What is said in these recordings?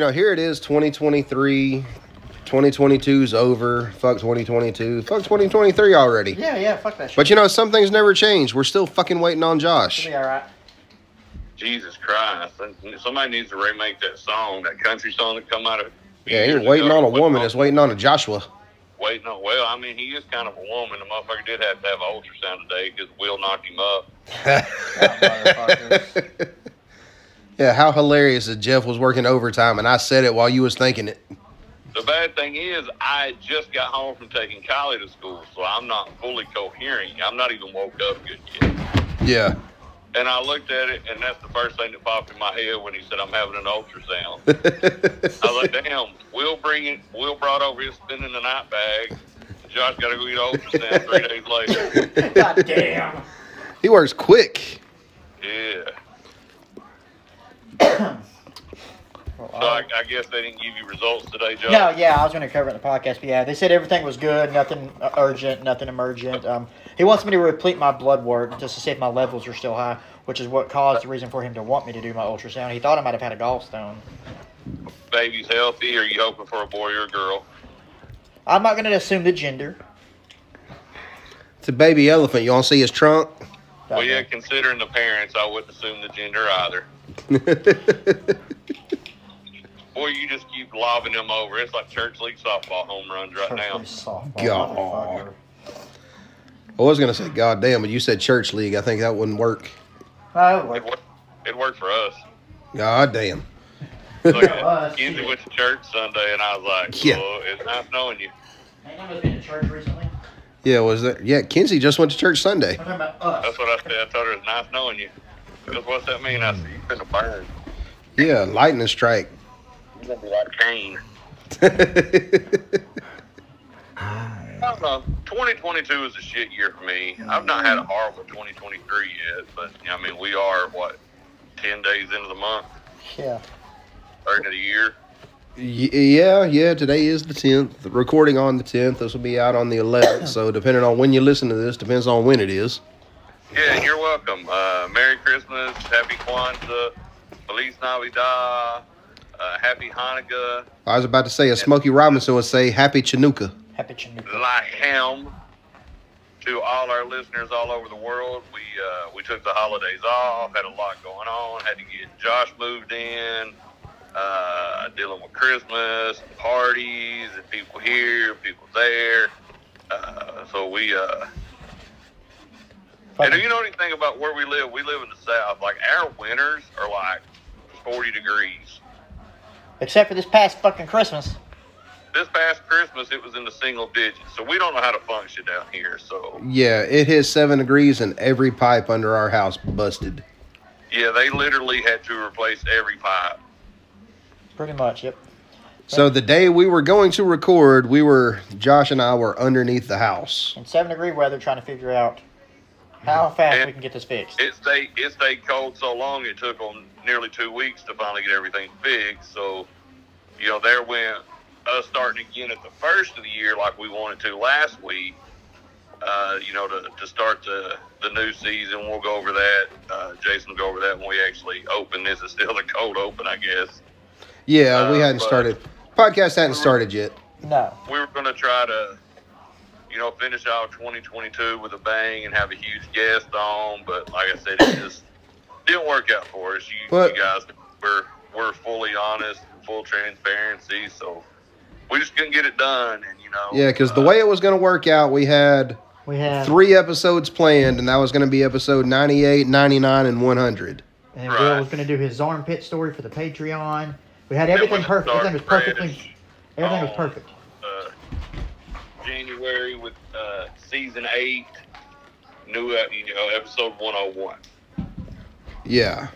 You know, here it is 2023. 2022's over. Fuck 2022. Fuck 2023 already. Yeah, yeah, fuck that shit. But you know, some things never change. We're still fucking waiting on Josh. It'll be alright. Jesus Christ! Somebody needs to remake that song, that country song that come out of. Yeah, he ain't waiting on a woman. It's waiting on a Joshua. Waiting on. Well, I mean, he is kind of a woman. The motherfucker did have to have an ultrasound today because Will knocked him up. motherfuckers. yeah, how hilarious that Jeff was working overtime and I said it while you was thinking it. The bad thing is, I just got home from taking Kylie to school, so I'm not fully coherent. I'm not even woke up good yet. Yeah. And I looked at it, and that's the first thing that popped in my head when he said, "I'm having an ultrasound." I was like, "Damn, Will bring it. Will brought over his spending the night bag. Josh got to go get an ultrasound three days later." God damn. he works quick. Yeah. Well, So I, I guess they didn't give you results today, Joe. No, yeah, I was going to cover it in the podcast, but yeah, they said everything was good, nothing uh, urgent, nothing emergent. Um, he wants me to replete my blood work just to see if my levels are still high, which is what caused the reason for him to want me to do my ultrasound. He thought I might have had a gallstone. Baby's healthy. Or are you hoping for a boy or a girl? I'm not going to assume the gender. It's a baby elephant. You want to see his trunk? Well, yeah, considering the parents, I wouldn't assume the gender either. Boy, you just keep lobbing them over. It's like church league softball home runs right now. Softball, God. I was gonna say, God damn, but you said church league. I think that wouldn't work. Oh, It well, worked, it worked for us. God damn. Look Yeah, at us, went to church Sunday, and I was like, Yeah. well, it's nice knowing you. Ain't none of been to church recently? Yeah, was that? Yeah, Kinsey just went to church Sunday. I'm talking about us. That's what I said. I told her was nice knowing you. Because what's that mean? I said, you finna burn. Yeah, lightning strike. You're going to be like Cain. I don't know. 2022 is a shit year for me. I've not had a horrible 2023 yet, but I mean, we are what 10 days into the month, Yeah. or into the year. Y- yeah, yeah. Today is the tenth. Recording on the tenth. This will be out on the eleventh. so depending on when you listen to this, depends on when it is. Yeah, and you're welcome. Uh, Merry Christmas, Happy Kwanzaa, Feliz Navidad, uh, Happy Hanukkah, I was about to say, as Smokey Robinson would say, "Happy Chinooka." Happy Chinooka. Lahem. To all our listeners all over the world, we uh, we took the holidays off, had a lot going on, had to get Josh moved in, uh, dealing with Christmas, and parties, and people here, people there. Uh, so we, uh, and do you know anything about where we live? We live in the south. Like our winters are like 40 degrees. Except for this past fucking Christmas. This past Christmas, it was in the single digits. So we don't know how to function down here. So Yeah, it hit seven degrees and every pipe under our house busted. Yeah, they literally had to replace every pipe. Pretty much, yep. So the day we were going to record, we were Josh and I were underneath the house. In seven degree weather, trying to figure out how fast we can get this fixed. It stayed it stayed cold so long it took them nearly two weeks to finally get everything fixed. So, you know, there went us starting again at the first of the year like we wanted to last week. Uh, you know, to, to start the, the new season, we'll go over that. Uh, Jason will go over that when we actually open. This is still the cold open, I guess. Yeah, we Uh, hadn't started. Podcast hadn't started yet. No. we were going to try to, you know, finish out 2022 with a bang and have a huge guest on, but like I said, it just didn't work out for us. You, But- you guys, we're we're fully honest, full transparency, so we just couldn't get it done. And you know, Yeah, because the uh, way it was going to work out, we had We had three episodes planned, and that was going to be episode 98, 99, and 100. and then Will was going to do his armpit story for the Patreon. We had everything perfect. Everything was perfectly. Everything was perfect. Uh, January with uh, season eight, new ep- you know episode 101. Yeah.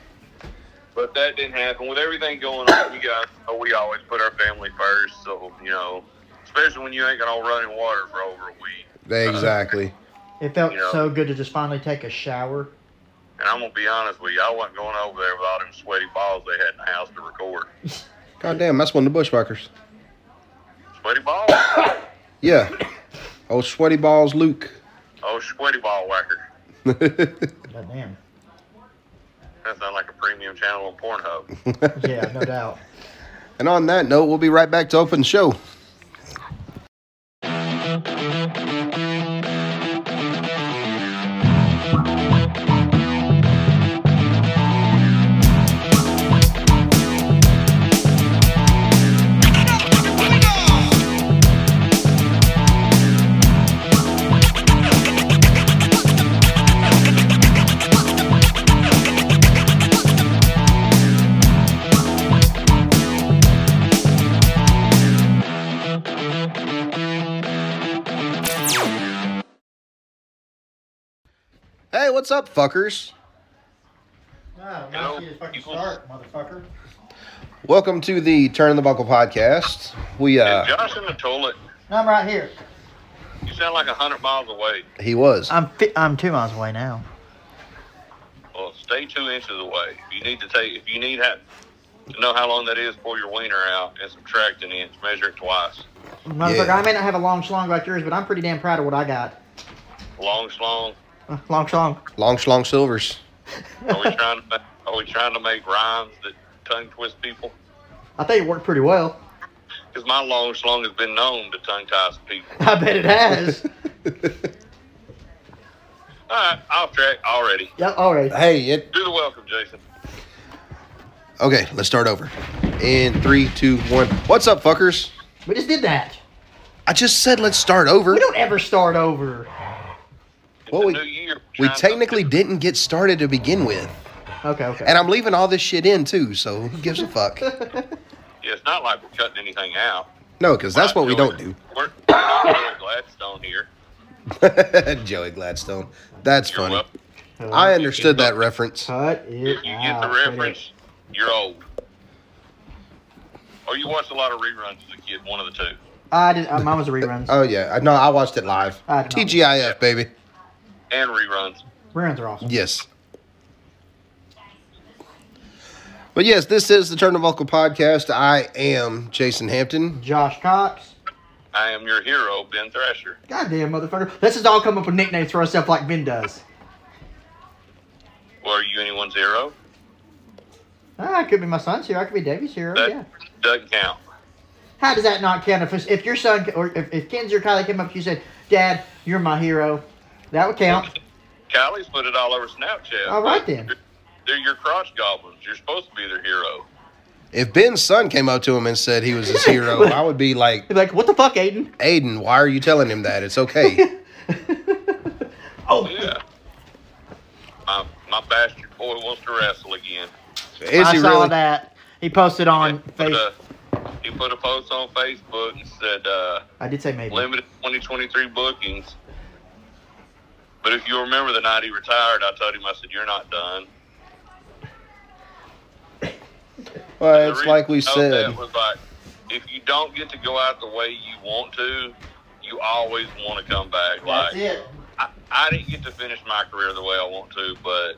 But that didn't happen. With everything going on, you guys know we always put our family first. So, you know, especially when you ain't got no running water for over a week. Exactly. It felt you know. so good to just finally take a shower. And I'm going to be honest with you, I wasn't going over there with all them sweaty balls they had in the house to record. God damn, that's one of the bushwhackers. Sweaty balls? Yeah. Oh, sweaty balls, Luke. oh, sweaty ball whacker. God damn. That sounds like a premium channel on Pornhub. Yeah, no doubt. And on that note, we'll be right back to open the show. What's up, fuckers? No, Hello, fucking start, motherfucker. Welcome to the Turn the Buckle podcast. We Is uh, Josh in the toilet? No, I'm right here. You sound like a hundred miles away. he was. I'm fi- I'm two miles away now. Well, stay two inches away. If you need to take, if you need ha- to know how long that is, pull your wiener out and subtract an inch. Measure it twice. Motherfucker, Yeah. I may not have a long schlong like yours, but I'm pretty damn proud of what I got. Long slong. Uh, long schlong. Long schlong silvers. Are we trying to? ma- Are we trying to make rhymes that tongue twist people? I think it worked pretty well. Because my long schlong has been known to tongue tie some people. I bet it has. All right, off track already. yep, all right. hey, it. Do the welcome, Jason. Okay, let's start over. In three, two, one. What's up, fuckers? We just did that. I just said let's start over. We don't ever start over. It's Well, we- new year. We technically didn't get started to begin with. Okay, okay. And I'm leaving all this shit in too, so who gives a fuck? Yeah, it's not like we're cutting anything out. No, because that's what we don't do. We're, we're not Joey Gladstone here. Joey Gladstone. That's You're funny. welcome. I understood that reference. Cut it If you get out. the Cut it. reference, you're old. Or you watched a lot of reruns as a kid, one of the two. I did. Uh, mine was a reruns. Oh yeah, no, I watched it live. I did. TGIF, baby. And reruns. reruns are awesome. Yes. But yes, this is the Turn the Buckle podcast. I am Jason Hampton. Josh Cox. I am your hero, Ben Thrasher. Goddamn motherfucker. Let's just all come up with nicknames for ourselves like Ben does. Well, are you anyone's hero? Ah, it could be my son's hero. I could be Davey's hero. That yeah. doesn't count. How does that not count? If, if your son or if, if Kenzie or Kylie came up to you and said, Dad, you're my hero, that would count. Kylie's put it all over Snapchat. All right, then. They're, they're your crotch goblins. You're supposed to be their hero. If Ben's son came up to him and said he was his hero, I would be like, be like, what the fuck, Aiden? Aiden, why are you telling him that? It's okay. oh, Yeah. My, my bastard boy wants to wrestle again. Is I he saw really? that. He posted on He put, Facebook. a, he put a post on Facebook and said, uh, I did say maybe. limited 2023 bookings. But if you remember the night he retired, I told him, I said, you're not done. Well, it's like we said. That was like, if you don't get to go out the way you want to, you always want to come back. That's like, it. I, I didn't get to finish my career the way I want to, but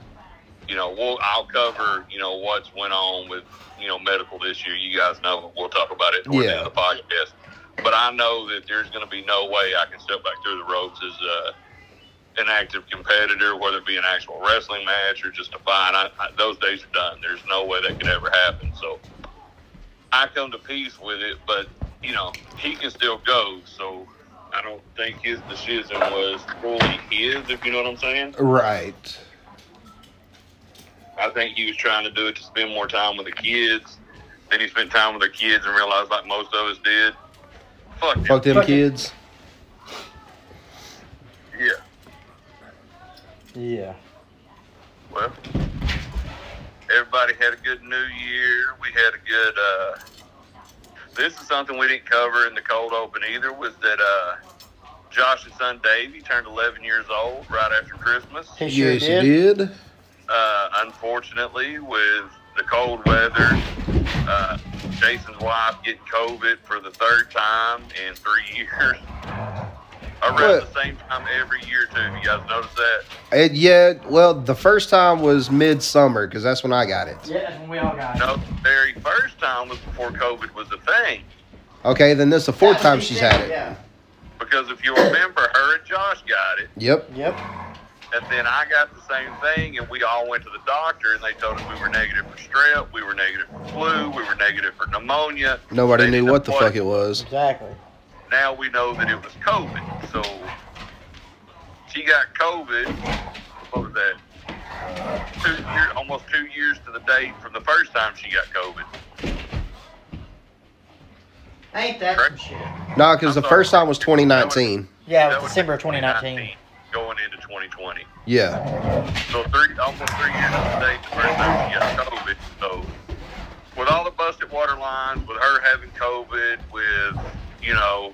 you know, we'll I'll cover you know what's went on with you know medical this year. You guys know we'll talk about it toward the end of the podcast. But I know that there's going to be no way I can step back through the ropes as uh, an active competitor, whether it be an actual wrestling match or just a fight. I, I, those days are done. There's no way that could ever happen. So I come to peace with it, but you know he can still go. So I don't think his decision was fully his, if you know what I'm saying. Right. I think he was trying to do it to spend more time with the kids. Then he spent time with the kids and realized, like most of us did, fuck. Fuck them Fuck it. kids. Yeah. Yeah. Well, everybody had a good New Year. We had a good. uh This is something we didn't cover in the cold open either. Was that uh Josh's son Davey turned 11 years old right after Christmas. He sure yes, did. you did. uh, unfortunately, with the cold weather, uh, Jason's wife getting COVID for the third time in three years. Around What? the same time every year, too. You guys notice that? It, yeah, well, the first time was midsummer because that's when I got it. Yeah, that's when we all got it. No, the very first time was before COVID was a thing. Okay, then this is the fourth time she's had it. Yeah. Because if you remember, her and Josh got it. Yep. Yep. And then I got the same thing, and we all went to the doctor, and they told us we were negative for strep, we were negative for flu, we were negative for pneumonia. Nobody They knew what the fuck it was. Exactly. Now we know that it was COVID. So she got COVID. What was that? Two years, almost two years to the date from the first time she got COVID. Ain't that some shit? Nah, because the sorry. first time was 2019. Yeah, it was December of been 2019. Going into 2020. Yeah. So three, almost three years to the date, the first time she got COVID. So with all the busted water lines, with her having COVID, with you know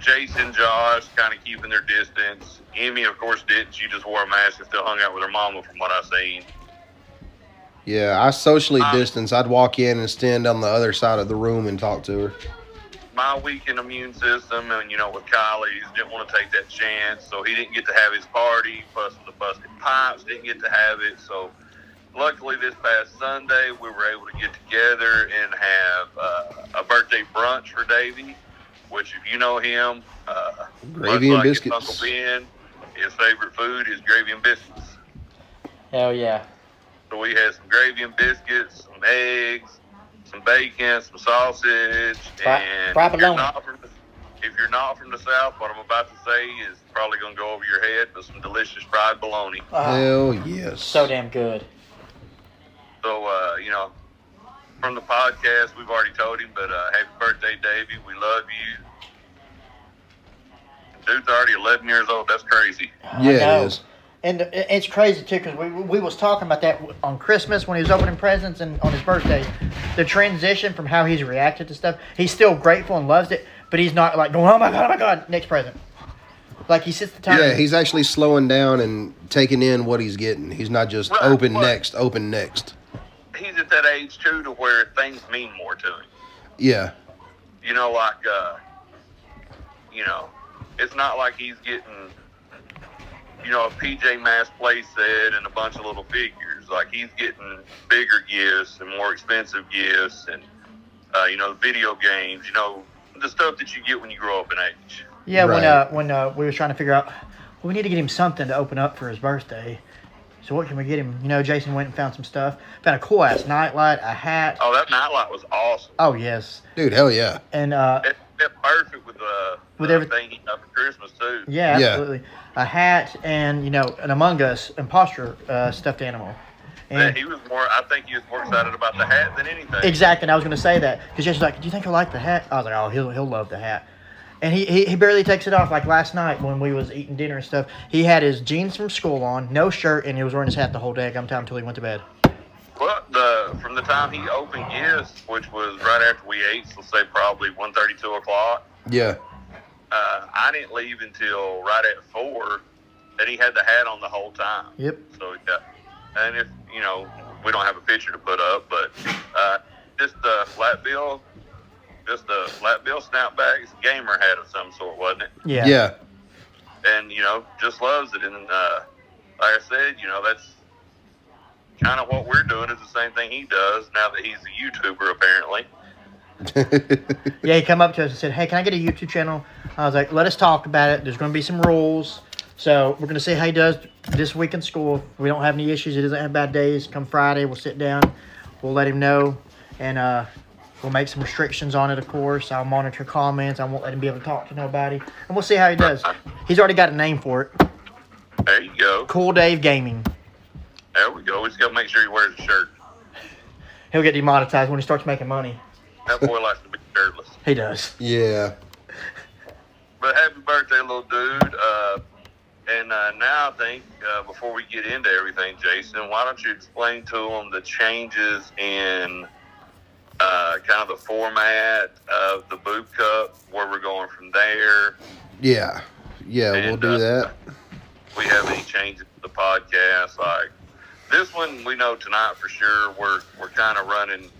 Jason, Josh kind of keeping their distance. Emmy, of course, didn't. She just wore a mask and still hung out with her mama, from what I've seen. Yeah, I socially Um, distance. I'd walk in and stand on the other side of the room and talk to her. My weakened immune system, and you know, with Kylie's, didn't want to take that chance, so he didn't get to have his party. Plus, with the busted pipes, didn't get to have it. So, luckily, this past Sunday, we were able to get together and have uh, a birthday brunch for Davey. Which, if you know him, uh, Gravy much and like his biscuits. Uncle Ben, his favorite food is gravy and biscuits. Hell yeah. So we had some gravy and biscuits, some eggs, some bacon, some sausage, Fri- and fried if you're, bologna. not from the, if you're not from the south, what I'm about to say is probably going to go over your head, but some delicious fried bologna. Ah, Hell yes. so damn good. So uh, you know, from the podcast, we've already told him, but uh, happy birthday, Davey. We love you. Dude's already 11 years old. That's crazy. Yeah, know. it is. And it's crazy too because we we was talking about that on Christmas when he was opening presents and on his birthday, the transition from how he's reacted to stuff. He's still grateful and loves it, but he's not like going, "Oh my god, oh my god, next present." Like he sits the time. Yeah, he's actually slowing down and taking in what he's getting. He's not just Right, open right. next, open next. He's at that age too, to where things mean more to him. Yeah. you know, like, uh, you know, it's not like he's getting, you know, a PJ Masks play set and a bunch of little figures. Like he's getting bigger gifts and more expensive gifts and, uh, you know, video games. You know, the stuff that you get when you grow up in age. Yeah, when uh when uh we were trying to figure out, well, we need to get him something to open up for his birthday. So what can we get him? You know, Jason went and found some stuff. Found a cool ass nightlight, a hat. Oh, that nightlight was awesome. Oh yes, Dude, hell yeah. and uh It fit perfect with uh, With everything- thing he got for Christmas too. yeah, Yeah. absolutely, a hat and you know an Among Us imposter uh, stuffed animal. That And he was more. I think he was more excited about the hat than anything. exactly, and I was going to say that because Jason's like, "Do you think he'll like the hat?" I was like, "Oh, he'll he'll love the hat." And he, he, he barely takes it off. Like last night when we was eating dinner and stuff, he had his jeans from school on, no shirt, and he was wearing his hat the whole day. I'm time until he went to bed. Well, the from the time he opened gifts, which was right after we ate, so say probably one thirty, two o'clock. Yeah. Uh, I didn't leave until right at four, and he had the hat on the whole time. Yep. So yeah, and if you know, we don't have a picture to put up, but uh, just the flat bill, just a flat bill snapback, it's a gamer hat of some sort, wasn't it? Yeah. Yeah. And you know, just loves it. And uh, like I said, you know, that's kind of what we're doing is the same thing he does now that he's a YouTuber apparently. Yeah, he come up to us and said, "Hey, can I get a YouTube channel?" I was like, "Let us talk about it. There's going to be some rules, so we're going to see how he does this week in school. If we don't have any issues, he doesn't have bad days. Come Friday, we'll sit down, we'll let him know, and uh, we'll make some restrictions on it. Of course, I'll monitor comments. I won't let him be able to talk to nobody, and we'll see how he does. He's already got a name for it. There you go. Cool Dave Gaming. There we go. We just got to make sure he wears a shirt. He'll get demonetized when he starts making money. That boy likes to be shirtless. He does. yeah. But happy birthday, little dude. Uh, and uh, now I think uh, before we get into everything, Jason, why don't you explain to them the changes in uh, kind of the format of the Boot Cup, where we're going from there. Yeah. Yeah, we'll do uh, that. we have any changes to the podcast. Like this one, we know tonight for sure. We're we're kind of running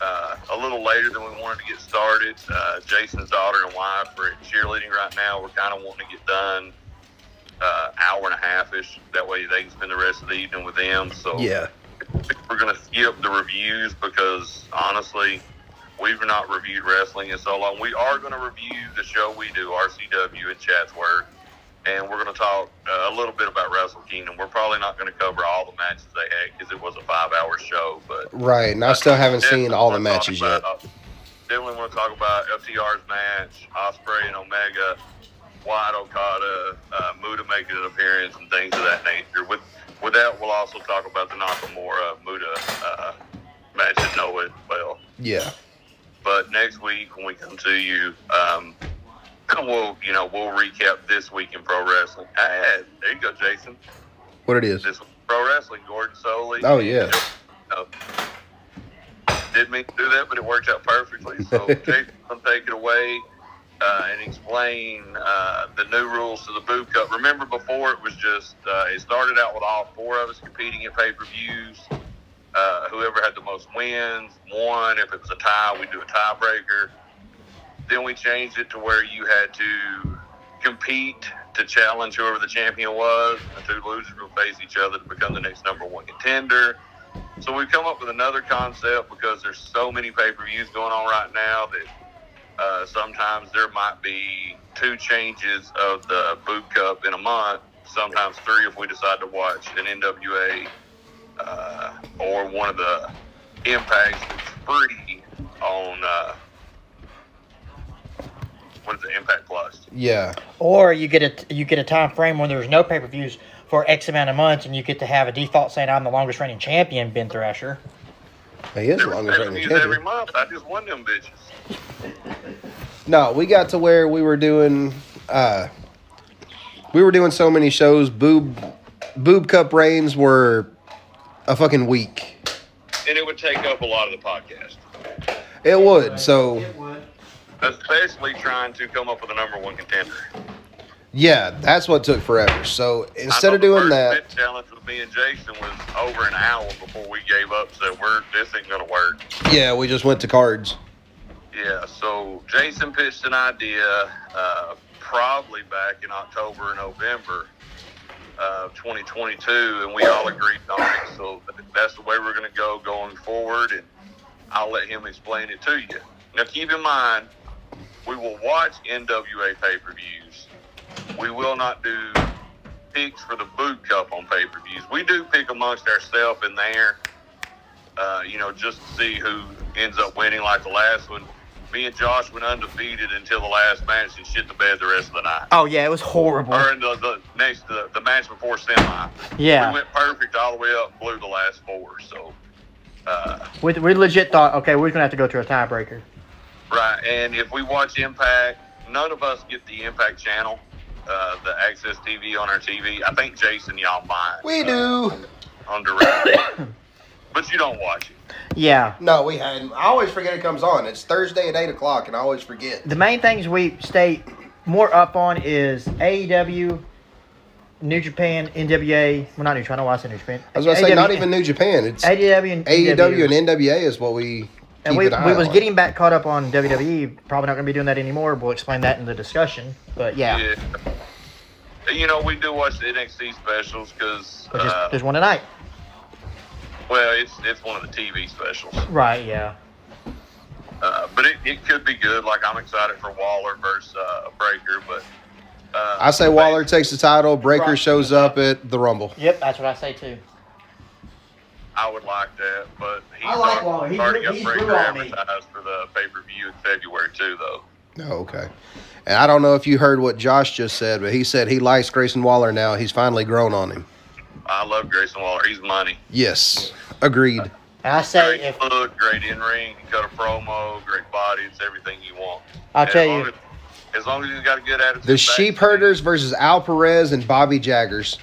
uh, a little later than we wanted to get started. Uh, Jason's daughter and wife are at cheerleading right now. We're kind of wanting to get done uh, hour and a half ish. That way they can spend the rest of the evening with them. So Yeah. We're going to skip the reviews because honestly, we've not reviewed wrestling in so long. We are going to review the show we do, RCW in Chatsworth, and we're going to talk uh, a little bit about Wrestle Kingdom. We're probably not going to cover all the matches they had because it was a five-hour show, but Right, and I still haven't seen all the matches yet. Definitely want to talk about FTR's match, Ospreay and Omega, White Okada, uh, Muta making an appearance, and things of that nature. With with that, we'll also talk about the Nakamura Muta uh, match at Noah as well. Yeah. But next week when we come to you, um, we'll you know we'll recap this week in pro wrestling. Ah, there you go, Jason. What it is? This pro wrestling, Gordon Solie. Oh, yeah. Uh, didn't mean to do that, but it worked out perfectly. So Jason, take it away uh, and explain uh, the new rules to the Boot Cup. Remember, before it was just uh, it started out with all four of us competing in pay per views. Uh, whoever had the most wins won. If it was a tie, we'd do a tiebreaker. Then we changed it to where you had to compete to challenge whoever the champion was. The two losers will face each other to become the next number one contender. So we've come up with another concept because there's so many pay per views going on right now that uh, sometimes there might be two changes of the boot cup in a month. Sometimes three if we decide to watch an NWA uh, or one of the impacts that's free on uh, what is it, Impact Plus. Yeah. Or you get a you get a time frame when there's no pay per views for X amount of months, and you get to have a default saying I'm the longest reigning champion, Ben Thrasher. He is the There was longest reigning pay-per-views every month. I just won them bitches. No, we got to where we were doing uh we were doing so many shows, boob boob cup reigns were a fucking week. And it would take up a lot of the podcast. It would. So basically trying to come up with a number one contender. Yeah, that's what took forever. So instead of doing that, challenge with me and Jason was over an hour before we gave up. So we're this ain't gonna work. yeah, we just went to cards. Yeah. So Jason pitched an idea, uh, probably back in October or November of 2022, and we all agreed on it. So that's the way we're gonna go going forward, and I'll let him explain it to you. Now, keep in mind, we will watch NWA pay per views. We will not do picks for the boot cup on pay per views. We do pick amongst ourselves in there, uh, you know, just to see who ends up winning. Like the last one, me and Josh went undefeated until the last match and shit the bed the rest of the night. Oh yeah, it was horrible. Or in the, the next the, the match before semi. Yeah, We went perfect all the way up and blew the last four. So, uh, we, we legit thought, okay, we're gonna have to go to a tiebreaker. Right, and if we watch Impact, none of us get the Impact channel, uh, the AXS TV on our TV. I think Jason, y'all might. We uh, do. on direct, but you don't watch it. Yeah, No, we hadn't. I always forget it comes on. It's Thursday at eight o'clock, and I always forget. the main things we stay more up on is AEW, New Japan, NWA. Well, not New Japan. I don't know why I New Japan. I was gonna say not even New Japan. It's AEW and AEW and NWA is what we And keep we, an we was on. getting back caught up on WWE. Probably not going to be doing that anymore. We'll explain that in the discussion. But yeah, Yeah. You know, we do watch the NXT specials because, uh, there's one tonight. well, it's it's one of the TV specials. Right. Yeah. Uh, but it, it could be good. Like I'm excited for Waller versus uh, Breakker, but uh, I say Waller takes the title. Breakker Right. shows up at the Rumble. Yep. That's what I say too. I would like that, but he's I like already, Waller. He's- already got he's Breakker on me. advertised for the pay per view in February too, though. Oh, okay. And I don't know if you heard what Josh just said, but he said he likes Grayson Waller now. He's finally grown on him. I love Grayson Waller. He's money. Yes, agreed. And I say Great if look, great in ring, cut a promo, great body. It's everything you want. I'll And tell as you, as, as long as he's got a good attitude. The back- Sheep Herders versus Al Perez and Bobby Jaggers.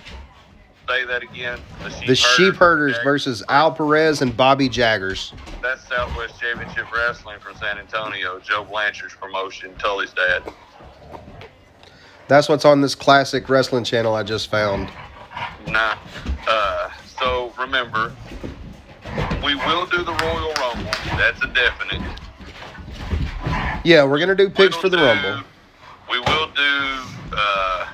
Say that again. The Sheep, The Sheep Herders versus Al Perez and Bobby Jaggers. That's Southwest Championship Wrestling from San Antonio. Joe Blanchard's promotion. Tully's dad. That's what's on this classic wrestling channel I just found. Nah. Uh, so remember, we will do the Royal Rumble. That's a definite. Yeah, we're gonna do picks We'll for the do- Rumble. We will do uh,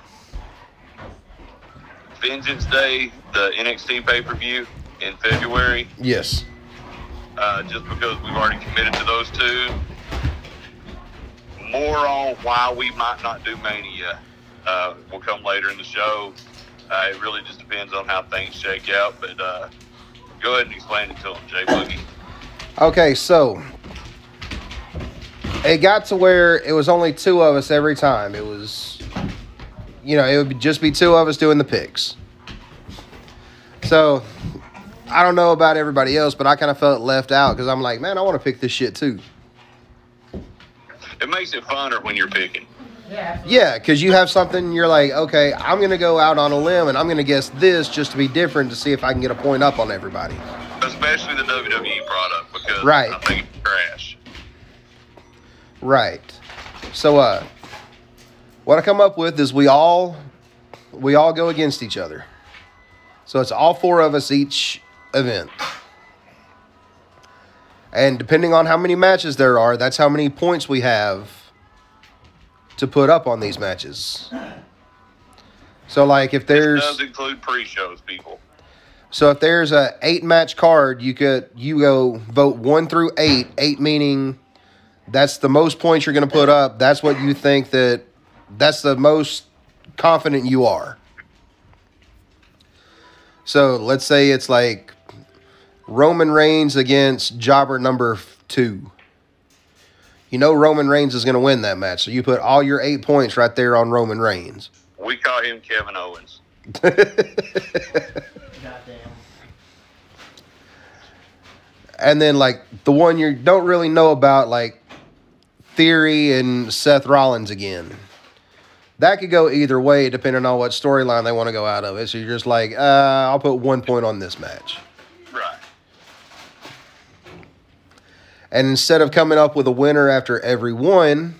Vengeance Day, the NXT pay per view in February, Yes. uh, just because we've already committed to those two. More on why we might not do Mania uh, will come later in the show. Uh, it really just depends on how things shake out. But uh, go ahead and explain it to them, Jay Boogie. Okay, so it got to where it was only two of us every time. It was, you know, it would just be two of us doing the picks. So I don't know about everybody else, but I kind of felt left out because I'm like, man, I want to pick this shit too. It makes it funner when you're picking. Yeah. Yeah, because you have something, you're like, okay, I'm going to go out on a limb and I'm going to guess this just to be different to see if I can get a point up on everybody. Especially the WWE product because Right. I think it's trash. Right. So uh what I come up with is we all we all go against each other. So it's all four of us each event. And depending on how many matches there are, that's how many points we have to put up on these matches. So like if It there's does include pre-shows, people. so if there's a eight match card, you could you go vote one through eight. Eight meaning that's the most points you're going to put up. That's what you think that that's the most confident you are. So let's say it's like Roman Reigns against Jobber number two. You know Roman Reigns is going to win that match, so you put all your eight points right there on Roman Reigns. We call him Kevin Owens. Goddamn. and then like the one you don't really know about, like Theory and Seth Rollins again. That could go either way depending on what storyline they want to go out of it. So you're just like, uh, I'll put one point on this match. Right. And instead of coming up with a winner after every one,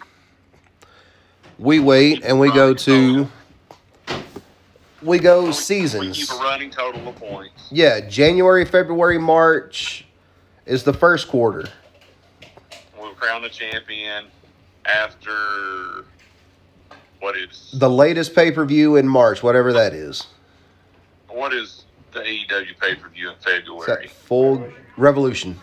we wait and we go to we go We seasons. keep a running total of points. Yeah, January, February, March is the first quarter. We'll crown the champion after what is The latest pay per view in March, whatever that is. what is the AEW pay per view in Is that February? full revolution?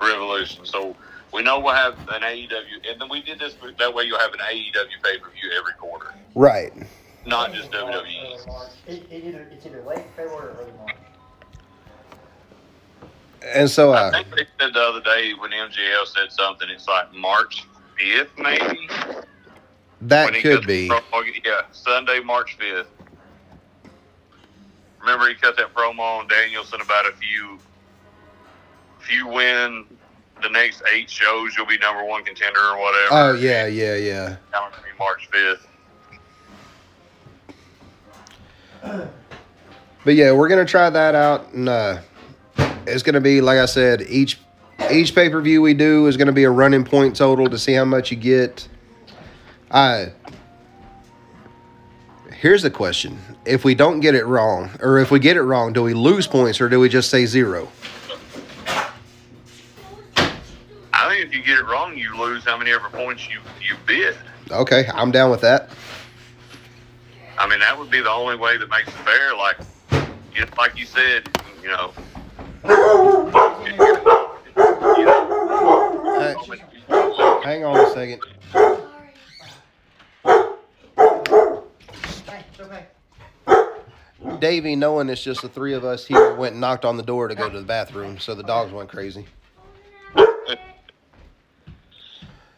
Revolution. So we know we'll have an AEW, and then we did this that way. You'll have an AEW pay per view every quarter, Right. not just WWE. It, it either, it's either late February or early March. And so, I uh, think they said the other day when MJF said something. It's like March fifth, maybe. That could be. the yeah, Sunday, March fifth. Remember, he cut that promo on Danielson about if you if you win the next eight shows, you'll be number one contender or whatever. Oh, yeah, yeah, yeah. That would be March fifth. But yeah, we're gonna try that out, and uh, it's gonna be like I said, each each pay per view we do is gonna be a running point total to see how much you get. I here's the question: If we don't get it wrong, or if we get it wrong, do we lose points, or do we just say zero? I think if you get it wrong, you lose how many ever points you you bid. Okay, I'm down with that. I mean, that would be the only way that makes it fair. Like, you, like you said, you know. Hang on a second. Hey, it's okay. Davey, knowing it's just the three of us here, went and knocked on the door to go to the bathroom, so the dogs went crazy.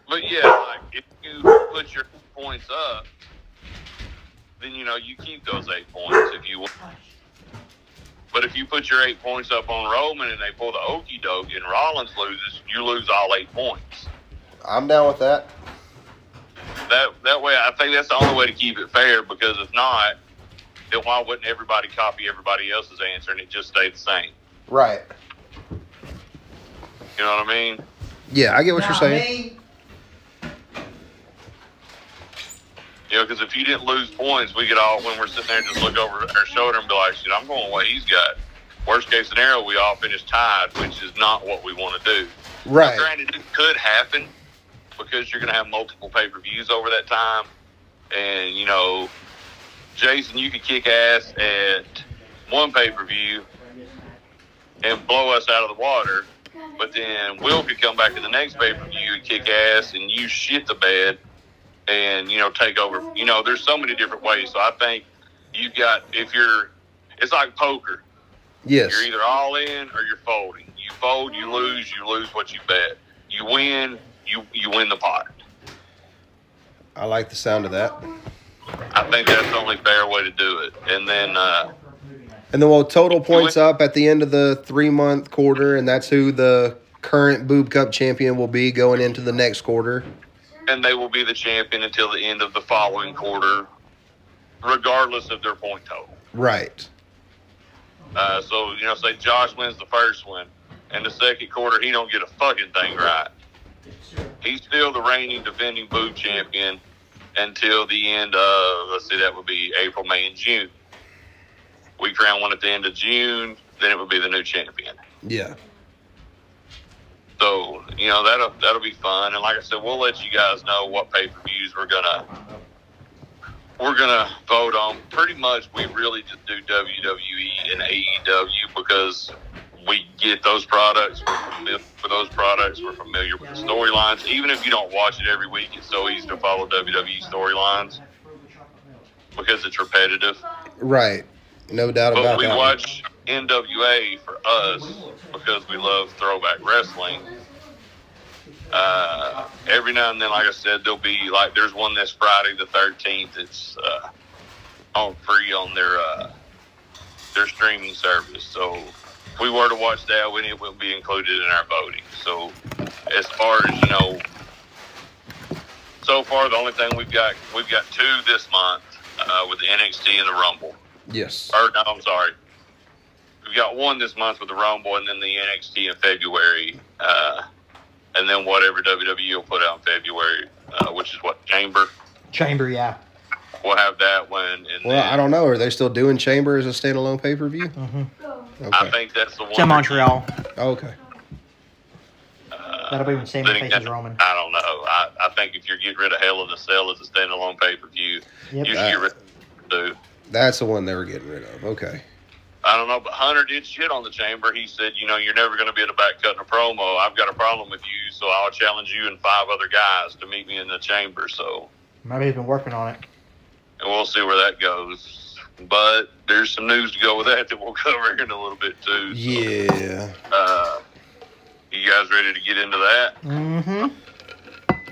But yeah, like if you put your points up, then you know you keep those eight points if you want. But if you put your eight points up on Roman and they pull the okey doke and Rollins loses, you lose all eight points. I'm down with that. That that way, I think that's the only way to keep it fair. Because if not, then why wouldn't everybody copy everybody else's answer and it just stay the same? Right. You know what I mean? Yeah, I get what you're saying. You know, because if you didn't lose points, we could all, when we're sitting there, just look over our shoulder and be like, shit, I'm going what he's got. Worst case scenario, we all finish tied, which is not what we want to do. Right. Granted, it could happen because you're going to have multiple pay per views over that time. And, you know, Jason, you could kick ass at one pay per view and blow us out of the water. But then Will could come back to the next pay per view and kick ass, and you shit the bed and you know take over. You know, there's so many different ways. So I think you've got if you're, it's like poker. Yes. You're either all in or you're folding. You fold, you lose. You lose what you bet. You win, you you win the pot. I like the sound of that. I think that's the only fair way to do it. And then uh, And then we'll total points up at the end of the three month quarter, and that's who the current Boob Cup champion will be going into the next quarter. and they will be the champion until the end of the following quarter, regardless of their point total. Right. Uh, so you know, say Josh wins the first one, and the second quarter he don't get a fucking thing right. He's still the reigning defending boob champion until the end of let's see, that would be April, May, and June. We crown one at the end of June, then it would be the new champion. Yeah. So you know that'll that'll be fun, and like I said, we'll let you guys know what pay per views we're gonna we're gonna vote on. Pretty much, we really just do WWE and AEW because we get those products. We're familiar with those products. We're familiar with the storylines. Even if you don't watch it every week, it's so easy to follow WWE storylines because it's repetitive. Right. No doubt But about we that. We watch NWA for us because we love throwback wrestling. Uh, every now and then, like I said, there'll be like there's one this Friday the 13th. It's uh, on free on their uh, their streaming service. So if we were to watch that, we it will be included in our voting. So as far as you know, so far the only thing we've got we've got two this month uh, with the NXT and the Rumble. yes. Or no, I'm sorry. We've got one this month with the Rumble, and then the NXT in February, uh, and then whatever WWE will put out in February, uh, which is what Chamber. Chamber, yeah. We'll have that one, and Well, then I don't know. Are they still doing Chamber as a standalone pay per view? Hmm I think that's the one. It's in Montreal. Okay. Uh, That'll be when Sami Zayn faces again, Roman. I don't know. I, I think if you're getting rid of Hell in the Cell as a standalone pay per view, Yep. you should get rid of it. That's the one they were getting rid of. Okay. I don't know, but Hunter did shit on the chamber. He said, you know, you're never going to be at the back cutting a promo. I've got a problem with you, so I'll challenge you and five other guys to meet me in the chamber. So, Maybe he's been working on it. and we'll see where that goes. But there's some news to go with that that we'll cover in a little bit too. So, Yeah. Uh, you guys ready to get into that? Mm-hmm.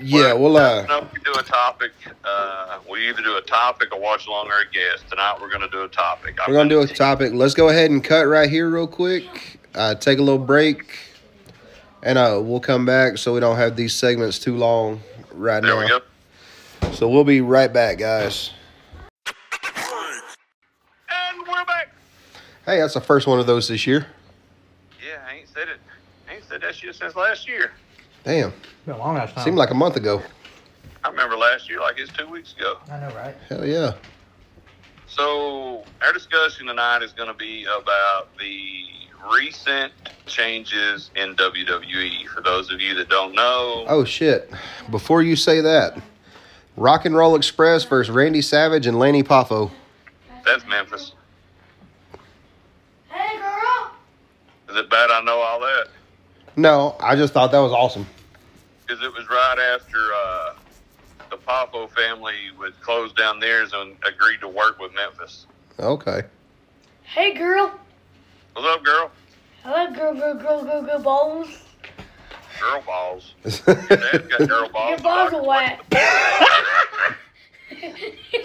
Yeah. Well, uh, No, we do a topic. Uh, we either do a topic or watch along a guest. Tonight we're going to do a topic. we're gonna do a topic. Let's go ahead and cut right here, real quick. Uh, take a little break, and uh, we'll come back so we don't have these segments too long right There now. we go. So we'll be right back, guys. And we're back. Hey, that's the first one of those this year. Yeah, I ain't said it. I ain't said that shit since last year. Damn, Been a long ass time. seemed like a month ago. I remember last year like it's two weeks ago. I know, right? Hell yeah. So our discussion tonight is going to be about the recent changes in WWE. For those of you that don't know, Oh shit! Before you say that, Rock and Roll Express versus Randy Savage and Lanny Poffo. that's Memphis. Hey, girl. Is it bad I know all that? No, I just thought that was awesome. Because it was right after uh, the Poffo family would close down theirs and agreed to work with Memphis. Okay. Hey, girl. What's up, girl? Hello, girl, girl, girl, girl, girl, balls. Girl balls. Your dad's got girl balls. Your balls are wet.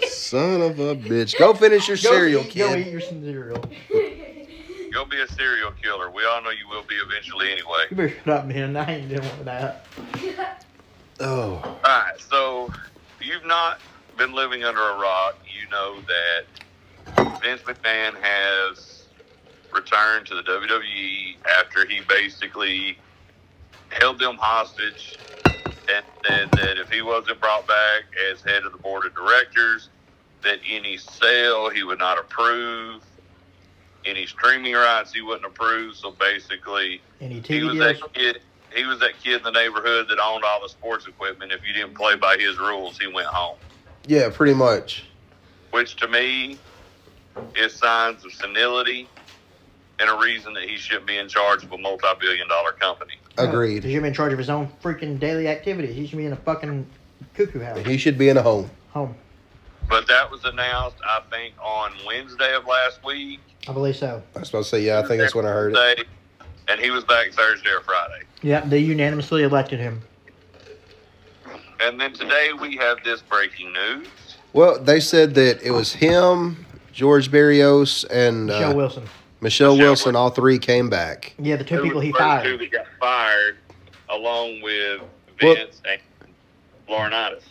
Son of a bitch. Go finish your cereal, eat, Go eat your cereal. Go be a serial killer. We all know you will be eventually anyway. You better shut up, man. I ain't doing that. Oh. All right, so if you've not been living under a rock, you know that Vince McMahon has returned to the WWE after he basically held them hostage and said that if he wasn't brought back as head of the board of directors, that any sale he would not approve, any streaming rights he wouldn't approve. So basically, Any he was deals? that kid. He was that kid in the neighborhood that owned all the sports equipment. If you didn't play by his rules, he went home. Yeah, pretty much. Which to me is signs of senility and a reason that he shouldn't be in charge of a multi-billion dollar company. Agreed. He should be in charge of his own freaking daily activities. He should be in a fucking Cuckoo house. He should be in a home. Home. But that was announced, I think, on Wednesday of last week. I believe so. I was supposed to say, yeah, I think that's when I heard it. And he was back Thursday or Friday. Yeah, they unanimously elected him. And then today we have this breaking news. Well, they said that it was him, George Barrios, and Michelle uh, Wilson. Michelle Michelle Wilson. All three came back. Yeah, the two Who people was he the first Two fired. that got fired, along with Well- Vince and Laurinaitis.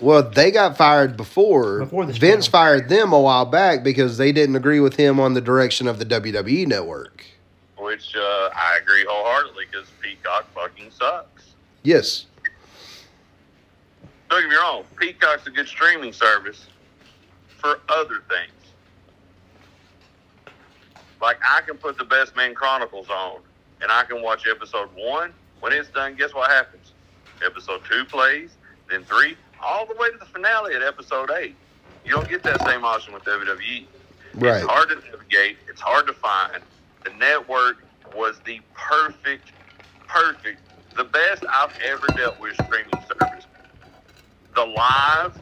Well, they got fired before. Before this Vince channel. fired them a while back because they didn't agree with him on the direction of the WWE network. Which uh, I agree wholeheartedly because Peacock fucking sucks. Yes. Don't get me wrong, Peacock's a good streaming service for other things. Like I can put the Best Man Chronicles on, and I can watch episode one. When it's done, guess what happens? Episode two plays, then three, all the way to the finale at episode eight. You don't get that same option with WWE. Right. It's hard to navigate. It's hard to find. The network was the perfect, perfect, the best I've ever dealt with streaming service. The live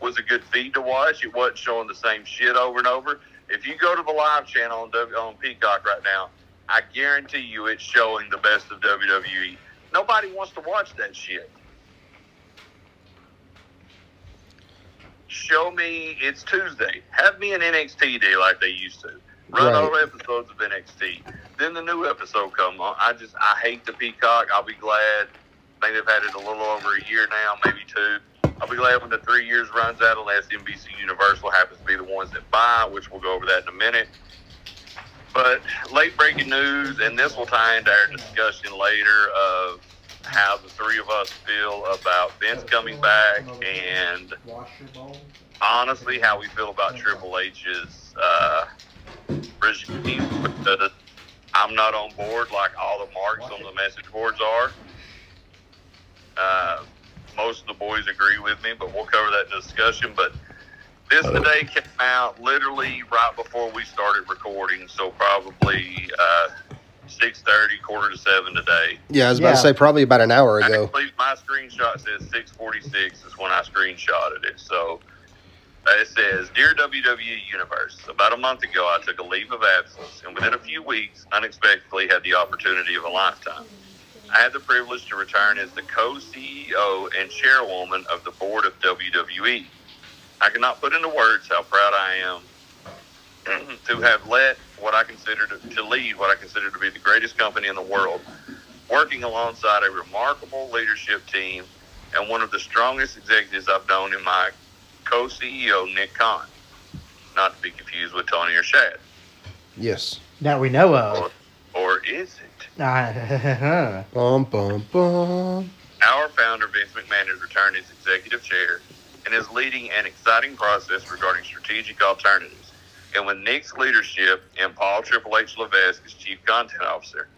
was a good feed to watch. It wasn't showing the same shit over and over. If you go to the live channel on, w, on Peacock right now, I guarantee you it's showing the best of WWE. Nobody wants to watch that shit. Show me it's Tuesday. Have me an NXT day like they used to. Run Right. all episodes of NXT. Then the new episode come on. I just I hate the Peacock. I'll be glad. I think they've had it a little over a year now, maybe two. I'll be glad when the three years runs out unless NBC Universal happens to be the ones that buy, which we'll go over that in a minute. But late breaking news, and this will tie into our discussion later of how the three of us feel about Vince coming back and honestly how we feel about Triple H's uh, regime. Because I'm not on board like all the marks on the message boards are. Uh, most of the boys agree with me, but we'll cover that in discussion. But this today came out literally right before we started recording, so probably uh, six thirty, quarter to seven today. Yeah, I was about to say probably about an hour ago. Actually, my screenshot says 646 is when I screenshotted it. So uh, it says, Dear WWE Universe, about a month ago I took a leave of absence and within a few weeks unexpectedly had the opportunity of a lifetime. I had the privilege to return as the co-CEO and chairwoman of the board of WWE. I cannot put into words how proud I am to have led what I consider to, to lead what I consider to be the greatest company in the world working alongside a remarkable leadership team and one of the strongest executives I've known in my co-CEO, Nick Khan, Not to be confused with Tony or Shad. Yes. That we know of. Or, or is it? Ah, Bum bum bum. Our founder, Vince McMahon, has returned as executive chair and is leading an exciting process regarding strategic alternatives. And with Nick's leadership and Paul Triple H Levesque as chief content officer,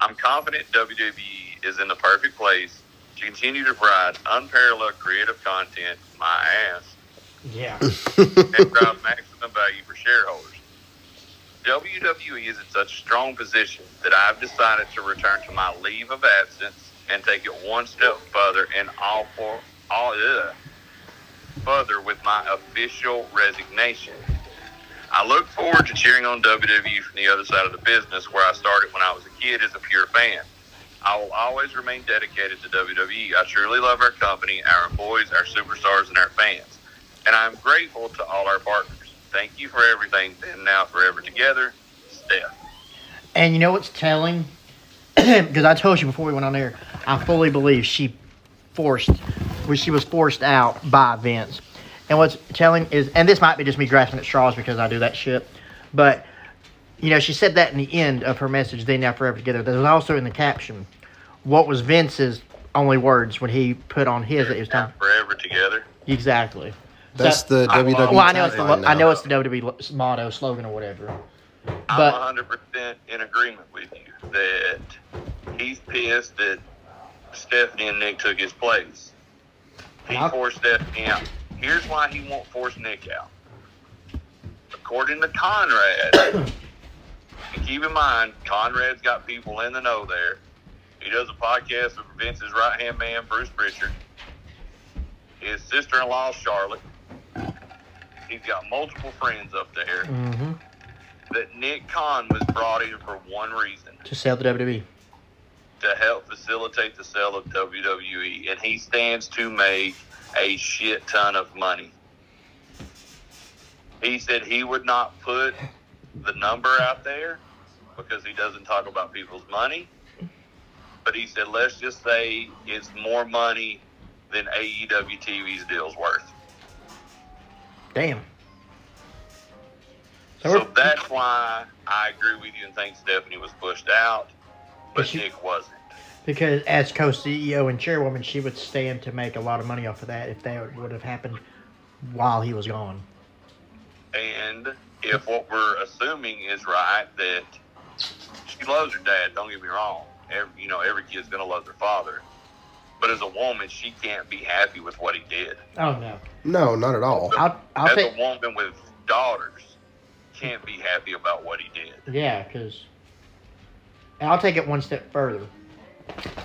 I'm confident WWE is in the perfect place to continue to provide unparalleled creative content, my ass, yeah. and drive maximum value for shareholders. WWE is in such a strong position that I've decided to return to my leave of absence and take it one step further and all for all ugh, further with my official resignation. I look forward to cheering on WWE from the other side of the business where I started when I was a kid as a pure fan. I will always remain dedicated to WWE. I truly love our company, our employees, our superstars, and our fans. And I'm grateful to all our partners. Thank you for everything. Then now forever together, Steph. And you know what's telling? Because I told you before we went on air, I fully believe she forced, where she was forced out by Vince. And what's telling is, and this might be just me grasping at straws because I do that shit, but you know, she said that in the end of her message, "They now forever together." There was also in the caption, what was Vince's only words when he put on his that it was time. Forever together. Exactly. That's So- the WWE. Well, I know it's the tagline I know it's the WWE motto, slogan, or whatever. I'm But 100% in agreement with you that he's pissed that Stephanie and Nick took his place. He Huh? forced Stephanie out. Here's why he won't force Nick out. According to Conrad, and keep in mind, Conrad's got people in the know there. He does a podcast with Vince's right hand man, Bruce Pritchard. his sister-in-law Charlotte. He's got multiple friends up there. Mm-hmm. That Nick Khan was brought in for one reason: To sell the WWE. to help facilitate the sale of WWE, and he stands to make a shit ton of money. He said he would not put the number out there because he doesn't talk about people's money. But he said, let's just say it's more money than AEW TV's deal's worth. Damn. So, So that's why I agree with you and think Stephanie was pushed out, but But she- Nick wasn't. Because as co-CEO and chairwoman, she would stand to make a lot of money off of that if that would have happened while he was gone. And if what we're assuming is right, that she loves her dad. Don't get me wrong. Every, you know, every kid's gonna love their father. But as a woman, she can't be happy with what he did. Oh no. No, not at all. I'll I'll as take a woman with daughters, can't be happy about what he did. yeah, because I'll take it one step further.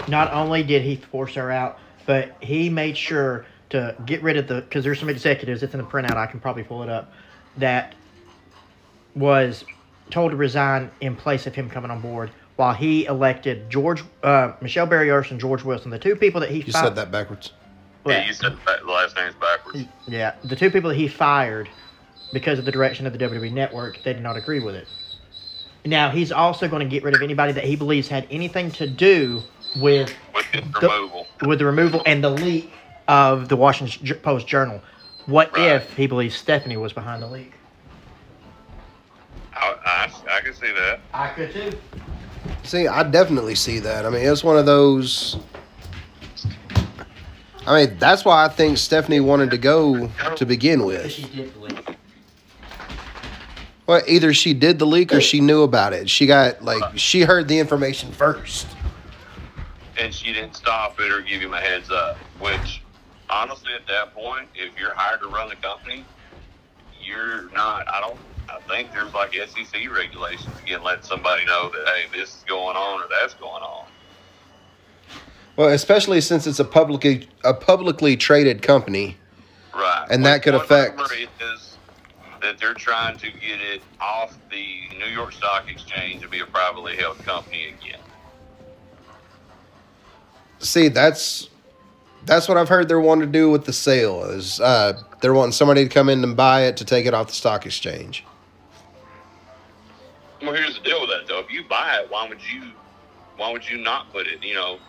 Not only did he force her out, but he made sure to get rid of the because there's some executives. It's in the printout. I can probably pull it up. That was told to resign in place of him coming on board. While he elected George, uh, Michelle Barrios and George Wilson, the two people that he You fi- said that backwards. Yeah, you said the the last name's backwards. Yeah, the two people that he fired because of the direction of the WWE network, they did not agree with it. Now he's also going to get rid of anybody that he believes had anything to do with With The- removal. with the removal and the leak of the Washington Post Journal. What Right. if he believes Stephanie was behind the leak? I, I, I can see that. I could too. See, I definitely see that. I mean, it's one of those. I mean, that's why I think Stephanie wanted to go to begin with. She did the leak. Well, either she did the leak or she knew about it. She got like she heard the information first. and she didn't stop it or give him a heads up. Which, honestly, at that point, if you're hired to run the company, you're not. I don't. I think there's like SEC regulations again, letting somebody know that hey, this is going on or that's going on. Well, especially since it's a publicly a publicly traded company. Right. And that could affect- that they're trying to get it off the New York Stock Exchange and be a privately held company again. See, that's that's what I've heard they're wanting to do with the sale. Is uh, they're wanting somebody to come in and buy it to take it off the stock exchange. Well, here's the deal with that though. If you buy it, why would you? Why would you not put it? You know,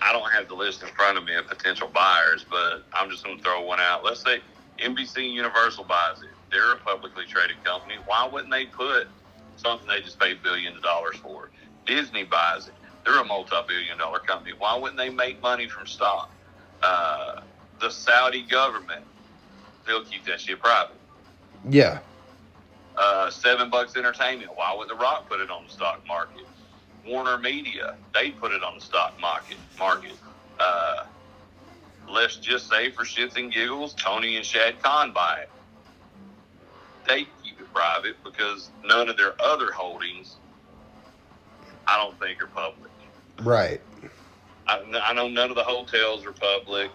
I don't have the list in front of me of potential buyers, but I'm just going to throw one out. Let's say NBC Universal buys it. They're a publicly traded company. Why wouldn't they put something they just paid billions of dollars for? Disney buys it. They're a multi-billion dollar company. Why wouldn't they make money from stock? Uh, the Saudi government, they'll keep that shit private Yeah, uh, Seven Bucks Entertainment. Why would The Rock put it on the stock market? Warner Media, they put it on the stock market. Market. Uh, let's just say, for shits and giggles, Tony and Shad Khan buy it. They keep it private because none of their other holdings, I don't think, are public. right. I, I know none of the hotels are public.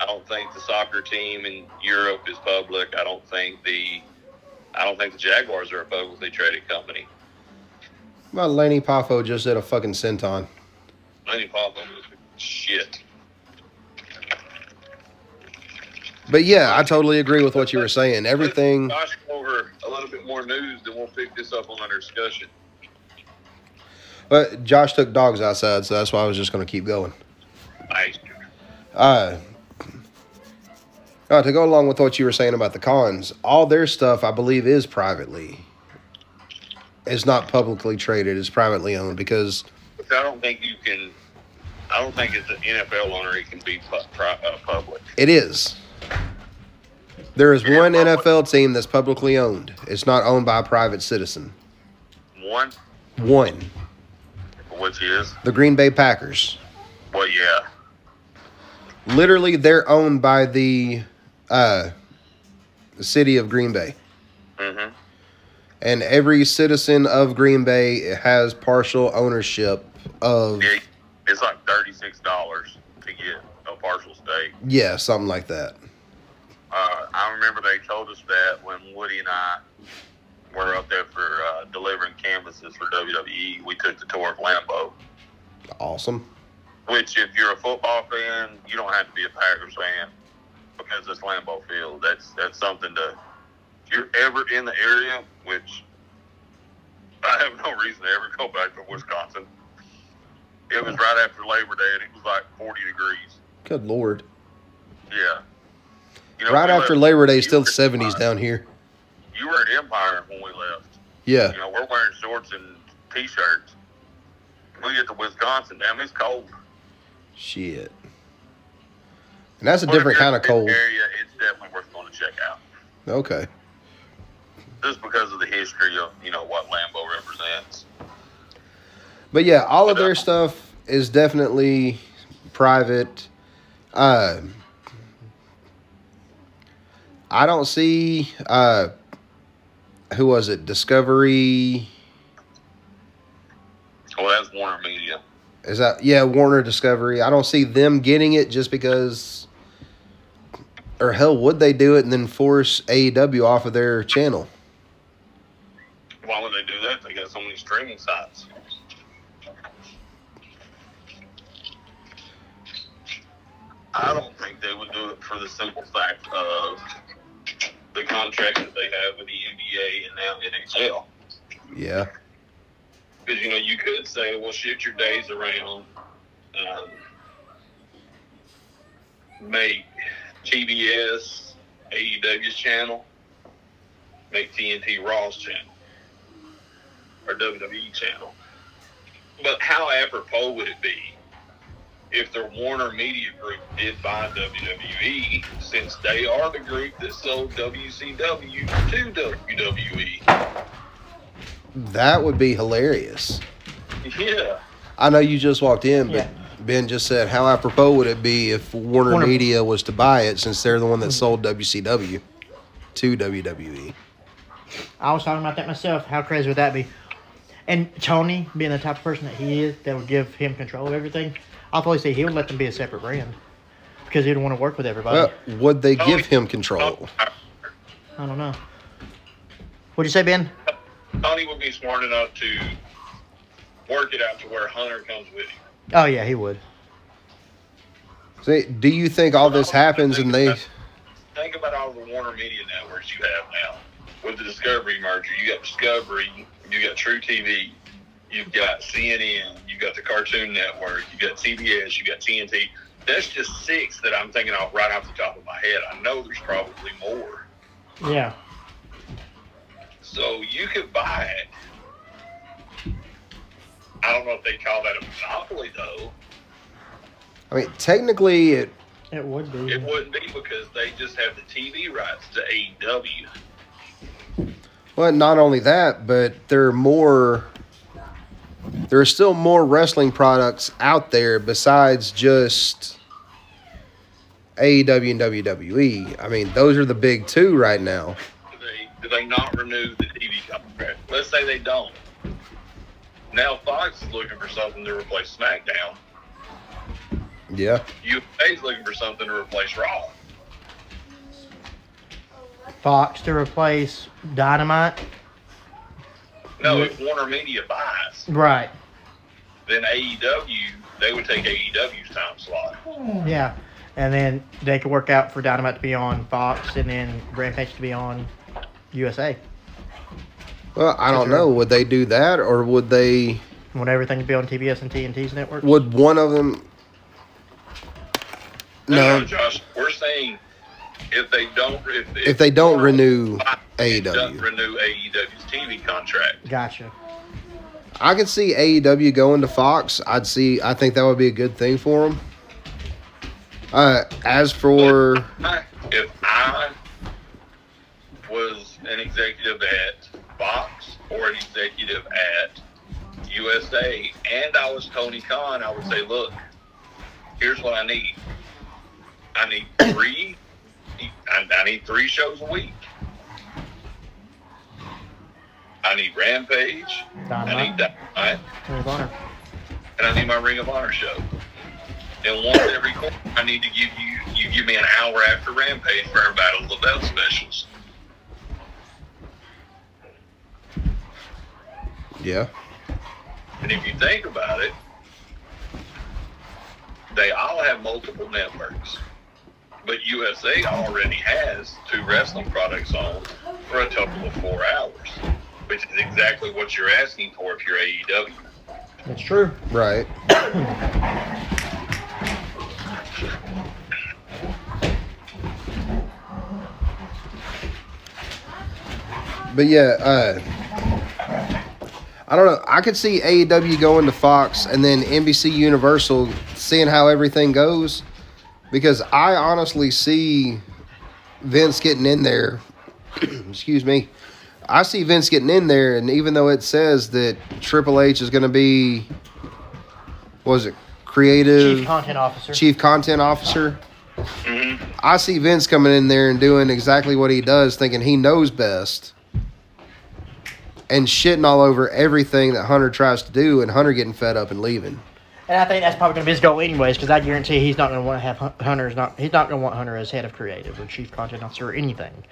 I don't think the soccer team in Europe is public. I don't think the I don't think the Jaguars are a publicly traded company. Well, Lanny Poffo just did a fucking senton. Lanny Poffo was shit. But yeah, I totally agree with what you were saying. Everything. Josh, over a little bit more news, then we'll pick this up on our discussion. But Josh took dogs outside, so that's why I was just going to keep going. Nice. Uh, uh, to go along with what you were saying about the Khans, all their stuff, I believe, is privately. It's not publicly traded. It's privately owned because I don't think you can. I don't think as an NFL owner it can be uh, public. it is. There is one NFL team that's publicly owned. It's not owned by a private citizen. One, One, which is the Green Bay Packers. well, yeah, Literally, they're owned by the uh, the city of Green Bay. Mm-hmm. and every citizen of Green Bay has partial ownership of. yeah. It's like thirty six dollars to get a partial stake. Yeah, something like that. Uh, I remember they told us that when Woody and I were up there for uh, delivering canvases for WWE. We took the tour of Lambeau, Awesome. which, if you're a football fan, you don't have to be a Packers fan because it's Lambeau Field. That's that's something to. If you're ever in the area, which I have no reason to ever go back to Wisconsin. It was right after Labor Day, and it was like 40 degrees. Good lord. Yeah. You know, Right after left- Labor Day, still 70s down here. You were at Empire when we left. Yeah. You know, we're wearing shorts and t-shirts. We get to Wisconsin, damn, it's cold. Shit. And that's a But different kind of cold. Area, it's definitely worth going to check out, Okay. just because of the history of you know what Lambeau represents. But yeah, all of their stuff is definitely private. Uh, I don't see uh, who was it? Discovery. Well, that's Warner Media. Is that yeah Warner Discovery? I don't see them getting it just because. Or hell, would they do it and then force AEW off of their channel? Why would they do that? They got so many streaming sites. I don't think they would do it for the simple fact of the contract that they have with the NBA and now NHL. Yeah. Because you know you could say, well, shift your days around, um, make TBS AEW's channel, make TNT Raw's channel, or WWE channel. But how apropos would it be if the Warner Media Group did buy WWE, since they are the group that sold WCW to WWE? That would be hilarious. Yeah. I know you just walked in, but Yeah. Ben just said, how apropos would it be if Warner, Warner- Media was to buy it since they're the one that sold WCW to? WWE? I was talking about that myself. How crazy would that be? And Tony, being the type of person that he is, that would give him control of everything, I'll probably say he would let them be a separate brand because he would want to work with everybody. Well, would they Oh, give him control? I don't know. What'd you say, Ben? Tony would be smart enough to work it out to where Hunter comes with him. Oh yeah, he would. Say, do you think all this happens and they? Think about all the Warner Media networks you have now. With the Discovery merger, you got Discovery, you got truTV, you've got CNN, you've got the Cartoon Network, you got TBS, you got TNT. That's just six that I'm thinking of right off the top of my head. I know there's probably more. Yeah. So you could buy it. I don't know if they call that a monopoly though. I mean, technically, it. It would be. It wouldn't be because they just have the TV rights to AEW. Well, not only that, but there are more. There are still more wrestling products out there besides just AEW and WWE. I mean, those are the big two right now. Do they do they not renew the TV contract? Let's say they don't. Now Fox is looking for something to replace SmackDown. Yeah. USA's looking for something to replace Raw. Fox to replace Dynamite. No, Yeah. if Warner Media buys, Right. then AEW they would take AEW's time slot. Hmm. Yeah. And then they could work out for Dynamite to be on Fox and then Rampage to be on USA. Well, I don't know. Would they do that, or would they? Want everything to be on TBS and TNT's network? Would one of them? No, No. Josh, we're saying if they don't if, If they don't Warner renew doesn't renew AEW's TV contract. Gotcha. I could see AEW going to Fox. I'd see. I think that would be a good thing for them. Uh, as for if I was an executive at Fox or an executive at USA and I was Tony Khan, I would say, look, here's what I need. I need three. I, I need three shows a week. I need Rampage. I need Dynamite. Dynamite. Ring of Honor. And I need my Ring of Honor show. And once every quarter, I need to give you you give me an hour after Rampage for our Battle of the Belt specials. Yeah. And if you think about it, they all have multiple networks. But USA already has two wrestling products on for a total of four hours, which is exactly what you're asking for if you're AEW. That's true. Right. But yeah, uh, I don't know. I could see AEW going to Fox and then NBC Universal seeing how everything goes because I honestly see Vince getting in there. excuse me. I see Vince getting in there, and even though it says that Triple H is going to be, what was it, creative Chief content officer. chief content officer. Mm-hmm. I see Vince coming in there and doing exactly what he does, thinking he knows best, and shitting all over everything that Hunter tries to do, and Hunter getting fed up and leaving. And I think that's probably going to be his goal anyways, because I guarantee he's not going to want to have Hun- Hunter's not he's not going to want Hunter as head of creative or chief content officer or anything.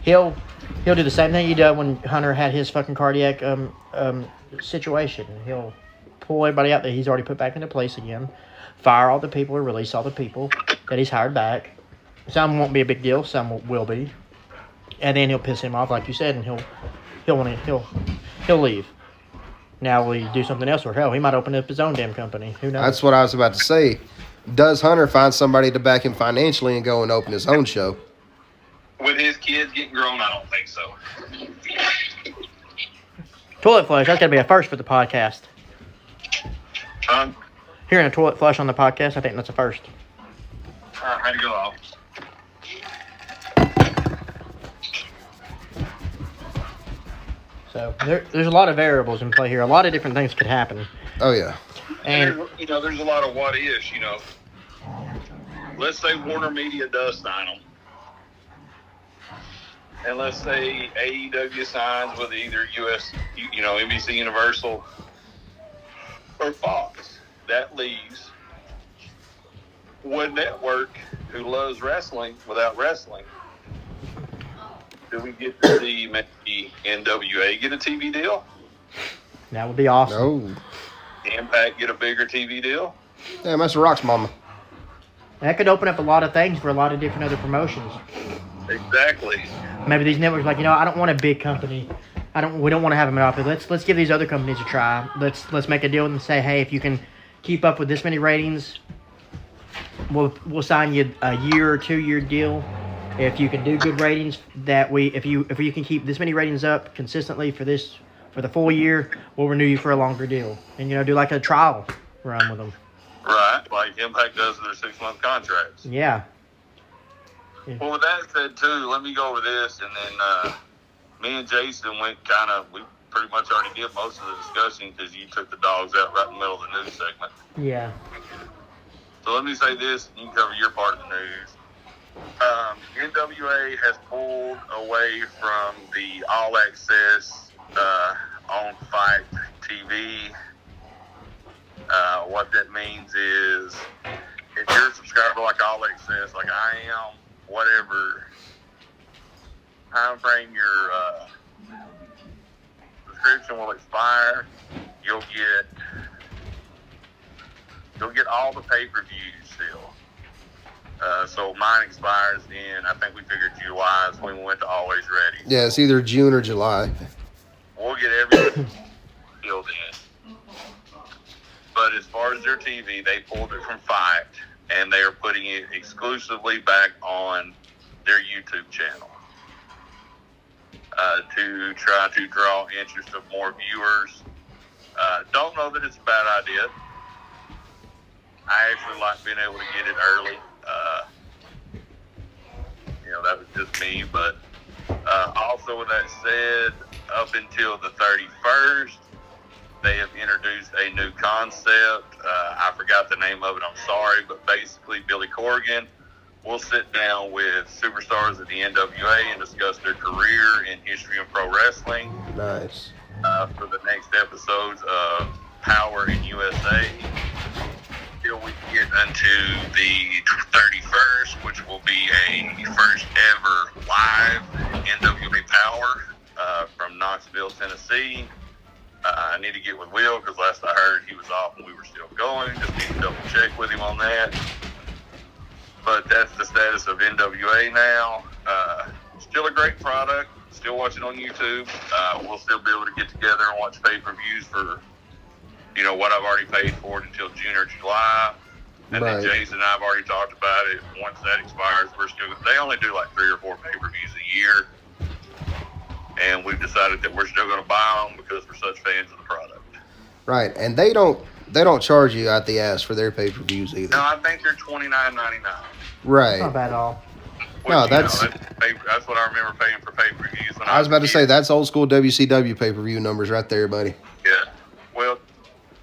He'll he'll do the same thing he did when Hunter had his fucking cardiac um um situation. He'll pull everybody out that he's already put back into place again, fire all the people or release all the people that he's hired back. Some won't be a big deal, some will be, and then he'll piss him off like you said, and he'll he'll want to he'll he'll leave. Now will he do something else, or hell, he might open up his own damn company. Who knows? That's what I was about to say. Does Hunter find somebody to back him financially and go and open his own show? With his kids getting grown, I don't think so. Toilet flush. That's gonna be a first for the podcast. Um, Hearing a toilet flush on the podcast, I think that's a first. uh, how'd it go off? So there, there's a lot of variables in play here. A lot of different things could happen. Oh yeah, And there's, you know, there's a lot of what ifs. You know, let's say Warner Media does sign them, and let's say AEW signs with either US, you, you know, NBC Universal or Fox. That leaves one network who loves wrestling without wrestling. Do we get to see maybe NWA get a TV deal? that would be awesome. no, Impact get a bigger TV deal? damn, that's Rock's mama. That could open up a lot of things for a lot of different other promotions. Exactly. Maybe these networks, like you know, I don't want a big company. I don't. We don't want to have a monopoly. Let's let's give these other companies a try. Let's let's make a deal and say, hey, if you can keep up with this many ratings, we'll we'll sign you a year or two year deal. If you can do good ratings, that we if you if you can keep this many ratings up consistently for this for the full year, we'll renew you for a longer deal. And you know, do like a trial run with them. Right, like Impact does with their six month contracts. Yeah. Well, with that said, too, let me go over this, and then uh, me and Jason went kind of. We pretty much already did most of the discussion because you took the dogs out right in the middle of the news segment. Yeah. So let me say this, and you can cover your part of the news. Um, NWA has pulled away from the All Access uh, on FITE TV. Uh, what that means is, if you're a subscriber like All Access, like I am, whatever time frame your uh, subscription will expire, you'll get you'll get all the pay per views still. Uh, so mine expires in I think we figured July is when we went to Always Ready. Yeah, it's either June or July. We'll get everything filled in. But as far as their TV, they pulled it from FITE, and they are putting it exclusively back on their YouTube channel uh, to try to draw interest of more viewers. Uh, don't know that it's a bad idea. I actually like being able to get it early. Uh, you know, that was just me, but uh, also with that said, up until the 31st, they have introduced a new concept. Uh, I forgot the name of it. I'm sorry, but basically, Billy Corgan will sit down with superstars of the NWA and discuss their career in history of pro wrestling Nice. uh, for the next episodes of Power in USA. Until we get into the 31st, which will be a first ever live NWA Power uh, from Knoxville, Tennessee. Uh, I need to get with Will because last I heard he was off and we were still going. Just need to double check with him on that. But that's the status of NWA now. Uh, still a great product. Still watching on YouTube. Uh, we'll still be able to get together and watch pay per views for, you know, what I've already paid for it until June or July. And Right. then Jason and I have already talked about it. Once that expires, we're still. They only do like three or four pay per views a year, and we've decided that we're still going to buy them because we're such fans of the product. Right, and they don't they don't charge you out the ass for their pay per views either. No, I think they're twenty nine ninety nine. Right. Not bad at all. No, that's- that's, pay, that's what I remember paying for pay per views. I was about to say that's old school WCW pay per view numbers right there, buddy. Yeah. Well,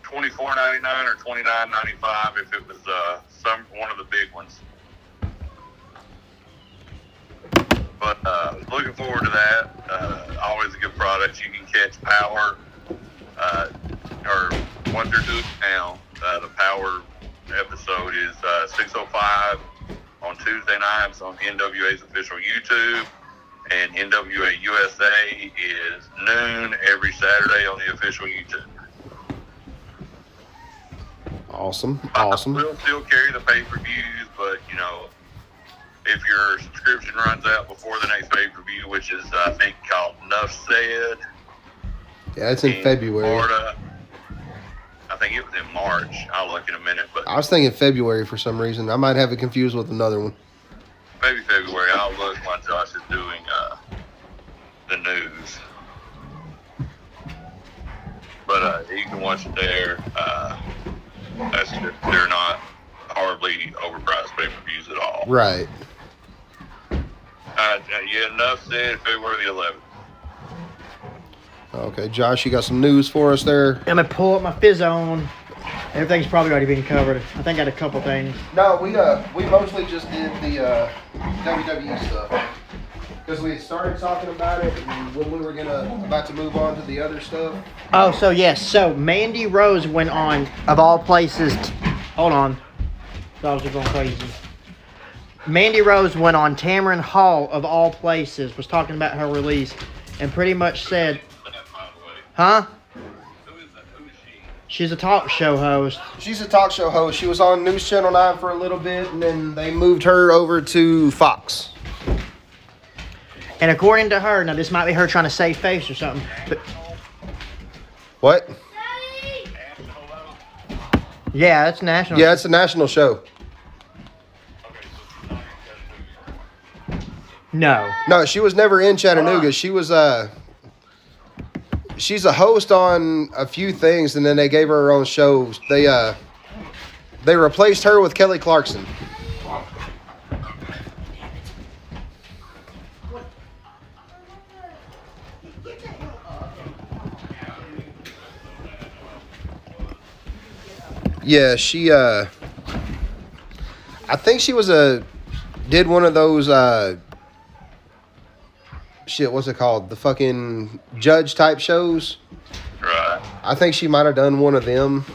twenty four ninety nine or twenty nine ninety five if it was uh, some one of the big ones. But uh, looking forward to that. Uh, always a good product. You can catch Power uh, or Wonder two now. Uh, the Power episode is uh, six oh five on Tuesday nights on NWA's official YouTube. And NWA USA is noon every Saturday on the official YouTube. Awesome, awesome. We'll still carry the pay per views, but you know, if your subscription runs out before the next pay per view, which is I think called Enough Said Yeah, it's in February. Florida. I think it was in March. I'll look in a minute, but I was thinking February for some reason. I might have it confused with another one. maybe February. I'll look when Josh is doing uh, the news. But uh, you can watch it there. Uh, that's they're not horribly overpriced pay per views at all. Right. Uh, yeah, enough said. February the 11th. Okay, Josh, you got some news for us there? I'm gonna pull up my Fizzone. Everything's probably already been covered. I think I got a couple things. No, we uh we mostly just did the uh, WWE stuff because we had started talking about it when we were gonna about to move on to the other stuff. Oh, so yes, so Mandy Rose went on, of all places. t- hold on, dogs are going crazy. Mandy Rose went on Tamron Hall, of all places, was talking about her release, and pretty much said, By the way, "Huh? who is that? Who is she? She's a talk show host. She's a talk show host. She was on News Channel Nine for a little bit, and then they moved her over to Fox. And according to her, now this might be her trying to save face or something, but What? Daddy! Yeah, it's national. Yeah, it's a national show. Okay, so she's not in Chattanooga. No. No, she was never in Chattanooga. She was uh she's a host on a few things and then they gave her her own show. They uh they replaced her with Kelly Clarkson. Yeah, she uh I think she was a did one of those uh shit, what's it called? The fucking judge type shows. Right. I think she might have done one of them.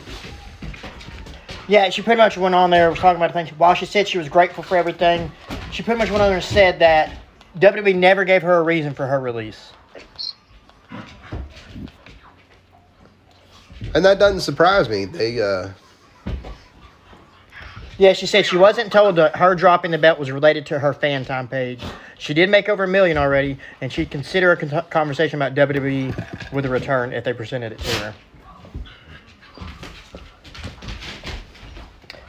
Yeah, she pretty much went on there, was talking about things. While she said she was grateful for everything, she pretty much went on there and said that WWE never gave her a reason for her release. And that doesn't surprise me. They uh Yeah, she said she wasn't told that her dropping the belt was related to her FanTime page. She did make over a million already, and she'd consider a con- conversation about WWE with a return if they presented it to her.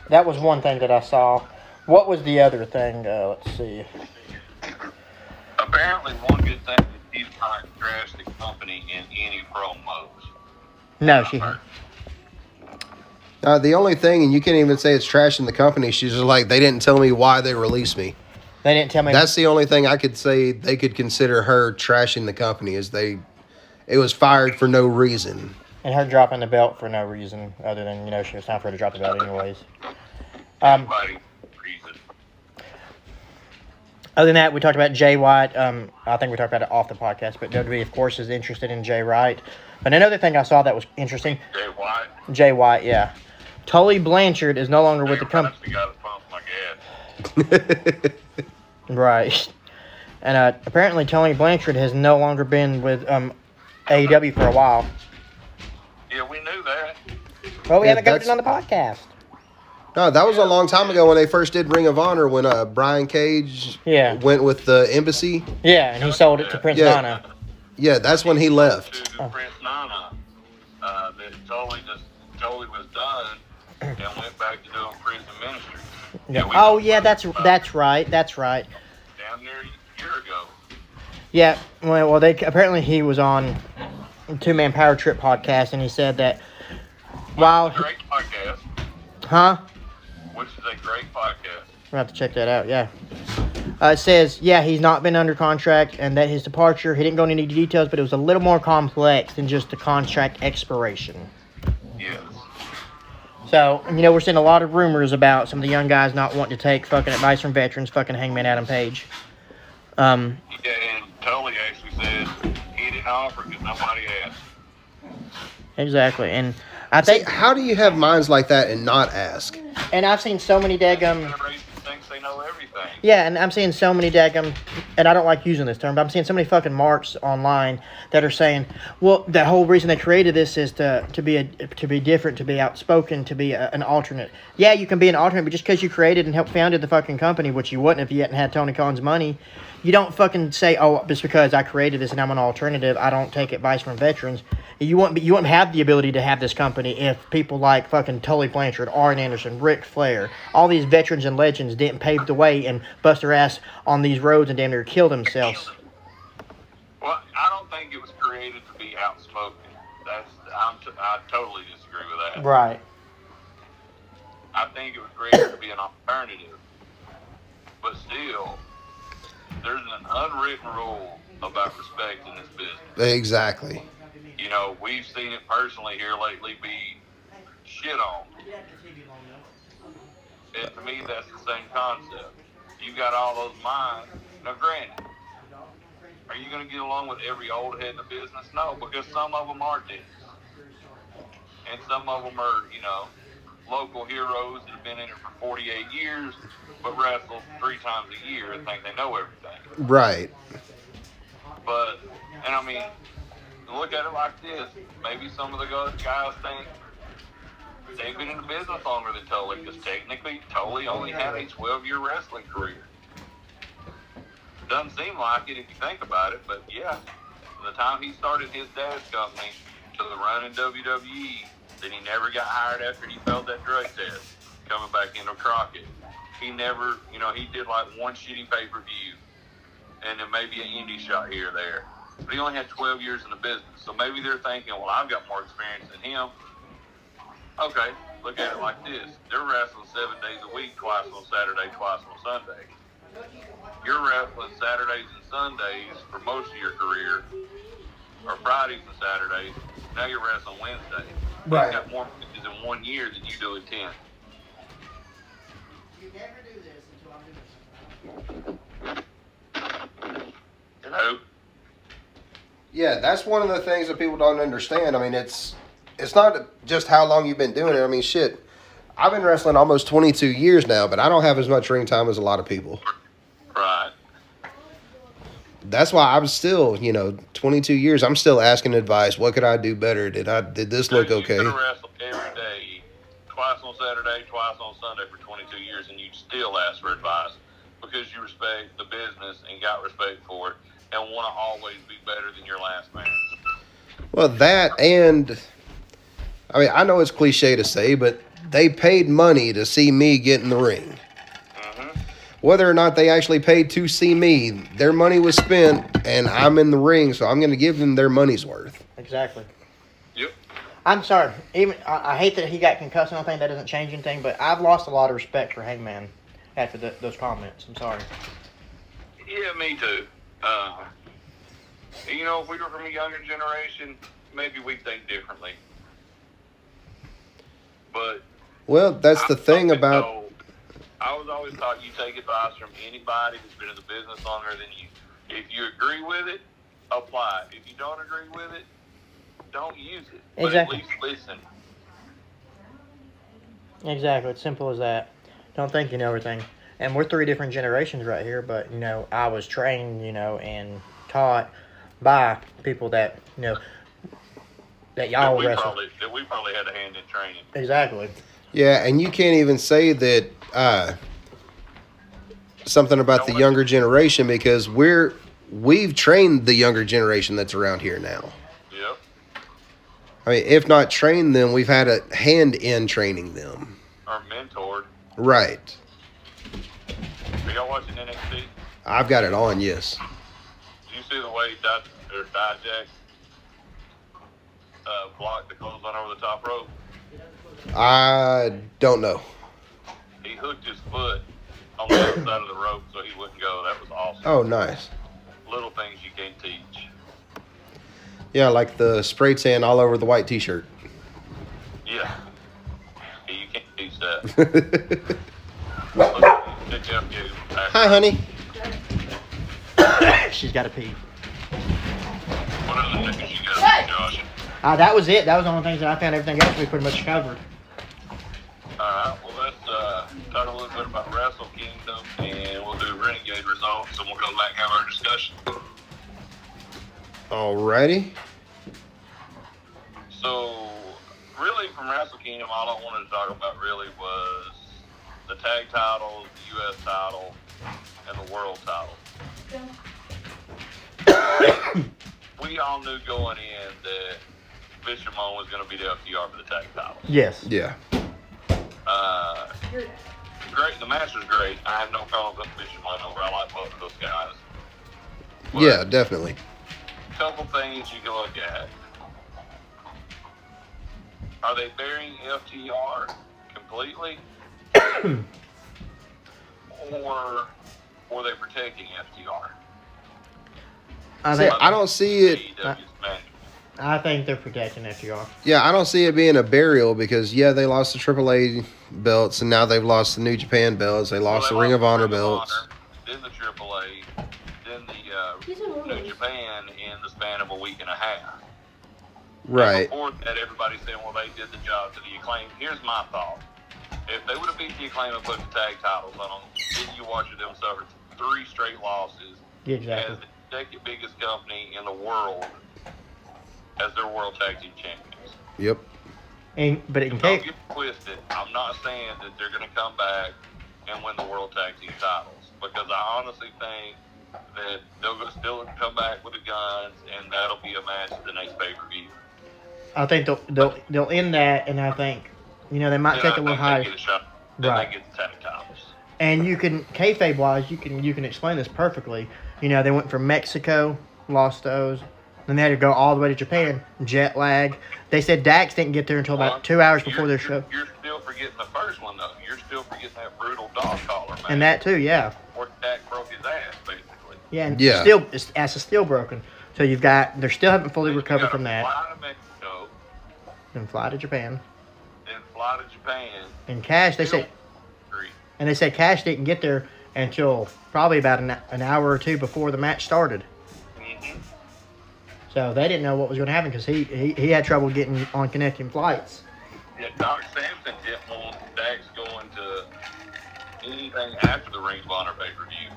That was one thing that I saw. What was the other thing? Uh, let's see. Apparently, one good thing is he's not trashed the company in any promos. No, she. Uh, the only thing, and you can't even say it's trashing the company. She's just like they didn't tell me why they released me. They didn't tell me. That's the only thing I could say they could consider her trashing the company is they it was fired for no reason. and her dropping the belt for no reason other than you know she was time for her to drop the belt anyways. Um, other than that, we talked about Jay White. Um, I think we talked about it off the podcast, but WWE, of course, is interested in Jay Wright. But another thing I saw that was interesting, Jay White. Jay White, yeah. Tully Blanchard is no longer with the company. that's the guy that my gas. Right. And uh, apparently, Tony Blanchard has no longer been with um, AEW for a while. Yeah, we knew that. Well, we Yeah, haven't got it that's- on the podcast. no, that was a long time ago when they first did Ring of Honor when uh, Brian Cage Yeah. went with the embassy. Yeah, and he sold it to Prince Yeah. Nana. Yeah, that's when he left. To Oh. Prince Nana, uh, that totally just totally was done and went back to doing prison ministry. Yeah. we Oh, yeah, that's that's right. That's right. damn near a year ago. Yeah. Well, well, they apparently he was on Two Man Power Trip podcast, and he said that while, great podcast, huh? which is a great podcast. We'll have to check that out. Yeah. Uh, it says, yeah, he's not been under contract, and that his departure, he didn't go into any details, but it was a little more complex than just the contract expiration. Yes. So, you know, we're seeing a lot of rumors about some of the young guys not wanting to take fucking advice from veterans, fucking Hangman Adam Page. Um, Yeah, and Tully actually said he didn't offer because nobody asked. exactly. And I See, think, how do you have minds like that and not ask? and I've seen so many daggum. Generation thinks they know everything. Yeah, and I'm seeing so many daggum, and I don't like using this term, but I'm seeing so many fucking marks online that are saying, well, the whole reason they created this is to to be a to be different, to be outspoken, to be a, an alternate. Yeah, you can be an alternate, but just because you created and helped founded the fucking company, which you wouldn't if you hadn't had Tony Khan's money, you don't fucking say, oh, just because I created this and I'm an alternative, I don't take advice from veterans. You wouldn't be, you wouldn't have the ability to have this company if people like fucking Tully Blanchard, Arn Anderson, Ric Flair, all these veterans and legends didn't pave the way and bust their ass on these roads and damn near kill themselves. Well, I don't think it was created to be outspoken. That's I'm t- I totally disagree with that. Right. I think it was created to be an alternative. But still, there's an unwritten rule about respect in this business. Exactly. You know, we've seen it personally here lately be shit on. And to me, that's the same concept. You got all those minds. Now, granted, are you going to get along with every old head in the business? No, because some of them are dicks. And some of them are, you know, local heroes that have been in it for 48 years, but wrestle three times a year and think they know everything. Right. But, and I mean, look at it like this. Maybe some of the guys think they've been in the business longer than Tully, because technically Tully only had a 12 year wrestling career. Doesn't seem like it if you think about it, but yeah, the time he started his dad's company to the run in WWE, then he never got hired after he failed that drug test, coming back into Crockett. He never, you know, he did like one shitty pay per view and then maybe an indie shot here or there. But he only had 12 years in the business. So maybe they're thinking, well, I've got more experience than him. Okay, look at it like this. They're wrestling seven days a week, twice on Saturday, twice on Sunday. You're wrestling Saturdays and Sundays for most of your career, or Fridays and Saturdays. Now you're wrestling Wednesday. Right. You've got more matches in one year than you do in 10. Hello? Yeah, that's one of the things that people don't understand. I mean, it's it's not just how long you've been doing it. I mean, shit. I've been wrestling almost 22 years now, but I don't have as much ring time as a lot of people. Right. That's why I'm still, you know, 22 years. I'm still asking advice. What could I do better? Did I did this look You okay? have every day, twice on Saturday, twice on Sunday for 22 years, and you'd still ask for advice because you respect the business and got respect for it and want to always be better than your last man. Well, that and I mean, I know it's cliche to say, but they paid money to see me get in the ring. Whether or not they actually paid to see me, their money was spent, and I'm in the ring, so I'm going to give them their money's worth. Exactly. Yep. I'm sorry. Even I, I hate that he got concussed. and I think that doesn't change anything, but I've lost a lot of respect for Hangman after the, those comments. I'm sorry. Yeah, me too. Uh, you know, if we were from a younger generation, maybe we'd think differently. But Well, that's the I've thing about told- I was always taught you take advice from anybody that's been in the business longer than you. If you agree with it, apply. If you don't agree with it, don't use it. But Exactly. at least listen. Exactly. It's simple as that. Don't think you know everything. And we're three different generations right here, but you know, I was trained, you know, and taught by people that you know that That y'all we wrestle. probably that we probably had a hand in training. Exactly. Yeah, and you can't even say that uh, something about the younger generation because we're we've trained the younger generation that's around here now. Yep. I mean, if not trained them, we've had a hand in training them. Or mentored. Right. Are y'all watching NXT? I've got it on. Yes. Do you see the way Di- or Dijak uh, blocked the clothesline over the top rope? I don't know. He hooked his foot on the other side of the rope so he wouldn't go. That was awesome. Oh, nice. Little things you can't teach. Yeah, like the spray tan all over the white T-shirt. Yeah. Yeah, you can't teach that. Look, Dick F gave him a Hi, honey. She's got to pee. What other tickets you got, Josh? Uh, that was it. That was the only things that I found. Everything else we pretty much covered. Alright, well let's uh, talk a little bit about Wrestle Kingdom and we'll do Renegade results and we'll come back and have our discussion. Alrighty. So, really, from Wrestle Kingdom, all I wanted to talk about really was the tag titles, the U.S. title, and the world title. we all knew going in that Bishamon was going to be the FTR for the tag title. Yes. Yeah. Uh, great. The match was great. I have no problems with Bishamon over. I like both of those guys. But Yeah, definitely. A couple things you can look at. Are they burying FTR completely? or were they protecting FTR? I See, think I don't see it. AEW's management. I think they're protecting FTR. Yeah, I don't see it being a burial because yeah, they lost the AAA belts and now they've lost the New Japan belts. They lost Well, the Ring of Honor Ring belts. Honor, then the AAA, then the uh, New. Japan in the span of a week and a half. Right. Before that, everybody's saying, well, they did the job to the acclaim. Here's my thought. If they would have beat the acclaim and put the tag titles on them, then you watch them suffer three straight losses Yeah, as exactly. the second biggest company in the world as their world tag team champions. Yep. And but in Don't case get twisted. I'm not saying that they're going to come back and win the world tag team titles because I honestly think that they'll go- still come back with the guns and that'll be a match at the next pay per view. I think they'll they'll they'll end that, and I think you know they might Then take I a little higher. They get a Right. they get the tag titles. And you can kayfabe wise, you can you can explain this perfectly. You know, they went from Mexico, lost those, then they had to go all the way to Japan, jet lag. They said Dax didn't get there until about two hours before you're- their show, You're, you're still forgetting the first one though. You're still forgetting that brutal dog collar match. and that too, yeah, where Dak broke his ass basically. yeah, and Yeah. still it's, ass is still broken. So you've got they're still haven't fully Then recovered from that, Fly to Mexico, and fly to Japan. then fly to Japan. And Cash, they said, and they said Cash didn't get there until probably about an, an hour or two before the match started. So they didn't know what was going to happen because he, he he had trouble getting on connecting flights. Yeah, Doc Sampson didn't want Dax going to anything after the Ring of Honor pay per view.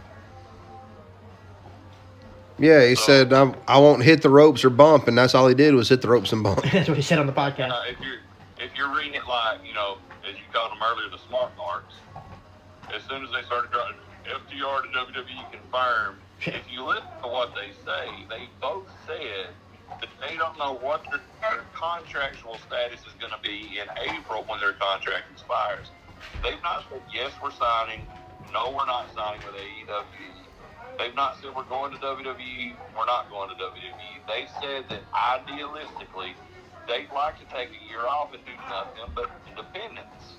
Yeah, he said I'm, I won't hit the ropes or bump, and that's all he did was hit the ropes and bump. That's what he said on the podcast. Uh, if you're if you're reading it like you know, as you called them earlier, the smart marks. As soon as they started dropping FTR to WWE confirmed, if you listen to what they say, they both said that they don't know what their, their contractual status is going to be in April when their contract expires. They've not said yes, we're signing. No, we're not signing with AEW. They've not said we're going to WWE. We're not going to WWE. They said that idealistically, they'd like to take a year off and do nothing but independence.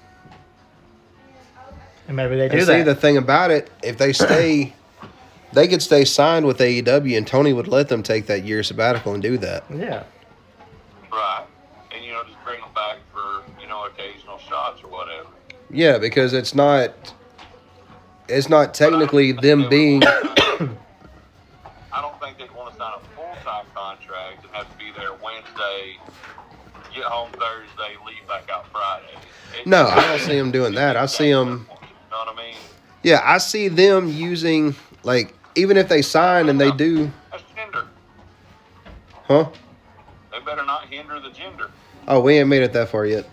And maybe they do And see, that. the thing about it, if they stay, they could stay signed with AEW, and Tony would let them take that year sabbatical and do that. yeah. Right. And, you know, just bring them back for, you know, occasional shots or whatever. Yeah, because it's not, it's not technically I them think being. I don't think they'd want to sign a full time contract and have to be there Wednesday get home Thursday, leave back out Friday. It- No, I don't see them doing that. I see them. You know what I mean? Yeah, I see them using like even if they sign and they do, That's Jinder. huh? They better not hinder the Jinder. Oh, we ain't made it that far yet.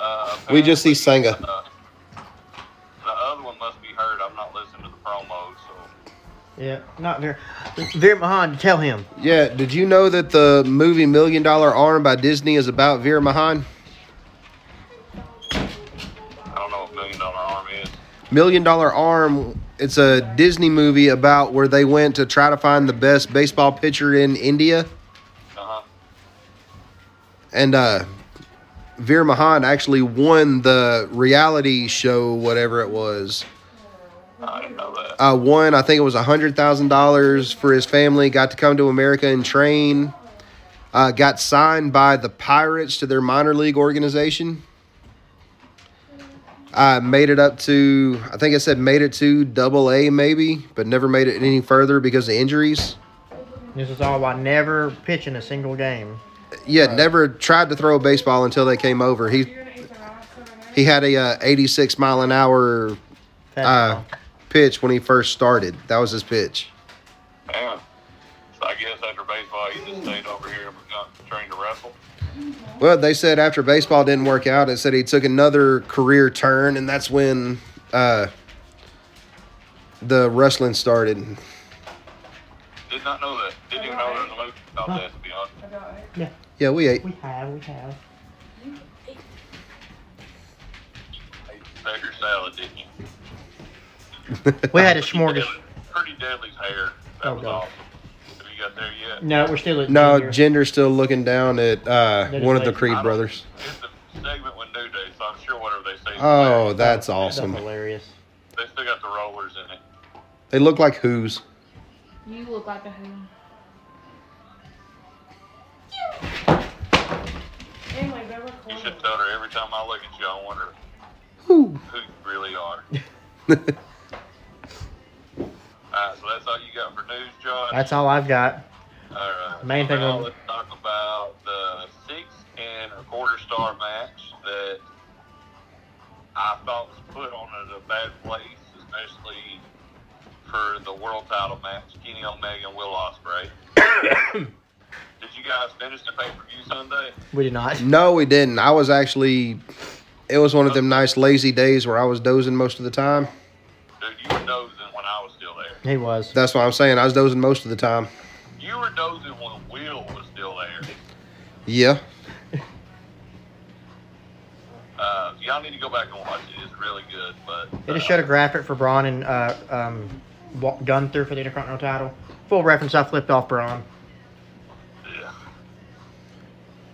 Uh, We just see apparently, Sanga. Uh, the other one must be heard. I'm not listening to the promos, so Yeah, not Veer. Veer Mahaan, tell him. Yeah, did you know that the movie Million Dollar Arm by Disney is about Veer Mahaan? Million Dollar Arm, it's a Disney movie about where they went to try to find the best baseball pitcher in India. Uh huh. And uh Veer Mahaan actually won the reality show, whatever it was. I didn't know that. Uh, won, I think it was $100,000 for his family, got to come to America and train. Uh, got signed by the Pirates to their minor league organization. I made it up to, I think I said made it to double A maybe, but never made it any further because of injuries. This is all while never pitching a single game. Yeah, never tried to throw a baseball until they came over. He he had a uh, 86 mile an hour uh, pitch when he first started. That was his pitch. Damn. So I guess after baseball, you just stayed over here and got trained to wrestle. Well, they said after baseball didn't work out, it said he took another career turn, and that's when uh, the wrestling started. Did not know that. Didn't even know there was a movie about Huh. that. To be honest. Yeah, Yeah, we ate. we have, we have. You Ate Better salad, didn't you? We had a Pretty smorgas- Deadly- Pretty Deadly's hair. That Oh, was God. awesome. Have you got there yet? No, we're still at no, junior. Jinder's still looking down at uh, one of the Creed brothers. It's the segment with New Day, so I'm sure whatever they say. Oh, hilarious. that's That's awesome. hilarious. They still got the rollers in it. They look like who's. You look like a who. Anyway, You should tell her every time I look at you, I wonder Who? who you really are. Alright, so that's all you got for news, John? That's all I've got. Alright. Main thing now on- let's talk about the six and a quarter star match that I thought was put on at a bad place, especially for the world title match, Kenny Omega and Will Ospreay. Did you guys finish the pay per view Sunday? We did not. No, we didn't. I was actually. It was one of them nice lazy days where I was dozing most of the time. Dude, you were dozing when I was still there. He was. That's what I'm saying. I was dozing most of the time. You were dozing when Will was still there. Yeah. Uh, y'all need to go back and watch it. It's really good. But They just uh, showed a graphic for Braun and uh, um, Wa- Gunther for the Intercontinental title. Full reference. I flipped off Braun. Yeah.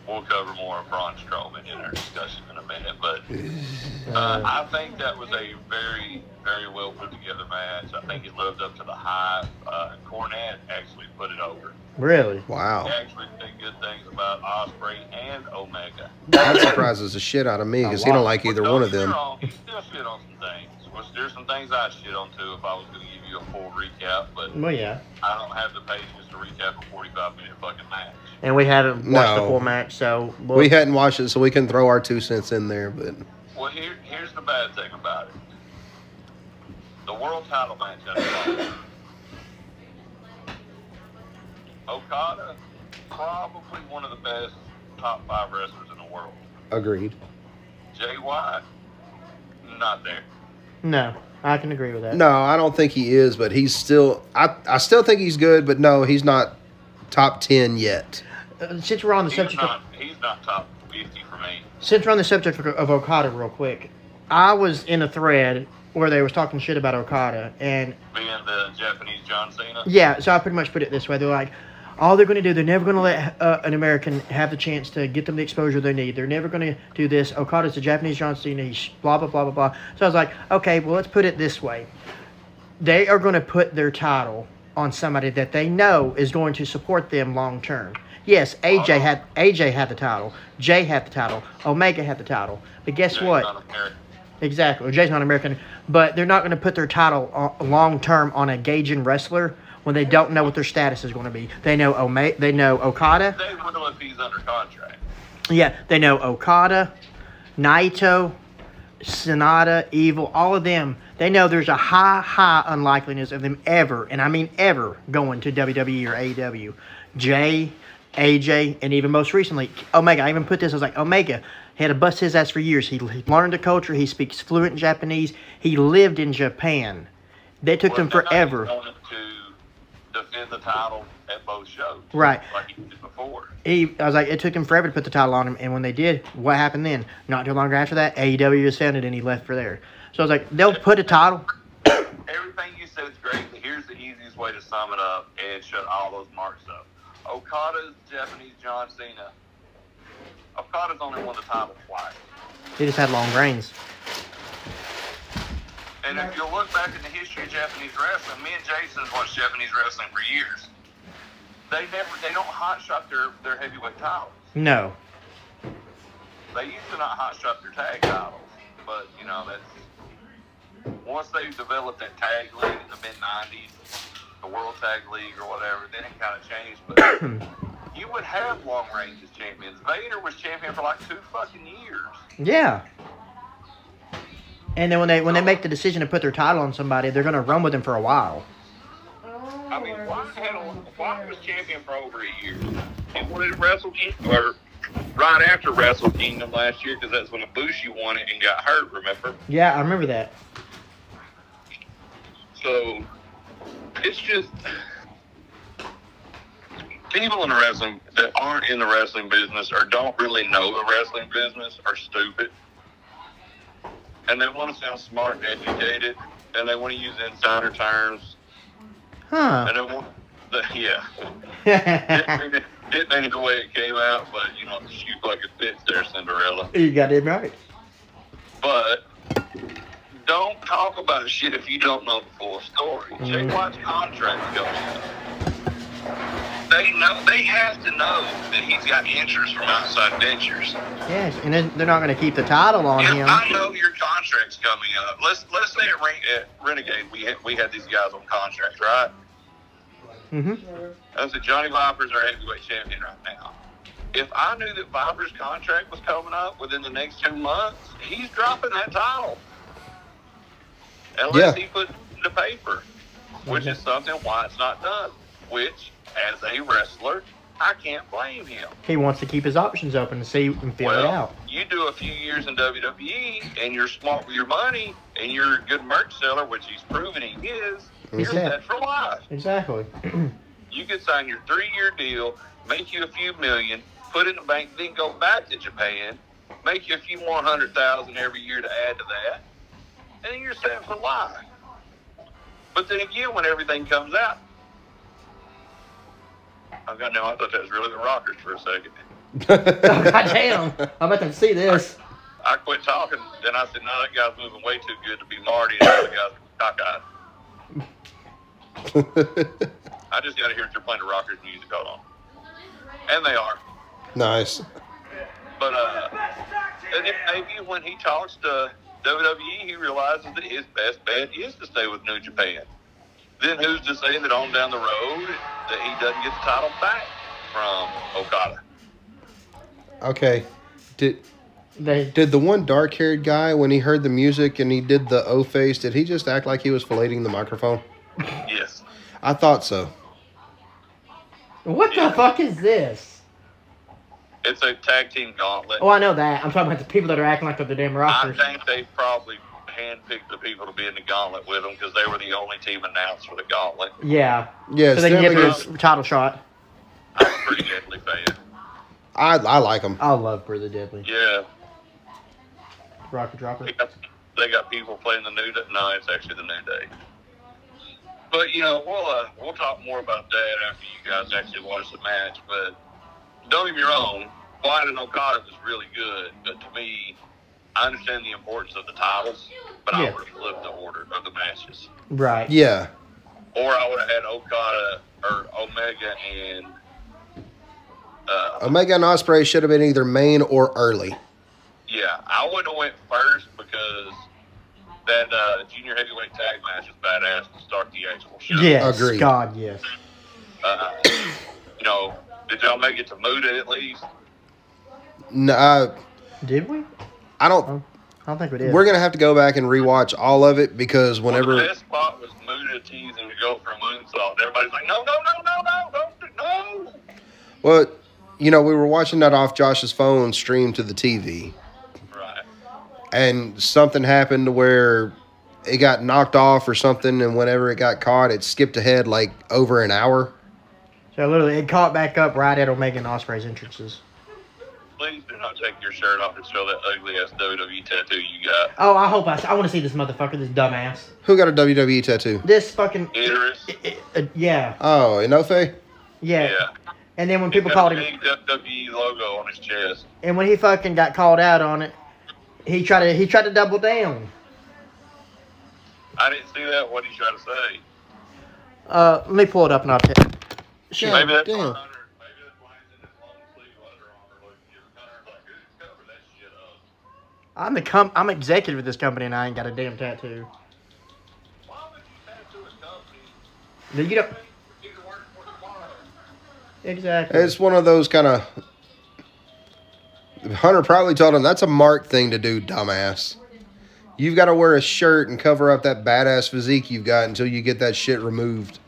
We'll cover more of Braun Strowman in our discussion in a minute, but uh, I think that was a very, very well put together match. I think it lived up to the hype. Uh, Cornette actually put it over. really? He Wow. actually said good things about Ospreay and Omega. That surprises the shit out of me because he don't like either Don't one of them. wrong, he still shit on some things. Well, there's some things I'd shit on too if I was going to give you a full recap, but Well, yeah. I don't have the patience to recap a 45 minute fucking match. And we hadn't watched the No. full match, so we'll, We hadn't watched it, so we can throw our two cents in there. But Well, here, here's the bad thing about it. The world title match at the. Okada, probably one of the best top five wrestlers in the world. agreed. Jay White, not there. No, I can agree with that. No, I don't think he is, but he's still. I I still think he's good, but no, he's not top ten yet. Uh, since we're on the He's subject, of, he's not top 50 for me. since we're on the subject of, of Okada, real quick, I was in a thread where they was talking shit about Okada, and Being the Japanese John Cena. Yeah, so I pretty much put it this way: they're like, all they're going to do, they're never going to let uh, an American have the chance to get them the exposure they need. They're never going to do this. Okada's a Japanese John Cena. He's blah blah blah blah blah. So I was like, okay, well let's put it this way: they are going to put their title on somebody that they know is going to support them long term. Yes, AJ had AJ had the title, Jay had the title, Omega had the title, but guess Jay's what? Exactly. Jay's not American, but they're not going to put their title long term on a gaijin wrestler when they don't know what their status is going to be. They know Ome- they know Okada. They will if he's under contract. Yeah, they know Okada, Naito, Sanada, Evil, all of them. They know there's a high, high unlikeliness of them ever, and I mean ever, going to WWE or AEW. Jay, AJ, and even most recently, Omega. I even put this, I was like, Omega he had to bust his ass for years. He, he learned the culture, he speaks fluent Japanese, he lived in Japan. They took Well, him forever. He wanted to defend the title at both shows. Right. Like he did before. he, I was like, it took him forever to put the title on him, and when they did, what happened then? Not too long after that, AEW was founded, and he left for there. So I was like, they'll put a title. Everything you said is great, but here's the easiest way to sum it up and shut all those marks up. Okada's Japanese John Cena. Okada's only won the title twice. He just had long reigns. And if you look back in the history of Japanese wrestling, me and Jason have watched Japanese wrestling for years. They never, they don't hot shot their, their heavyweight titles. No. They used to not hot shot their tag titles, but you know that's once they developed that tag league in the mid '90s, the World Tag League or whatever, then it kind of changed. But you would have long range as champions. Vader was champion for like two fucking years. Yeah. And then when they when they make the oh. decision to put their title on somebody, they're gonna run with them for a while. Oh, I mean, Lord, why had a, sounds why was champion for over a year? And wanted Wrestle Kingdom or right after Wrestle Kingdom last year because that's when Ibushi won it and got hurt. Remember? Yeah, I remember that. So it's just people in the wrestling that aren't in the wrestling business or don't really know the wrestling business are stupid. And they want to sound smart and educated and they want to use insider terms Huh. and they want the yeah. didn't, mean it, didn't mean it the way it came out, but you know, shoot like it fits there, Cinderella. you got it right. But don't talk about shit if you don't know the full story. Check Mhm. White's contract goes. They know they have to know that he's got interest from outside ventures. Yes, and then they're not gonna keep the title on him. I know your contract's coming up. Let's let's say at, Ren- at Renegade we had, we had these guys on contract, right? Mm-hmm. I said Johnny Viper's our heavyweight champion right now. If I knew that Viper's contract was coming up within the next two months, he's dropping that title. Unless Yeah. he put it to paper, which is something why it's not done. Which, as a wrestler, I can't blame him. He wants to keep his options open to see and feel it well, out. you do a few years in WWE and you're smart with your money and you're a good merch seller, which he's proven he is, He's you're set. set for life. Exactly. You could sign your three-year deal, make you a few million, put it in the bank, then go back to Japan, make you a few more hundred thousand every year to add to that, and then you're set for life. But then again, when everything comes out, I got no. I thought that was really the Rockers for a second. oh, God damn. I'm about to see this. I quit talking, then I said, "No, that guy's moving way too good to be Marty." And the other guy's cockeyed. I just got to hear if they're playing the Rockers music. Hold on, and they are. nice. But uh, and then maybe when he talks to WWE, he realizes that his best bet is to stay with New Japan. Then who's to say that on down the road that he doesn't get the title back from Okada? Okay. Did They did the one dark haired guy when he heard the music and he did the O face? Did he just act like he was filleting the microphone? Yes. I thought so. What the fuck is this? It's a tag team gauntlet. Oh, I know that. I'm talking about the people that are acting like they're the damn rockers. I think they probably handpicked the people to be in the gauntlet with them because they were the only team announced for the gauntlet. Yeah. Yeah, So they can get definitely- their title shot. I'm a pretty deadly fan. I I like them. I love Brother Deadly. Yeah. Rocker Dropper. They got, they got people playing the new day. No, it's actually the new day. But you know, we'll uh, we'll talk more about that after you guys actually watch the match. But don't get me wrong, White and Okada was really good. But to me, I understand the importance of the titles, but I Yeah. would have flipped the order of the matches, Right. Yeah. or I would have had Okada or Omega and uh, Omega and Ospreay should have been either main or early. Yeah, I would have went first because that uh, junior heavyweight tag match is badass to start the actual show. Yes. Agreed. God, yes. Uh, you know, did y'all make it to Muta at least? No, uh, Did we? I don't. I don't think we did. We're gonna have to go back and rewatch all of it because Well, the whenever best spot was Muta teasing to go for a moonsault. Everybody's like, no, no, no, no, no, don't, do- no. well, you know, we were watching that off Josh's phone stream to the TV, Right. and something happened to where it got knocked off or something, and whenever it got caught, it skipped ahead like over an hour. so literally, it caught back up right at Omega and Ospreay's entrances. Please do not take your shirt off and show that ugly ass WWE tattoo you got. Oh, I hope I. I want to see this motherfucker, this dumbass. Who got a WWE tattoo? This fucking. Edris. i- i- uh, yeah, Oh, Enofe. yeah, Yeah. And then when people called him, big WWE logo on his chest. and when he fucking got called out on it, he tried to he tried to double down. I didn't see that. What he trying to say? Uh, let me pull it up and I'll tell. Shit. Maybe that's damn. why Hunter. Maybe that's why he's in his long sleeve Under Armour look. Hunter's like, who's cover that shit up? I'm the com- I'm executive of this company and I ain't got a damn tattoo. Why would you tattoo a company? No, You don't. Exactly. It's one of those kind of. Hunter probably told him that's a Mark thing to do, dumbass. You've got to wear a shirt and cover up that badass physique you've got until you get that shit removed.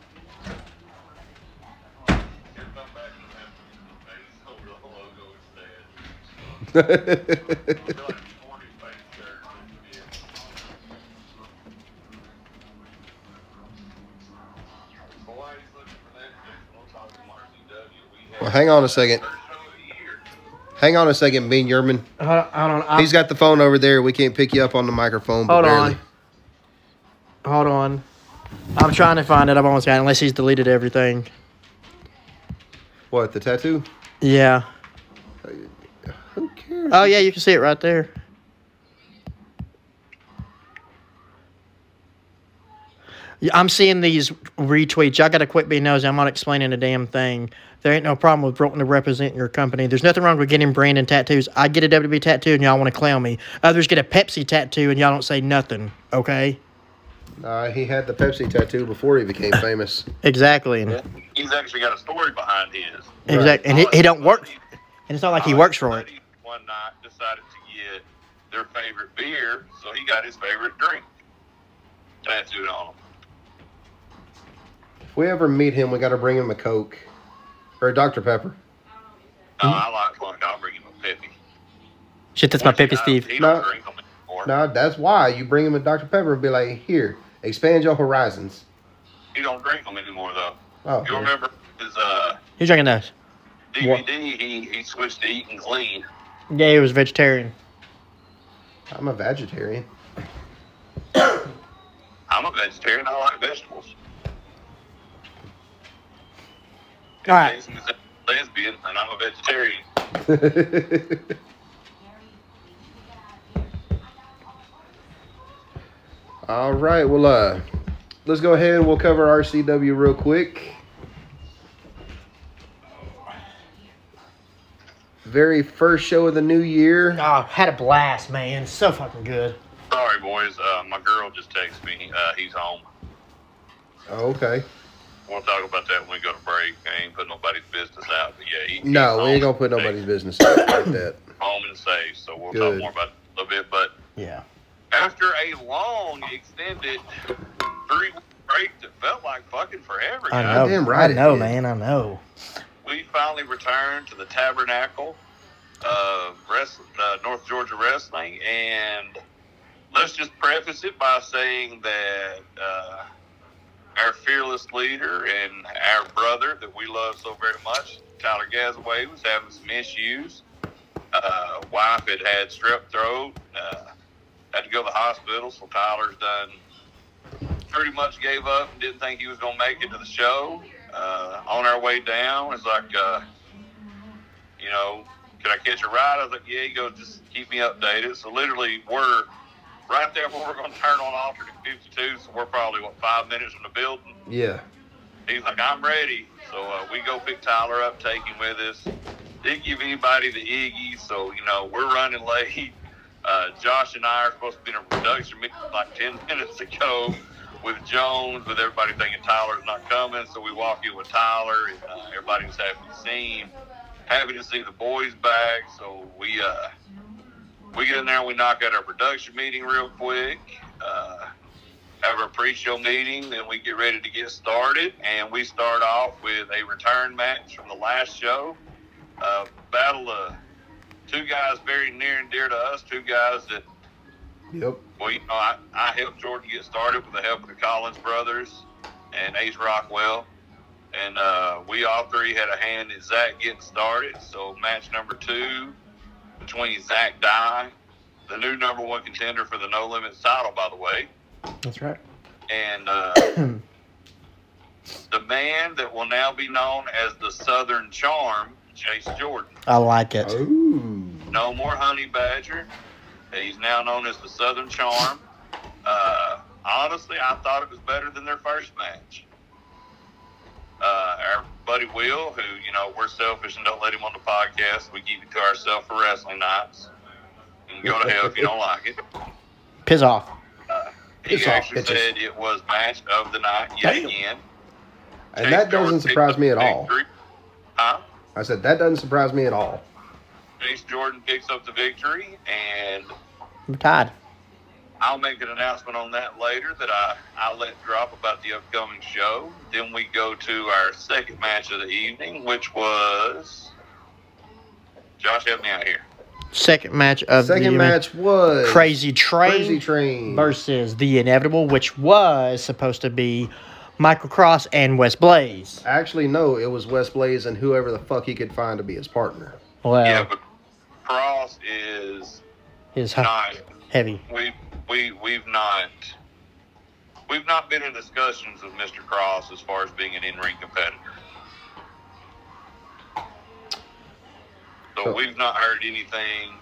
Well, hang on a second. first show of the year. Hang on a second, Bean Yerman. on. Hold on. I'm- He's got the phone over there. We can't pick you up on the microphone. Hold barely. on. Hold on. I'm trying to find it. I've almost got it, unless he's deleted everything. What the tattoo? Yeah. Who cares? Oh yeah, you can see it right there. I'm seeing these retweets. Y'all got to quit being nosy. I'm not explaining a damn thing. There ain't no problem with wanting to represent your company. There's nothing wrong with getting branding tattoos. I get a WWE tattoo and y'all want to clown me. Others get a Pepsi tattoo and y'all don't say nothing. Okay? Uh, he had the Pepsi tattoo before he became famous. Exactly. And, He's actually got a story behind his. exact, and he, he don't work. And it's not like he works for it. One night decided to get their favorite beer, so he got his favorite drink tattooed on him. If we ever meet him, we got to bring him a Coke or a Dr. Pepper. Oh, I like Clunk. I'll bring him a Pepsi. Shit, that's my Once Peppy Steve. He don't No. drink anymore. No, that's why you bring him a Dr. Pepper and be like, here, expand your horizons. He don't drink them anymore though. Oh, You remember his uh, He's drinking those. DVD? He he switched to eating clean. Yeah, he was vegetarian. I'm a vegetarian. I'm a vegetarian. I like vegetables. All right. Jason's a lesbian, and I'm a vegetarian. All right, well, uh, let's go ahead and we'll cover RCW real quick. Very first show of the new year. Oh, had a blast, man. So fucking good. Sorry, boys. Uh, my girl just texted me. Uh, he's home. Oh, okay. We'll talk about that when we go to break. I ain't put nobody's business out, but yeah, he, No, we ain't gonna put safe- nobody's business out like that. home and safe. So we'll Good. talk more about it a little bit. But Yeah. after a long, extended three week break that felt like fucking forever, I guys, know. Goddamn right I it know, did. man. I know. we finally returned to the Tabernacle of Wrest- uh, North Georgia Wrestling, and let's just preface it by saying that uh, our fearless leader and our brother that we love so very much, Tyler Gazaway, was having some issues. Uh, wife had had strep throat, uh, had to go to the hospital, so Tyler's done pretty much gave up and didn't think he was going to make it to the show. Uh, on our way down, it's like, uh, you know, can I catch a ride? I was like, yeah. He goes, just keep me updated. So literally, we're right there where we're going to turn on alternate 52. So we're probably what five minutes from the building. Yeah. He's like, I'm ready. So uh, we go pick Tyler up, take him with us. Didn't give anybody the Iggy, so you know we're running late. Uh, Josh and I are supposed to be in a production meeting like 10 minutes ago with Jones, with everybody thinking Tyler's not coming. So we walk in with Tyler, and uh, everybody was happy to see him. happy to see the boys back. So we uh, we get in there and we knock out our production meeting real quick. Uh, have our pre-show meeting, then we get ready to get started, and we start off with a return match from the last show. Uh, battle of two guys very near and dear to us, two guys that Yep. well, you know, I, I helped Jordan get started with the help of the Collins brothers and Ace Rockwell. And uh, we all three had a hand in Zach getting started. So, match number two between Zach Dye, the new number one contender for the No Limits title, by the way, That's right. and uh, the man that will now be known as the Southern Charm, Chase Jordan. I like it. Ooh. No more Honey Badger. He's now known as the Southern Charm. Uh, honestly, I thought it was better than their first match. Uh, our buddy Will, who, you know, we're selfish and don't let him on the podcast. We keep it to ourselves for wrestling nights. Can go to hell if you don't like it. Piss off. Uh, he Piss actually said it was match of the night yet Damn. again. And Chase that doesn't surprise me at all. Huh? I said that doesn't surprise me at all. Chase Jordan picks up the victory, and I'm tired. I'll make an announcement on that later that I, I let drop about the upcoming show. Then we go to our second match of the evening, which was Josh help me out here. Second match of the Second match was Crazy Train Crazy Train versus The Inevitable, which was supposed to be Michael Cross and Wes Blaze. Actually, no, it was Wes Blaze and whoever the fuck he could find to be his partner. Well, yeah, but Cross is his not heavy. we we we've not we've not been in discussions with Mr. Cross as far as being an in ring competitor. So we've not heard anything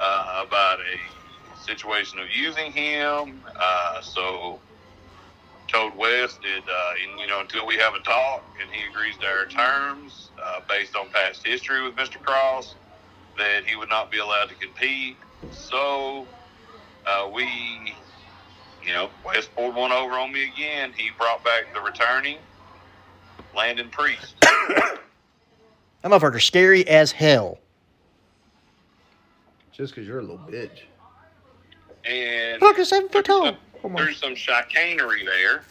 uh, about a situation of using him. Uh, so told Wes that uh, and, you know until we have a talk and he agrees to our terms uh, based on past history with Mr. Cross that he would not be allowed to compete. So uh, we, you know, Wes pulled one over on me again. He brought back the returning Landon Priest. That motherfucker scary as hell. Just because you're a little bitch. And Fucker seven foot tall. There's Oh some, there's some chicanery there.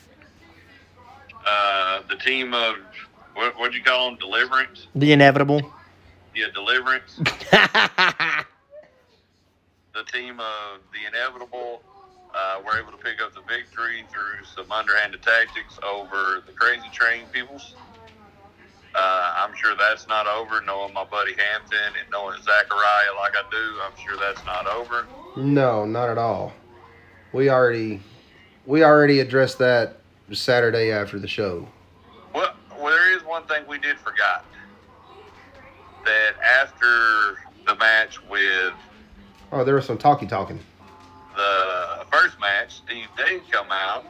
Uh, the team of, what, what'd you call them? Deliverance? The Inevitable. Yeah, Deliverance. the team of the inevitable uh, were able to pick up the victory through some underhanded tactics over the crazy train peoples. Uh, I'm sure that's not over. Knowing my buddy Hampton and knowing Zachariah like I do, I'm sure that's not over. No, not at all. We already we already addressed that Saturday after the show. Well, well, there is one thing we did forgot. That after the match with Oh, there was some talkie talking. the first match, Steve Dave come out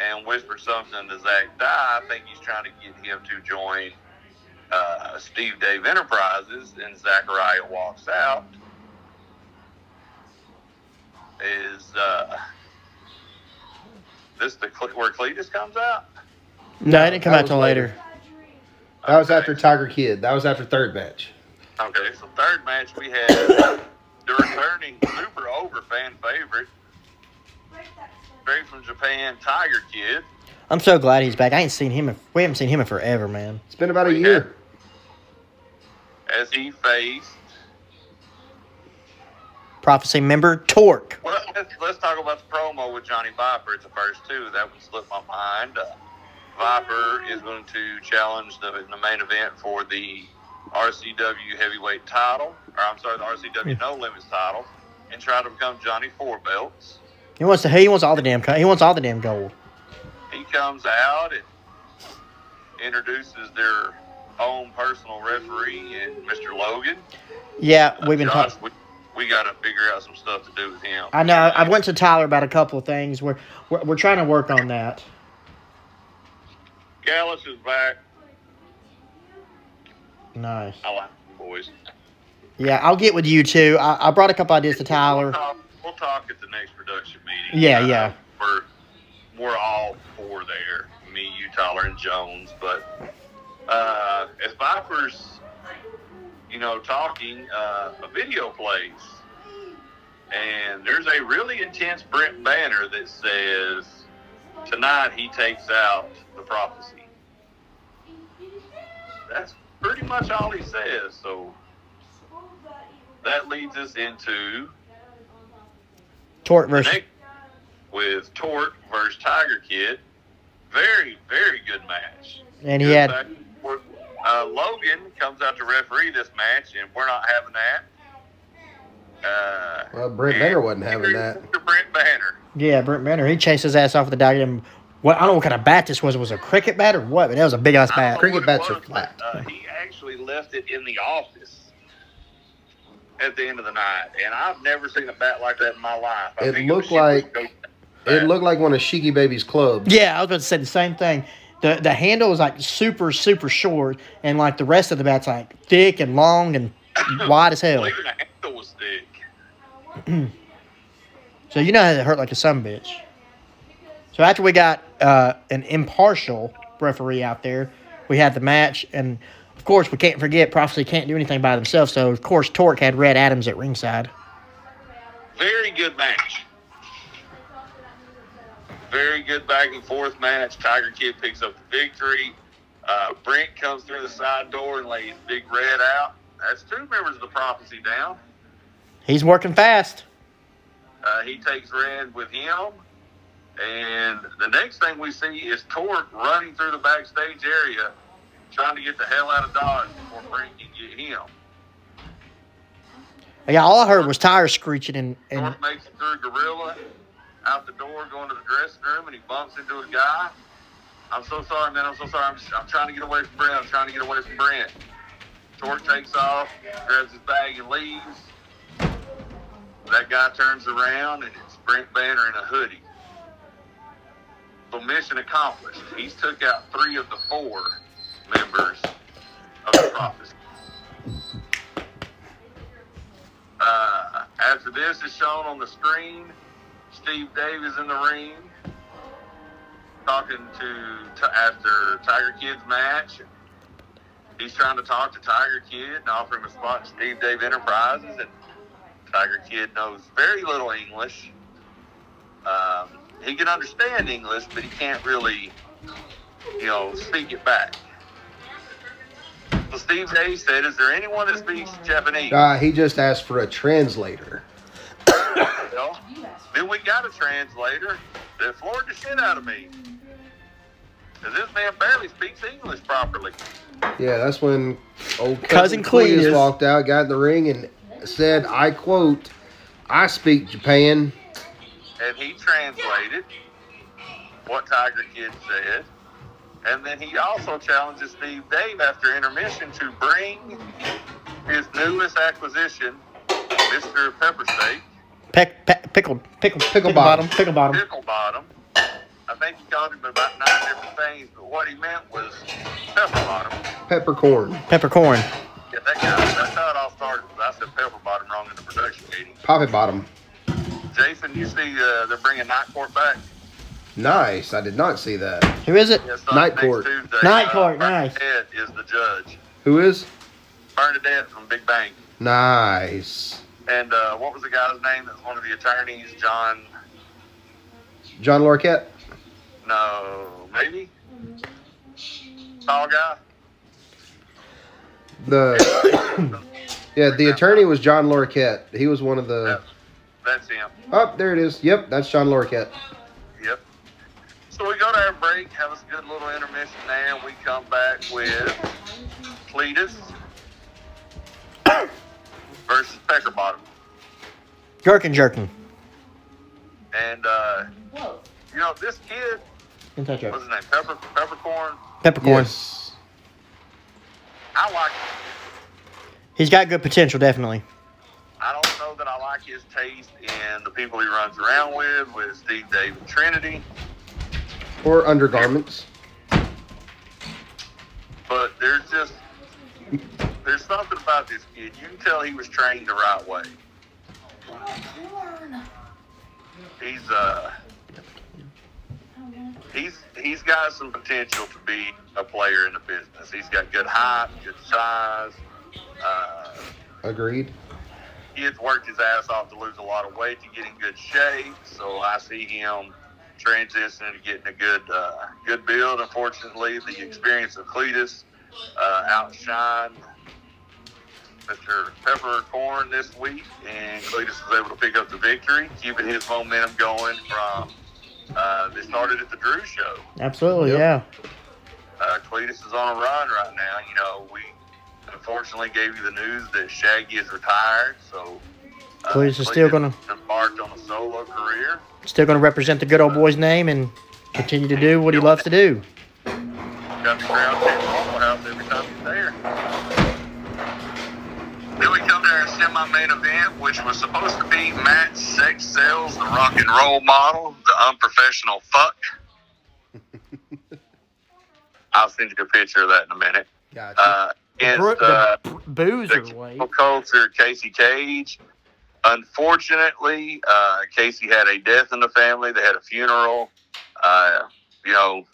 and whisper something to Zach Dye. I think he's trying to get him to join uh, Steve Dave Enterprises, and Zachariah walks out. Is uh, this the Cle- where Cletus comes out? no, it didn't come That out till later. That was after Tiger Kid. That was after third match. Okay, so third match we had the returning super over fan favorite, straight from Japan, Tiger Kid. I'm so glad he's back. I ain't seen him. In, we haven't seen him in forever, man. It's been about a We year. as he faced. Prophecy member Torque. Well, let's, let's talk about the promo with Johnny Viper at the first two. That would slip my mind. Uh, Viper is going to challenge the, the main event for the RCW heavyweight title, or I'm sorry, the RCW No Limits title, and try to become Johnny Four Belts. He wants to. He wants all the damn. He wants all the damn gold. He comes out and introduces their own personal referee and Mr. Logan. Yeah, Uh, we've been Josh, talking. we, we got to figure out some stuff to do with him. I know. I went to Tyler about a couple of things. We're we're, we're trying to work on that. Gallus is back. Nice. I like them boys. Yeah, I'll get with you too. I, I brought a couple ideas to We'll Tyler. talk, we'll talk at the next production meeting. Yeah, Uh, yeah. We're we're all four there. Me, you, Tyler, and Jones. But uh, as Vipers you know, talking, uh, a video plays. And there's a really intense Brent banner that says, tonight he takes out the prophecy. That's pretty much all he says. So that leads us into Torque the versus next with Torque versus Tiger Kid. Very, very good match. and he Good had back and forth. Uh, Logan comes out to referee this match, and we're not having that. Uh, Well, Brent Banner wasn't having that. Mr. Brent Banner. yeah Brent Banner. He chased his ass off with the goddamn. What I don't know what kind of bat this was. It Was a cricket bat or what? But that was a big ass bat. Cricket what it bats are flat. Uh, he actually left it in the office at the end of the night, and I've never seen a bat like that in my life. I It think was looked like- It looked like one of Shiki Baby's clubs. Yeah, I was about to say the same thing. The the handle was like super super short, and like the rest of the bat's like thick and long and wide as hell. Even the handle was thick. So you know how it hurt like a son bitch. So after we got uh, an impartial referee out there, we had the match, and of course we can't forget Prophecy can't do anything by themselves. So of course Torque had Red Adams at ringside. Very good match. Very good back and forth match. Tiger Kid picks up the victory. Uh, Brent comes through the side door and lays Big Red out. That's two members of the prophecy down. He's working fast. Uh, he takes Red with him. And the next thing we see is Torque running through the backstage area, trying to get the hell out of Dodge before Brent can get him. Yeah, all I heard was tires screeching and, and Torque makes it through Gorilla, out the door, going to the dressing room, and he bumps into a guy. I'm so sorry, man. I'm so sorry. I'm, just, I'm trying to get away from Brent. I'm trying to get away from Brent. Torque takes off, grabs his bag, and leaves. That guy turns around, and it's Brent Banner in a hoodie. So mission accomplished. He's took out three of the four members of the prophecy. Uh, after this is shown on the screen, Steve Davis in the ring talking to, to after Tiger Kid's match. He's trying to talk to Tiger Kid and offer him a spot in Steve Dave Enterprises, and Tiger Kid knows very little English. Um, he can understand English, but he can't really, you know, speak it back. So Steve Davis said, "Is there anyone that speaks Japanese?" Uh, he just asked for a translator. You know? Then we got a translator that floored the shit out of me. Cause this man barely speaks English properly. Yeah, that's when old Cousin cousin, Cletus Cletus. walked out, got in the ring, and said, "I quote, I speak Japan." And he translated what Tiger Kid said. And then he also challenges Steve Dave after intermission to bring his newest acquisition, Mr. Pepper Steak, peck, peck, pickled, pickled, Pickle pickle bottom. bottom, pickle bottom. Pickle Bottom. I think he called him about nine different things, but what he meant was Pepper Bottom. Peppercorn, Peppercorn. Yeah, that guy, that's how it all started. I said pepper bottom wrong in the production meeting. poppy bottom. Jason, you see uh, they're bringing Night Court back? Nice. I did not see that. Who is it? Yeah, so Night next Court. Tuesday, Night uh, Court, nice. Bernadette is the judge. Who is? Bernadette from Big Bang. Nice. And uh, what was the guy's name that was one of the attorneys? John, John Larroquette. no, maybe? Tall guy? The yeah, the attorney was John Larroquette. He was one of the. That's him. Oh, there it is. Yep, that's John Larroquette. Yep. So we go to our break, have a good little intermission there, and we come back with Cletus versus Pecker Bottom. Gherkin jerkin. And, uh, you know, this kid, In touch what's his name? Pepper, Peppercorn? Peppercorn. Yes. I like him. He's got good potential, definitely. I don't know that I like his taste in the people he runs around with, with Steve Dave and Trinity, Or undergarments. but there's just, there's something about this kid. You can tell he was trained the right way. He's, uh, he's he's got some potential to be a player in the business. He's got good height, good size, Uh, Agreed. he has worked his ass off to lose a lot of weight to get in good shape. So I see him transitioning to getting a good uh, good build. Unfortunately, the experience of Cletus uh, outshined Mr. Peppercorn this week, and Cletus was able to pick up the victory, keeping his momentum going from uh, they started at the Drew show. Absolutely, Yep. yeah. Uh, Cletus is on a run right now. You know, we unfortunately gave you the news that Shaggy is retired, so uh, Cletus is still gonna- embarked on a solo career. Still going to represent the good old boy's name and continue to do what he loves to do. Got the crowd at Waffle House every time he's there. Then we come to our semi-main event, which was supposed to be Matt Sex Sells, the rock and roll model, the unprofessional fuck. I'll send you a picture of that in a minute. Gotcha. Uh, against uh, the boozer the culture, Casey Cage. Unfortunately, uh, Casey had a death in the family. They had a funeral. Uh, you know,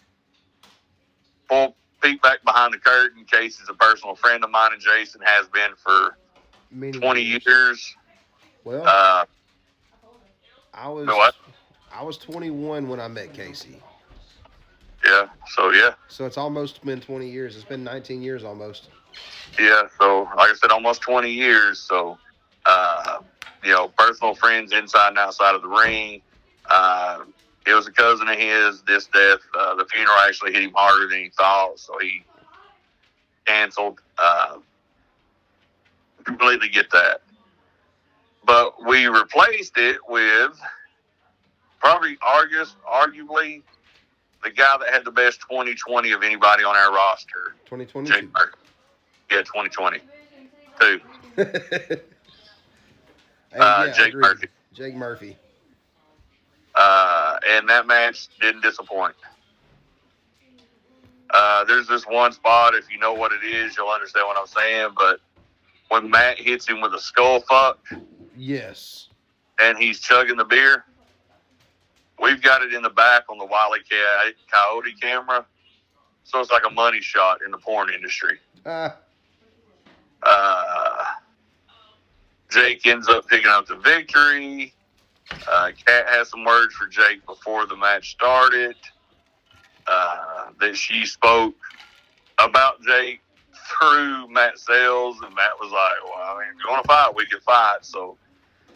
full peek back behind the curtain. Casey's a personal friend of mine, and Jason has been for Many 20 years. Well, Uh, I was what? I was 21 when I met Casey, yeah, so yeah. so it's almost been 20 years. It's been 19 years almost. Yeah, so like I said, almost 20 years. So, uh, you know, personal friends inside and outside of the ring. Uh, it was a cousin of his. This death, uh, the funeral actually hit him harder than he thought, so he canceled. Uh, completely get that. But we replaced it with probably argus, arguably the guy that had the best 2020 of anybody on our roster, 2020. Jake Murphy. Yeah, 2020. Two. Uh, Jake. Murphy. Jake Murphy. Uh, and that match didn't disappoint. Uh, there's this one spot, if you know what it is, you'll understand what I'm saying. But when Matt hits him with a skull fuck Yes. and he's chugging the beer, we've got it in the back on the Wiley Coyote camera. So it's like a money shot in the porn industry. Ah, Uh, Jake ends up picking up the victory. Uh, Kat has some words for Jake before the match started. Uh, that she spoke about Jake through Matt Sales, and Matt was like, "Well, I mean, if you want to fight, we can fight." So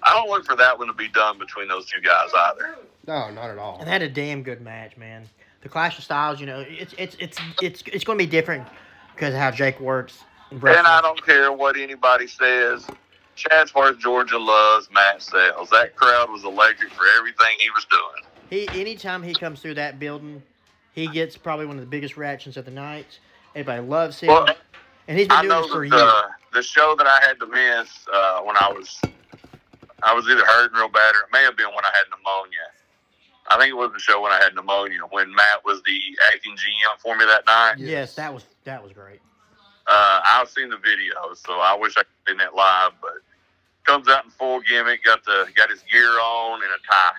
I don't look for that one to be done between those two guys either. no, not at all. And they had a damn good match, man. The Clash of Styles, you know, it's it's it's it's it's going to be different because of how Jake works. And I don't care what anybody says. Chatsworth, Georgia loves Matt Sales. That crowd was electric for everything he was doing. He anytime he comes through that building, he gets probably one of the biggest reactions of the night. Everybody loves him, Well, and he's been I doing this for years. the, the show that I had to miss uh, when I was, I was either hurting real bad or it may have been when I had pneumonia. I think it was the show when I had pneumonia when Matt was the acting GM for me that night. Yes. Yes, that was that was great. Uh, I've seen the video, so I wish I could have seen that live. But comes out in full gimmick, got the got his gear on and a tie.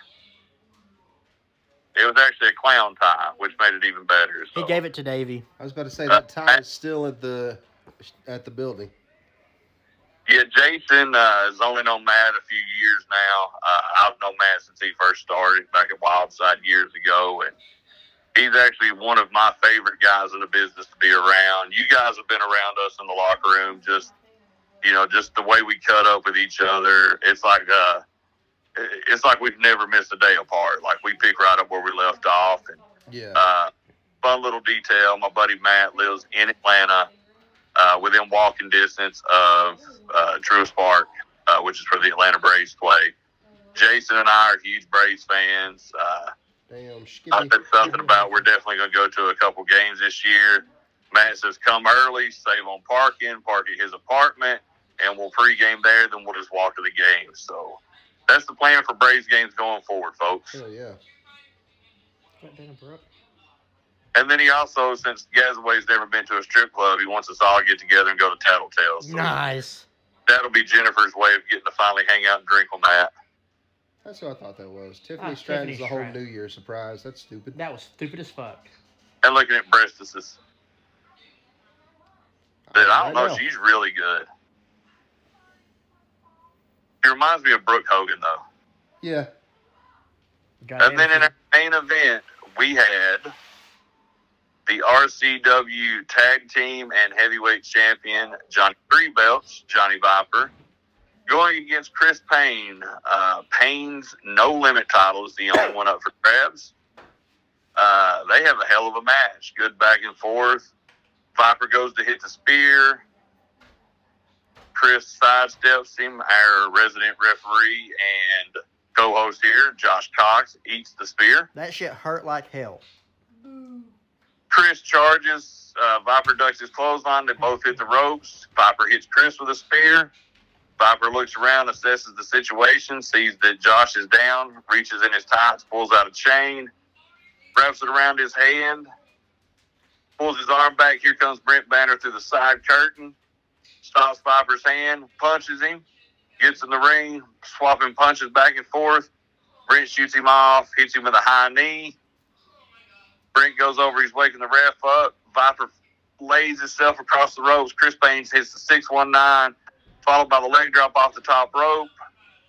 It was actually a clown tie, which made it even better. So. He gave it to Davey. I was about to say that tie is still at the at the building. Yeah, Jason uh, has only known Matt a few years now. Uh, I've known Matt since he first started back at Wildside years ago, and he's actually one of my favorite guys in the business to be around. You guys have been around us in the locker room, just you know, just the way we cut up with each other. It's like uh, it's like we've never missed a day apart. Like we pick right up where we left off, and Yeah. uh, fun little detail. My buddy Matt lives in Atlanta, uh, within walking distance of uh, Truist Park, uh, which is where the Atlanta Braves play. Jason and I are huge Braves fans. Uh, Damn. I said something about we're definitely going to go to a couple games this year. Matt says come early, save on parking, park at his apartment, and we'll pregame there. Then we'll just walk to the game. So that's the plan for Braves games going forward, folks. Hell yeah. And then he also, since Gazaway's never been to a strip club, he wants us all to get together and go to Tattletales. So Nice. that'll be Jennifer's way of getting to finally hang out and drink on that. That's what I thought that was. Tiffany Ah, Stratton's Tiffany the whole Stratton. New Year surprise. That's stupid. That was stupid as fuck. And looking at breastises. Dude, I don't know. know. She's really good. He reminds me of Brooke Hogan though. Yeah. And then in our main event, we had the RCW Tag Team and Heavyweight Champion Johnny Three Belts, Johnny Viper, going against Chris Payne. Uh, Payne's No Limit title is the only one up for grabs. Uh, they have a hell of a match. Good back and forth. Viper goes to hit the spear. Chris sidesteps him. Our resident referee and co-host here, Josh Cox, eats the spear. that shit hurt like hell. Chris charges. Uh, Viper ducks his clothesline. They both hit the ropes. Viper hits Chris with a spear. Viper looks around, assesses the situation, sees that Josh is down, reaches in his tights, pulls out a chain, wraps it around his hand, pulls his arm back. Here comes Brent Banner through the side curtain, stops Viper's hand, punches him, gets in the ring, swapping punches back and forth. Brent shoots him off, hits him with a high knee. Brent goes over, he's waking the ref up. Viper lays himself across the ropes. Chris Payne hits the 619, followed by the leg drop off the top rope.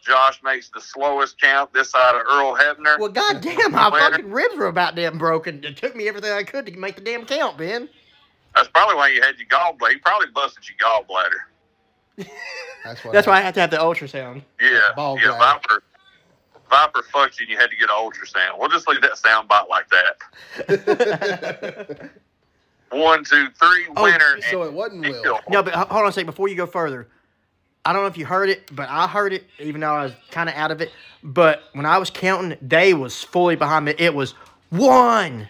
Josh makes the slowest count this side of Earl Hebner. Well, goddamn, my Winner. fucking ribs were about damn broken. It took me everything I could to make the damn count, Ben. That's probably why you had your gallbladder. He probably busted your gallbladder. That's what. That's why I had to have the ultrasound. Yeah, Ball yeah. bladder. Viper, Viper fucked you, and you had to get an ultrasound. We'll just leave that sound bite like that. One, two, three, Oh, winner. so it wasn't Will. No, but hold on a second before you go further. I don't know if you heard it, but I heard it, even though I was kind of out of it. But when I was counting, they was fully behind me. It was one.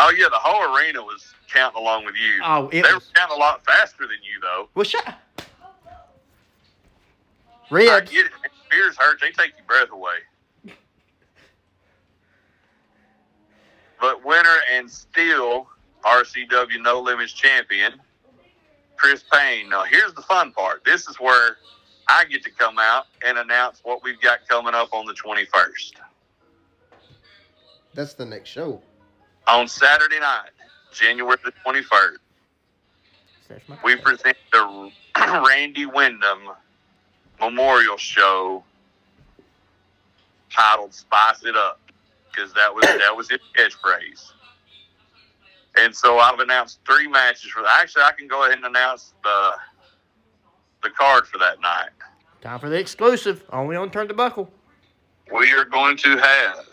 Oh yeah, the whole arena was counting along with you. Oh, it they were was. counting a lot faster than you though. Well, shut. I Ribs. get it. Beers hurt. They take your breath away. But winner and still RCW No Limits champion, Chris Payne. Now, here's the fun part. This is where I get to come out and announce what we've got coming up on the 21st. That's the next show. On Saturday night, January the 21st, we present the Randy Wyndham Memorial Show titled "Spice It Up" because that was that was his catchphrase. And so I've announced three matches for. Actually, I can go ahead and announce the the card for that night. Time for the exclusive. Only on Turn the Buckle. We are going to have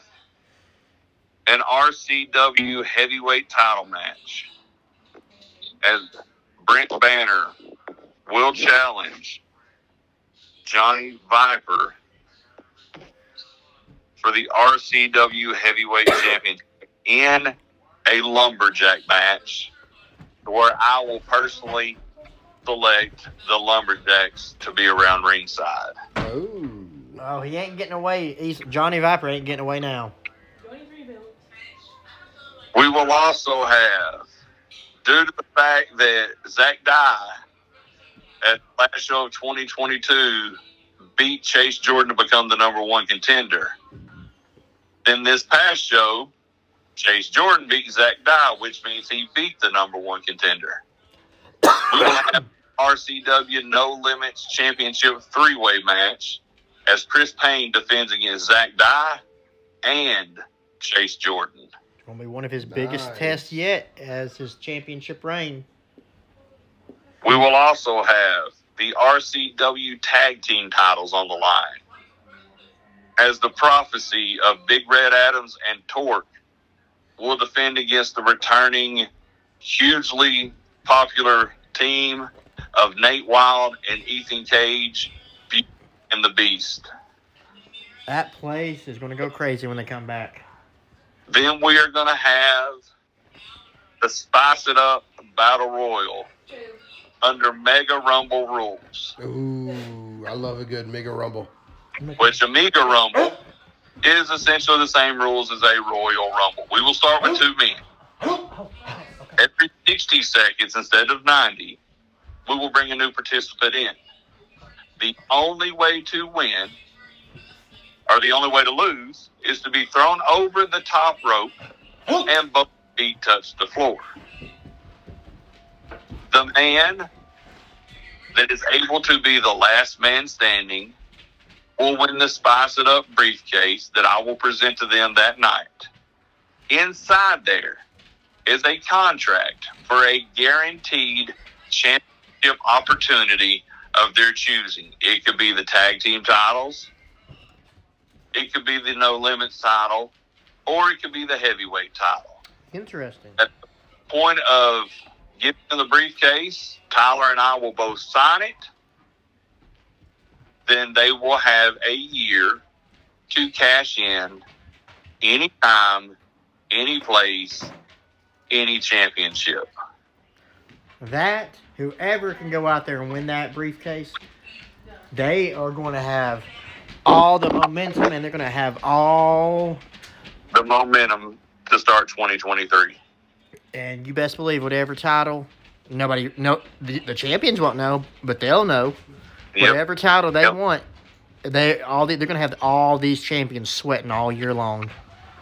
an RCW heavyweight title match as Brent Banner will challenge Johnny Viper for the RCW heavyweight championship in a lumberjack match where I will personally select the lumberjacks to be around ringside. Oh. Oh, he ain't getting away. He's Johnny Viper ain't getting away now. We will also have, due to the fact that Zach Dye at the last show of 2022 beat Chase Jordan to become the number one contender. In this past show, Chase Jordan beat Zach Dye, which means he beat the number one contender. We will have RCW No Limits Championship three way match as Chris Payne defends against Zach Dye and Chase Jordan. It's gonna be one of his biggest tests yet as his championship reign. We will also have the RCW tag team titles on the line. As the prophecy of Big Red Adams and Torque will defend against the returning hugely popular team of Nate Wild and Ethan Cage and the Beast. That place is gonna go crazy when they come back. Then we are going to have the Spice It Up Battle Royal under Mega Rumble rules. Ooh, I love a good Mega Rumble. which Amiga Rumble is essentially the same rules as a Royal Rumble. We will start with two men. Every 60 seconds instead of 90, we will bring a new participant in. The only way to win, or the only way to lose, is to be thrown over the top rope and both feet touch the floor. The man that is able to be the last man standing will win the Spice It Up briefcase that I will present to them that night. Inside there is a contract for a guaranteed championship opportunity of their choosing. It could be the tag team titles, it could be the no limits title, or it could be the heavyweight title. Interesting. At the Point of giving the briefcase, Tyler and I will both sign it. Then they will have a year to cash in anytime, any place, any championship. That whoever can go out there and win that briefcase, they are going to have all the momentum and they're going to have all. The momentum to start 2023. And you best believe whatever title, nobody, no, the, the champions won't know, but they'll know. Yep. Whatever title they Yep. want, they all the, they're going to have all these champions sweating all year long.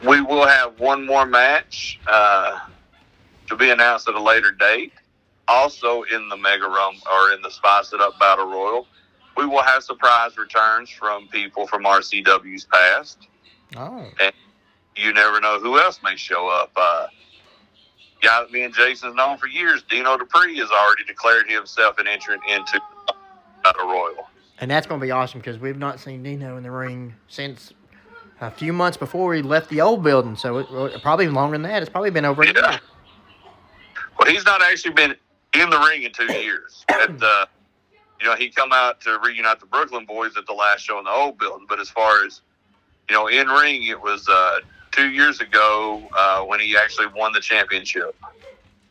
We will have one more match uh, to be announced at a later date. Also in the Mega Rum or in the Spice It Up Battle Royal, we will have surprise returns from people from RCW's past. Oh, And You never know who else may show up. Uh, guy that me and Jason's known for years, Dino Dupree, has already declared himself an entrant into Battle Royal. and that's going to be awesome because we've not seen Dino in the ring since a few months before we left the old building. So it, probably longer than that. It's probably been over a Yeah. year. Well, he's not actually been in the ring in two years. At the, you know, he come out to reunite the Brooklyn boys at the last show in the old building. But as far as you know, in ring, it was uh, two years ago uh, when he actually won the championship.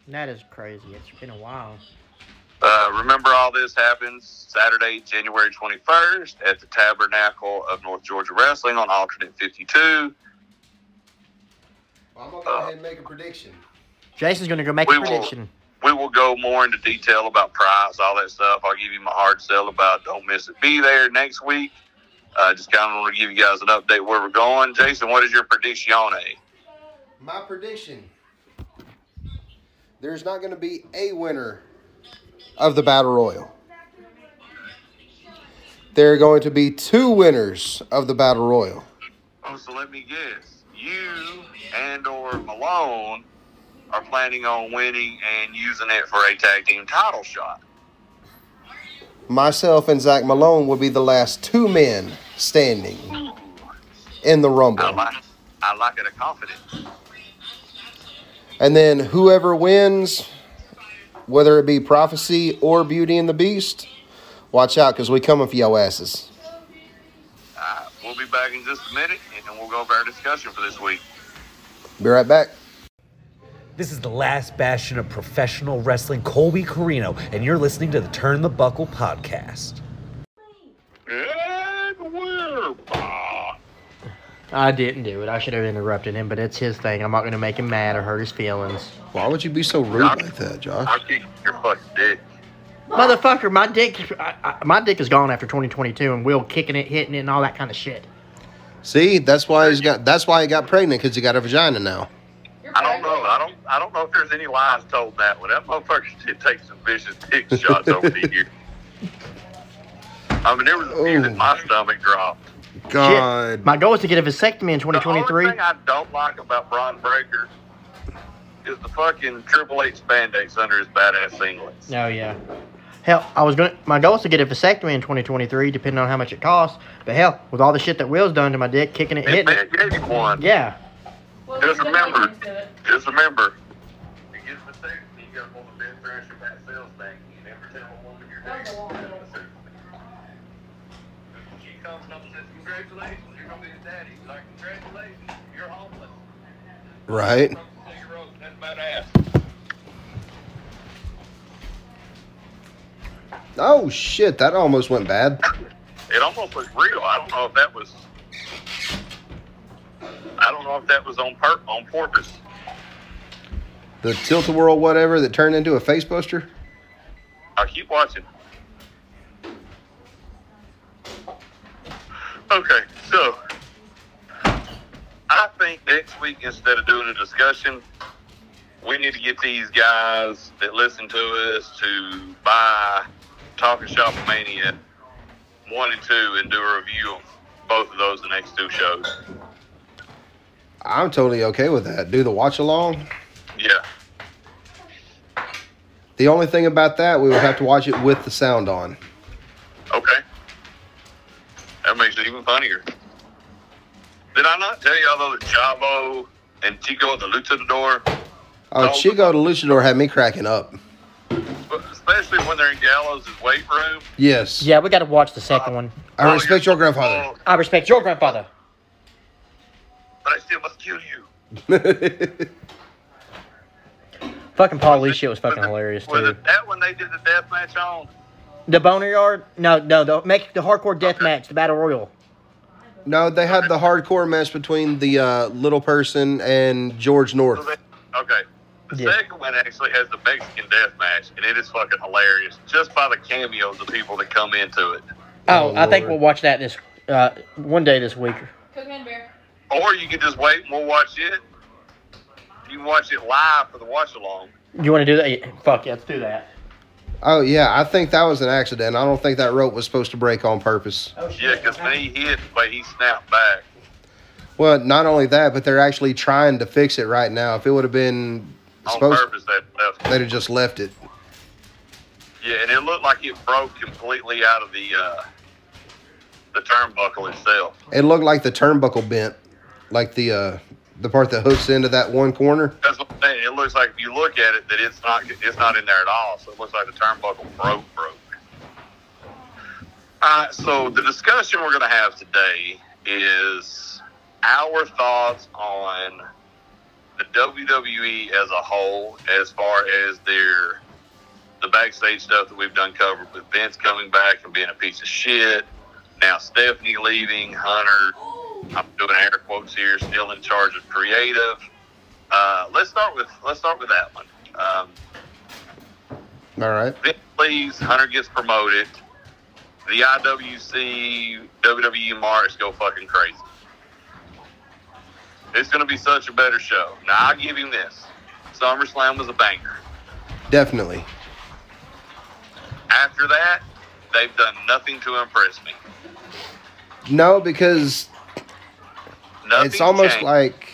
That is crazy. It's been a while. Uh, remember, all this happens Saturday, January 21st at the Tabernacle of North Georgia Wrestling on alternate 52. I'm gonna go ahead and make a prediction. Jason's going to go make We a will- prediction. we will go more into detail about price, all that stuff. I'll give you my hard sell about don't miss it. Be there next week. Uh, just kind of want to give you guys an update where we're going. Jason, what is your prediction? My prediction: There's not going to be a winner of the battle royal. There are going to be two winners of the battle royal. Oh, so let me guess. You and or Malone are planning on winning and using it for a tag team title shot. Myself and Zach Malone will be the last two men standing in the Rumble. I like, I like it. A confidence. And then whoever wins, whether it be Prophecy or Beauty and the Beast, watch out because we coming for your asses. Uh, we'll be back in just a minute, and then we'll go over our discussion for this week. Be right back. This is the last bastion of professional wrestling, Colby Corino, and you're listening to the Turn the Buckle podcast. And we're back. I didn't do it. I should have interrupted him, but it's his thing. I'm not going to make him mad or hurt his feelings. Why would you be so rude like that, Josh? I'll kick your fucking dick. Motherfucker, my dick, I, I, my dick is gone after 2022, and Will kicking it, hitting it, and all that kind of shit. See, that's why he's got. That's why he got pregnant because he got a vagina now. I don't know. I don't. I don't know if there's any lies told in that one. That motherfucker did take some vicious dick shots over the years. I mean, there was a few that my stomach dropped. God, My goal is to get a vasectomy in 2023. The only 2023. thing I don't like about Bron Breakker is the fucking Triple H spandex under his badass singlets. Oh yeah. Hell, I was gonna. My goal is to get a vasectomy in 2023, depending on how much it costs. But hell, with all the shit that Will's done to my dick, kicking it, And hitting it, gave you one. yeah. Well, Just remember. it. Just remember, if you get the thing, you gotta pull the Ben Thrasher back sales thing. You never tell a woman you're That was a long dating. She comes up and says, congratulations, you're gonna be his daddy. He's like, congratulations, you're homeless. right? That's badass. Oh shit, that almost went bad. It almost looked real. I don't know if that was. I don't know if that was on pur- on purpose. The tilt a whirl whatever that turned into a face buster. I'll keep watching. Okay, so I think next week instead of doing a discussion, we need to get these guys that listen to us to buy Talking Shop Mania one and two and do a review of both of those the next two shows. I'm totally okay with that. Do the watch along. Yeah. The only thing about that, we would have to watch it with the sound on. Okay. That makes it even funnier. Did I not tell y'all though that Chavo and Chico the Luchador, Oh. Chico de Luchador had me cracking up. especially when they're in Gallows' weight room? Yes. Yeah, we got to watch the second one. I Oh, respect your grandfather. so- I respect your grandfather. But I still must kill you. Fucking Paul Lee shit was fucking was it- hilarious Was too. it that when they did the death match on? The Boneyard? No, no, the make the hardcore death match, the battle royal. no, they had the hardcore match between the uh, little person and George So North. they- okay. The Yeah. second one actually has the Mexican death match, and it is fucking hilarious just by the cameos of people that come into it. Oh, Oh, I think we'll watch that this uh, one day this week. Cookman Bear. Or you can just wait and we'll watch it. You can watch it live for the watch along. You want to do that? Fuck yeah, let's do that. Oh yeah, I think that was an accident. I don't think that rope was supposed to break on purpose. Oh Yeah, because when he hit, but he snapped back. Well, not only that, but they're actually trying to fix it right now. If it would have been On supposed, purpose, that left. they'd have just left it. Yeah, and it looked like it broke completely out of the uh, the turnbuckle itself. It looked like the turnbuckle bent, like the uh, the part that hooks into that one corner. That's what I'm saying. It looks like if you look at it, that it's not it's not in there at all. So it looks like the turnbuckle broke, broke. All right. So the discussion we're going to have today is our thoughts on the WWE as a whole, as far as their the backstage stuff that we've done covered with Vince coming back and being a piece of shit. Now Stephanie leaving, Hunter. I'm doing air quotes here, still in charge of creative. Uh, let's start with let's start with that one. Um, All right. Vince leaves, Hunter gets promoted. The IWC WWE marks go fucking crazy. It's going to be such a better show. Now I'll give him this: SummerSlam was a banger. Definitely. After that, they've done nothing to impress me. No, because Nothing's it's almost changed. like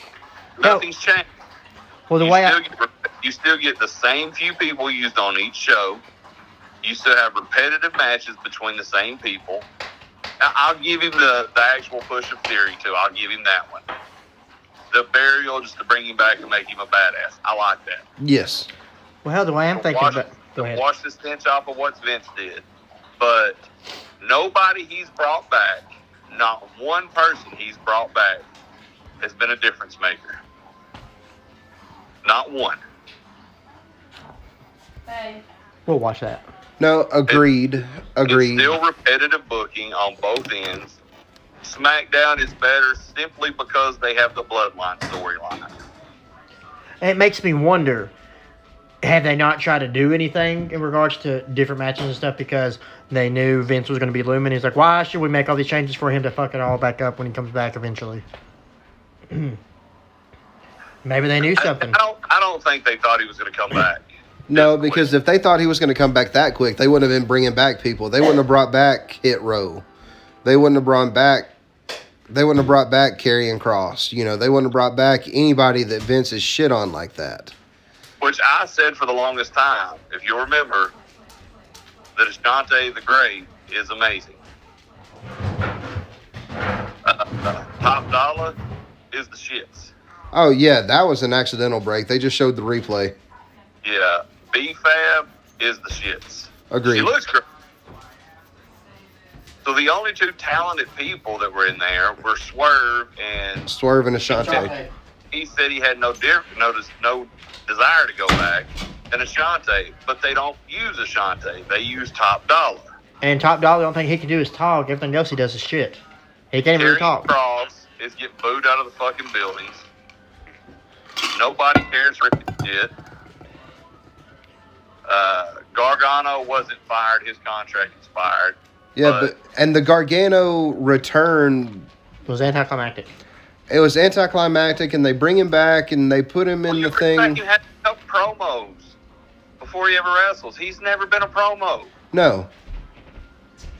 nothing's changed. Well, the you, way still I, get, you still get the same few people used on each show. You still have repetitive matches between the same people. I- I'll give him the, the actual push of Theory too. I'll give him that one. The burial just to bring him back and make him a badass. I like that. yes. well, the way I'm thinking wash, about. Go to ahead. wash the stench off of what Vince did. But nobody he's brought back, not one person he's brought back, has been a difference maker. Not one. Hey. We'll watch that. No, agreed. It's Agreed. still repetitive booking on both ends. SmackDown is better simply because they have the Bloodline storyline. It makes me wonder have they not tried to do anything in regards to different matches and stuff because they knew Vince was going to be looming? He's like, why should we make all these changes for him to fuck it all back up when he comes back eventually? Maybe they knew I, I something. don't. I don't think they thought he was going to come back. No, because quick. if they thought he was going to come back that quick, they wouldn't have been bringing back people. They wouldn't have brought back Hit Row. They wouldn't have brought back. They wouldn't have brought back Karrion Cross. You know, they wouldn't have brought back anybody that Vince is shit on like that. which I said for the longest time, if you remember, that Ashante the Great is amazing. Uh, uh, Top Dollar is the shits. Oh yeah, that was an accidental break. They just showed the replay. Yeah, B Fab is the shits. Agreed. She looks great. So the only two talented people that were in there were Swerve and Swerve and Ashante. he said he had no de- no, no desire to go back. And Ashante, but they don't use Ashante. They use Top Dollar. And Top Dollar, the only thing he can do is talk. Everything else he does is shit. He can't even really Karrion talk. Cross is getting booed out of the fucking buildings. Nobody cares for his shit. Uh, Gargano wasn't fired. His contract expired. Yeah, but and the Gargano return, was anticlimactic. it was anticlimactic, and they bring him back and they put him in Well, you the thing. You had no promos before he ever wrestles. He's never been a promo. No,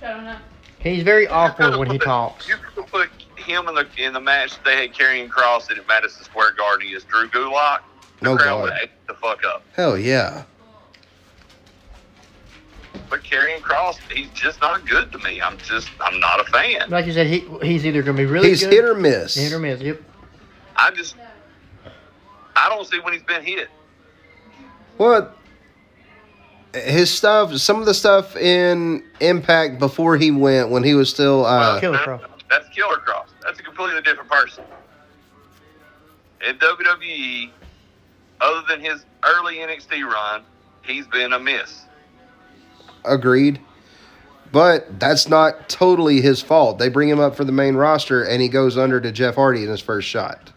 Showing up. He's very awkward when he talks. You could put him in the in the match they had Karrion Cross in at Madison Square Garden against Drew Gulak. The No crowd God. would have the fuck up. Hell yeah. But Karrion Cross, he's just not good to me. I'm just I'm not a fan. Like you said, he he's either going to be really He's good. hit or miss. hit or miss. Yep. I just I don't see when he's been hit. What? His stuff, some of the stuff in Impact before he went, when he was still, uh, Killer Cross. That's Killer Cross. That's a completely different person. In WWE, other than his early NXT run, he's been a miss. agreed. But that's not totally his fault. They bring him up for the main roster, and he goes under to Jeff Hardy in his first shot.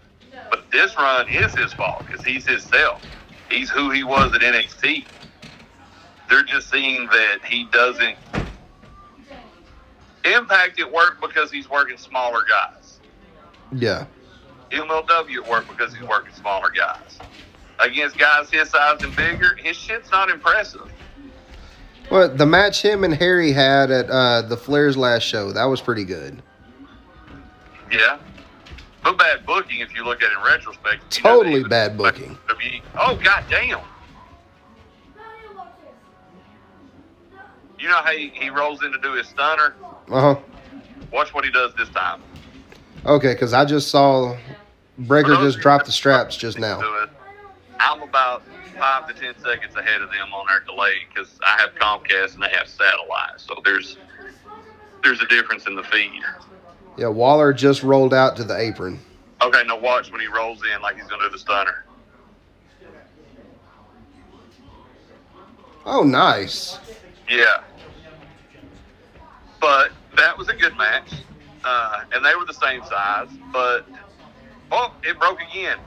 But this run is his fault because he's himself. He's who he was at NXT. They're just seeing that he doesn't impact at work because he's working smaller guys. Yeah. MLW at work because he's working smaller guys. Against guys his size and bigger, his shit's not impressive. Well, the match him and Harry had at uh, the Flair's last show, that was pretty good. Yeah. But bad booking if you look at it in retrospect. You know Totally bad booking. Oh, god damn. You know how he, he rolls in to do his stunner? Uh huh. Watch what he does this time. Okay, because I just saw Breakker just drop the straps just now. I'm about five to ten seconds ahead of them on their delay because I have Comcast and they have satellite. So there's there's a difference in the feed. Yeah, Waller just rolled out to the apron. Okay, now watch when he rolls in like he's gonna do the stunner. Oh, nice. Yeah. But that was a good match. Uh, and they were the same size. But, oh, it broke again.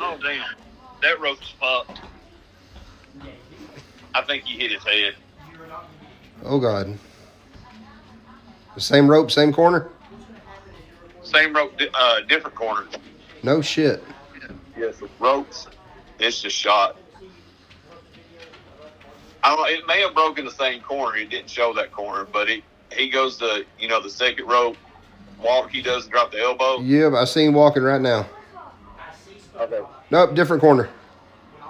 Oh, damn. That rope's fucked. I think he hit his head. Oh, God. The same rope, same corner? Same rope, uh, different corner. No shit. Yes, the ropes. It's just shot. I don't. It may have broken the same corner. It didn't show that corner, but he he goes to you know the second rope walk. He does drop the elbow. Yeah, I see him walking right now. Okay, Nope, different corner.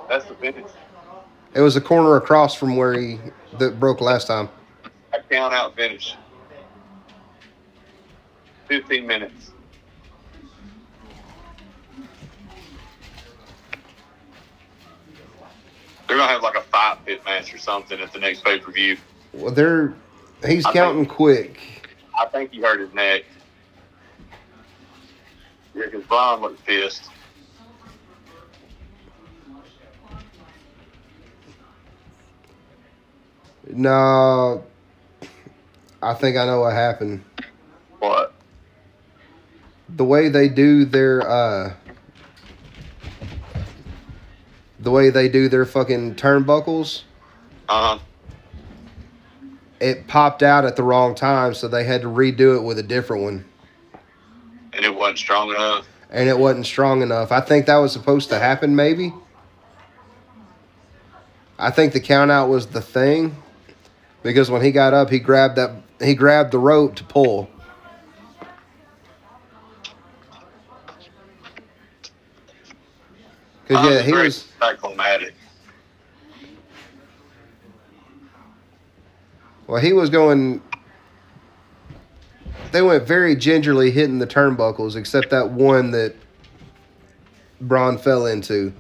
that's the finish. It was a corner across from where he that broke last time. I count out finish. Fifteen minutes. They're gonna have like a five pit match or something at the next pay per view. Well, they're he's I counting quick. I think he hurt his neck. Yeah, because Brian looks pissed. No, I think I know what happened. What? The way they do their uh, the way they do their fucking turnbuckles, Uh huh. It popped out at the wrong time, so they had to redo it with a different one, And it wasn't strong enough. and it wasn't strong enough. I think that was supposed to happen, maybe. I think the count out was the thing, because when he got up, he grabbed that he grabbed the rope to pull. Cause yeah, he was. Well, he was going. They went very gingerly hitting the turnbuckles, except that one that Bron fell into.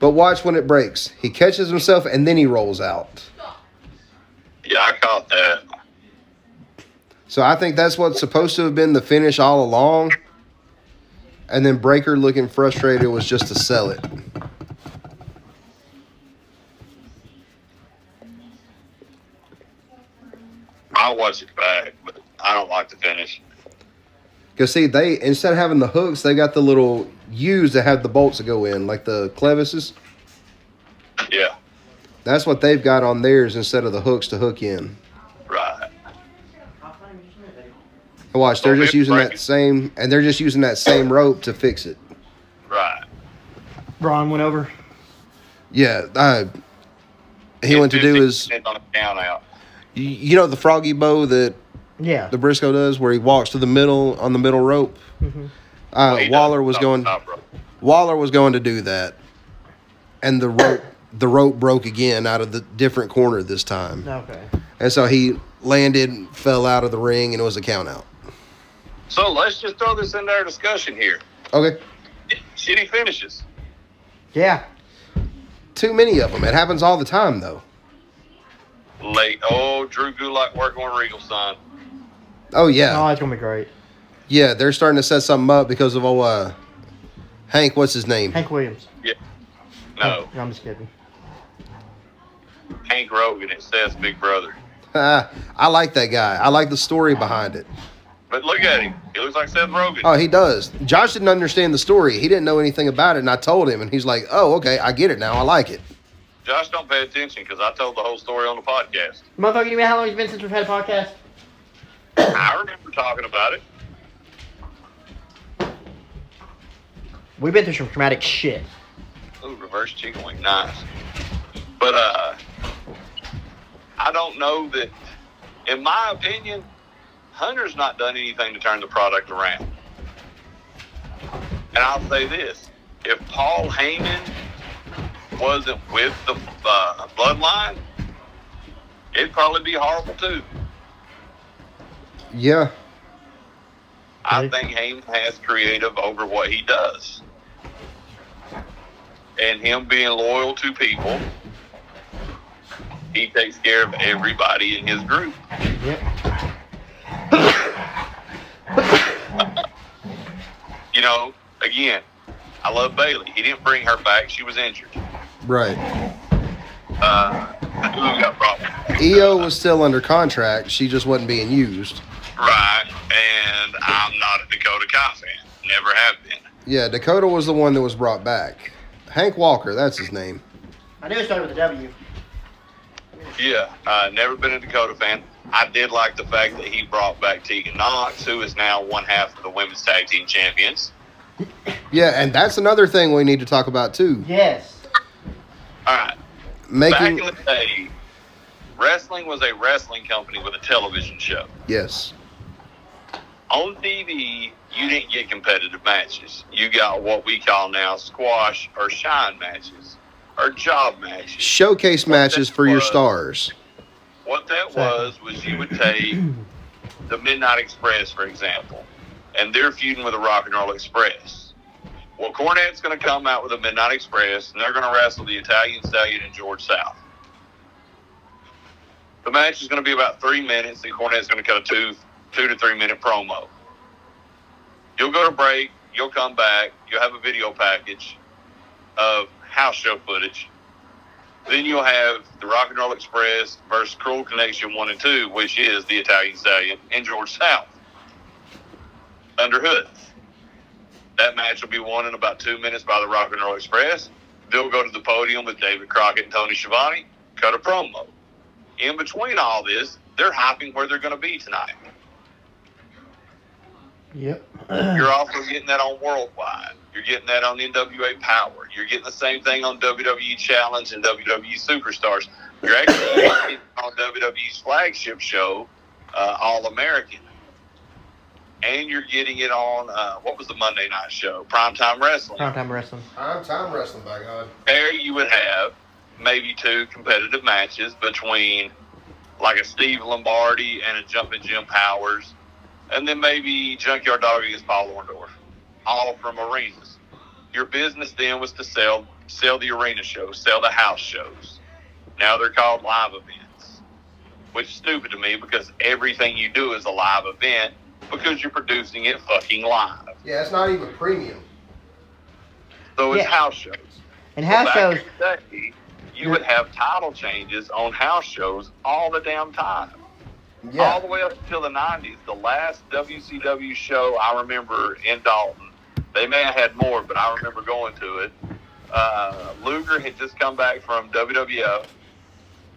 But watch when it breaks. He catches himself and then he rolls out. Yeah, I caught that. So I think that's what's supposed to have been the finish all along. And then Breakker looking frustrated was just to sell it. I'll watch it back, but I don't like the finish. Because see, they instead of having the hooks, they got the little U's that have the bolts that go in, like the clevises. Yeah, That's what they've got on theirs instead of the hooks to hook in. right. And Watch, they're Oh, just using that breaking. same, and they're just using that same rope to fix it. Right. Bron went over. Yeah, uh, he went to do his. on a count out. You, you know the froggy bow that Yeah. the Briscoe does, where he walks to the middle on the middle rope. Mhm. Uh, He Waller was top- going. top rope. Waller was going to do that, and the rope the rope broke again out of the different corner this time, Okay. and so he landed, fell out of the ring, and it was a count out. So let's just throw this into our discussion here. Okay, Shitty finishes. Yeah. too many of them. It happens all the time, though. Late. Oh, Drew Gulak working on Regal, son. Oh yeah, Oh, it's gonna be great. yeah. They're starting to set something up because of oh uh, Hank. What's his name? Hank Williams. Yeah. No, I'm just kidding. Hank Rogan. It says Big Brother. I like that guy. I like the story behind it. But look at him. He looks like Seth Rogen. Oh, he does. Josh didn't understand the story. He didn't know anything about it, and I told him, and he's like, "Oh, okay, I get it now. I like it." Josh, don't pay attention because I told the whole story on the podcast. Motherfucker, you know how long it's been since we've had a podcast? I remember talking about it. We've been through some traumatic shit. Ooh, reverse chicken wing, nice. But uh, I don't know that. In my opinion, Hunter's not done anything to turn the product around. And I'll say this: if Paul Heyman wasn't with the uh, Bloodline, it'd probably be horrible too. Yeah, I Okay. think Heyman has creative over what he does. And him being loyal to people, he takes care of everybody in his group. Yep. You know, again, I love Bayley. He didn't bring her back. She was injured. Right. Uh, who got brought back? IYO was still under contract. She just wasn't being used. Right. And I'm not a Dakota Kai fan. Never have been. Yeah, Dakota was the one that was brought back. Hank Walker, that's his name. I knew it started with a W. Yeah, uh, never been a Dakota fan. I did like the fact that he brought back Tegan Nox, who is now one half of the women's tag team champions. Yeah, and that's another thing we need to talk about too. Yes. All right. Making Back in the day, wrestling was a wrestling company with a television show. yes, On TV, you didn't get competitive matches. You got what we call now squash or shine matches or job matches. showcase matches for your stars. What that was was you would take the Midnight Express, for example, and they're feuding with the Rock and Roll Express. Well, Cornette's going to come out with the Midnight Express, and they're going to wrestle the Italian Stallion and George South. The match is going to be about three minutes, and Cornette's going to cut a two, two to three minute promo. You'll go to break. You'll come back. You'll have a video package of house show footage. Then you'll have the Rock and Roll Express versus Cruel Connection 1 and 2, which is the Italian Stallion and George South under hoods. That match will be won in about two minutes by the Rock and Roll Express. They'll go to the podium with David Crockett and Tony Schiavone, cut a promo. In between all this, they're hyping where they're going to be tonight. Yep. You're also getting that on Worldwide. You're getting that on NWA Power. You're getting the same thing on WWE Challenge and WWE Superstars. You're actually on WWE's flagship show, uh, All American. And you're getting it on, uh, what was the Monday night show? Primetime Wrestling. Primetime wrestling. I'm time wrestling, by God. There you would have maybe two competitive matches between like a Steve Lombardi and a Jumping Jim Powers, and then maybe Junkyard Dog against Paul Orndorff, all from arenas. Your business then was to sell sell the arena shows, sell the house shows. Now they're called live events, which is stupid to me because everything you do is a live event because you're producing it fucking live. Yeah, it's not even premium. So it's Yeah. house shows. And house Back shows. in the day, you would have title changes on house shows all the damn time. Yeah. All the way up until the 90s. The last WCW show I remember in Dalton, they may have had more, but I remember going to it. Uh, Luger had just come back from WWF,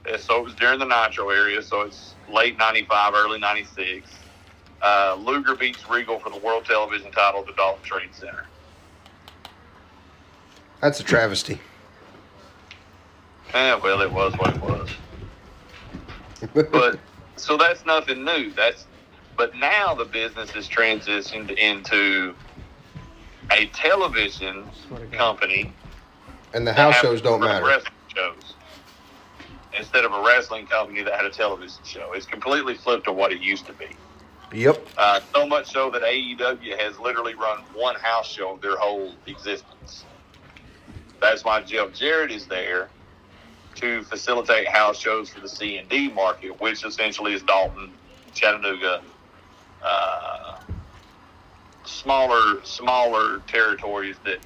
and so it was during the Nitro area, so it's late 95, early 96. Uh, Luger beats Regal for the World Television title at the Dalton Trade Center. That's a travesty. Eh, well, it was what it was. but so that's nothing new. That's but now the business has transitioned into a television Swear to company. and the house shows don't matter. Wrestling shows instead of a wrestling company that had a television show. It's completely flipped to what it used to be. Yep. Uh, so much so that AEW has literally run one house show their whole existence. That's why Jeff Jarrett is there to facilitate house shows for the C and D market, which essentially is Dalton, Chattanooga, uh, smaller smaller territories that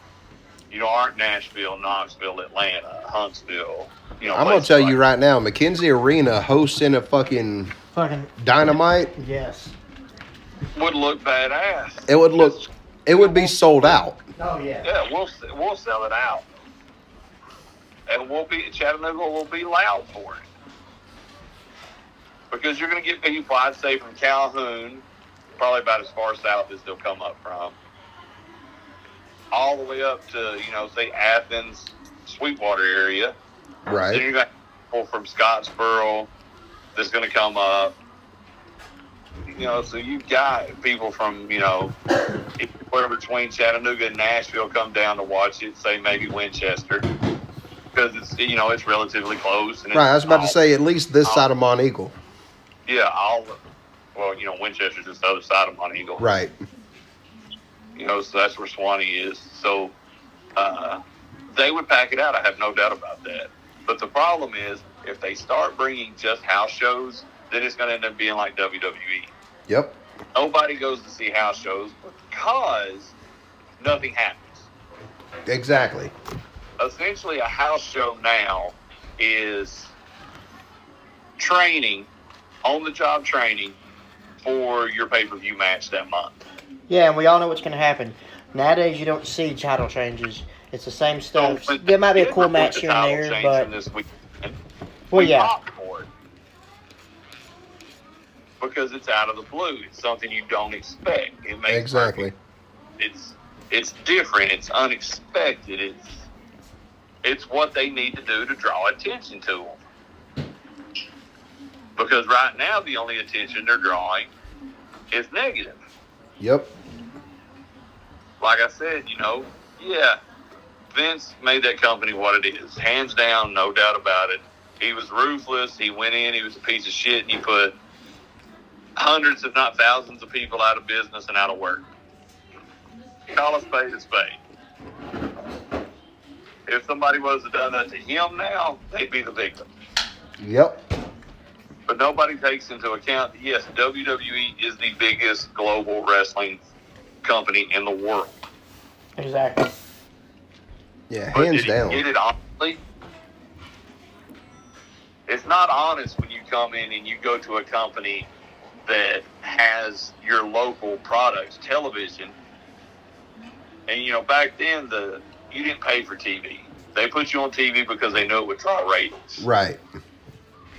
you know aren't Nashville, Knoxville, Atlanta, Huntsville. You know, I'm gonna tell like you right now, McKenzie Arena hosting a fucking Fucking dynamite. yes. Would look badass. It would look. It would be sold out. Oh yeah. Yeah, we'll we'll sell it out, and we'll be Chattanooga will be loud for it because you're going to get people. I'd say from Calhoun, probably about as far south as they'll come up from, all the way up to you know say Athens, Sweetwater area. Right. Then Right. you got people from Scottsboro that's going to come up. You know, so you've got people from you know where between Chattanooga and Nashville come down to watch it. Say maybe Winchester because it's you know it's relatively close. And it's Right. I was about to say at least this side of Monteagle. yeah, all well you know Winchester's just the other side of Monteagle. Right. You know, so that's where Sewanee is. So uh, they would pack it out. I have no doubt about that. But the problem is, if they start bringing just house shows, then it's going to end up being like WWE. Yep. Nobody goes to see house shows because nothing happens. Exactly. Essentially, a house show now is training, on the job training for your pay per view match that month. Yeah, and we all know what's going to happen. Nowadays, you don't see title changes. It's the same stuff. So, there might be a cool match here and there, but this weekend. well, we yeah, popped for it because it's out of the blue. It's something you don't expect. It makes Exactly. It's it's different. It's unexpected. It's it's what they need to do to draw attention to them. Because right now, the only attention they're drawing is negative. Yep. Like I said, you know, yeah, Vince made that company what it is, hands down, no doubt about it. He was ruthless. He went in. He was a piece of shit, and he put hundreds, if not thousands, of people out of business and out of work. Call a spade a spade. If somebody was to done that to him now, they'd be the victim. Yep. But nobody takes into account that yes, WWE is the biggest global wrestling company in the world. exactly. Yeah. But Hands did he down. Get it honestly? It's not honest when you come in and you go to a company that has your local products, television, and you know back then the you didn't pay for TV. They put you on TV because they knew it would draw ratings. Right.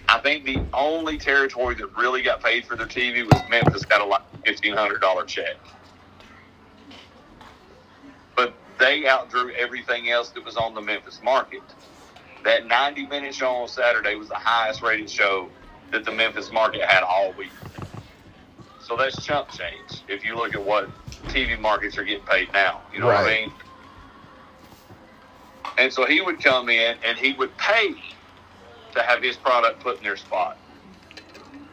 I think the only territory that really got paid for their TV was Memphis got a like fifteen hundred dollar check. But they outdrew everything else that was on the Memphis market. That ninety minute show on Saturday was the highest rated show that the Memphis market had all week. So that's chump change if you look at what TV markets are getting paid now. You know what I mean? And so he would come in and he would pay to have his product put in their spot.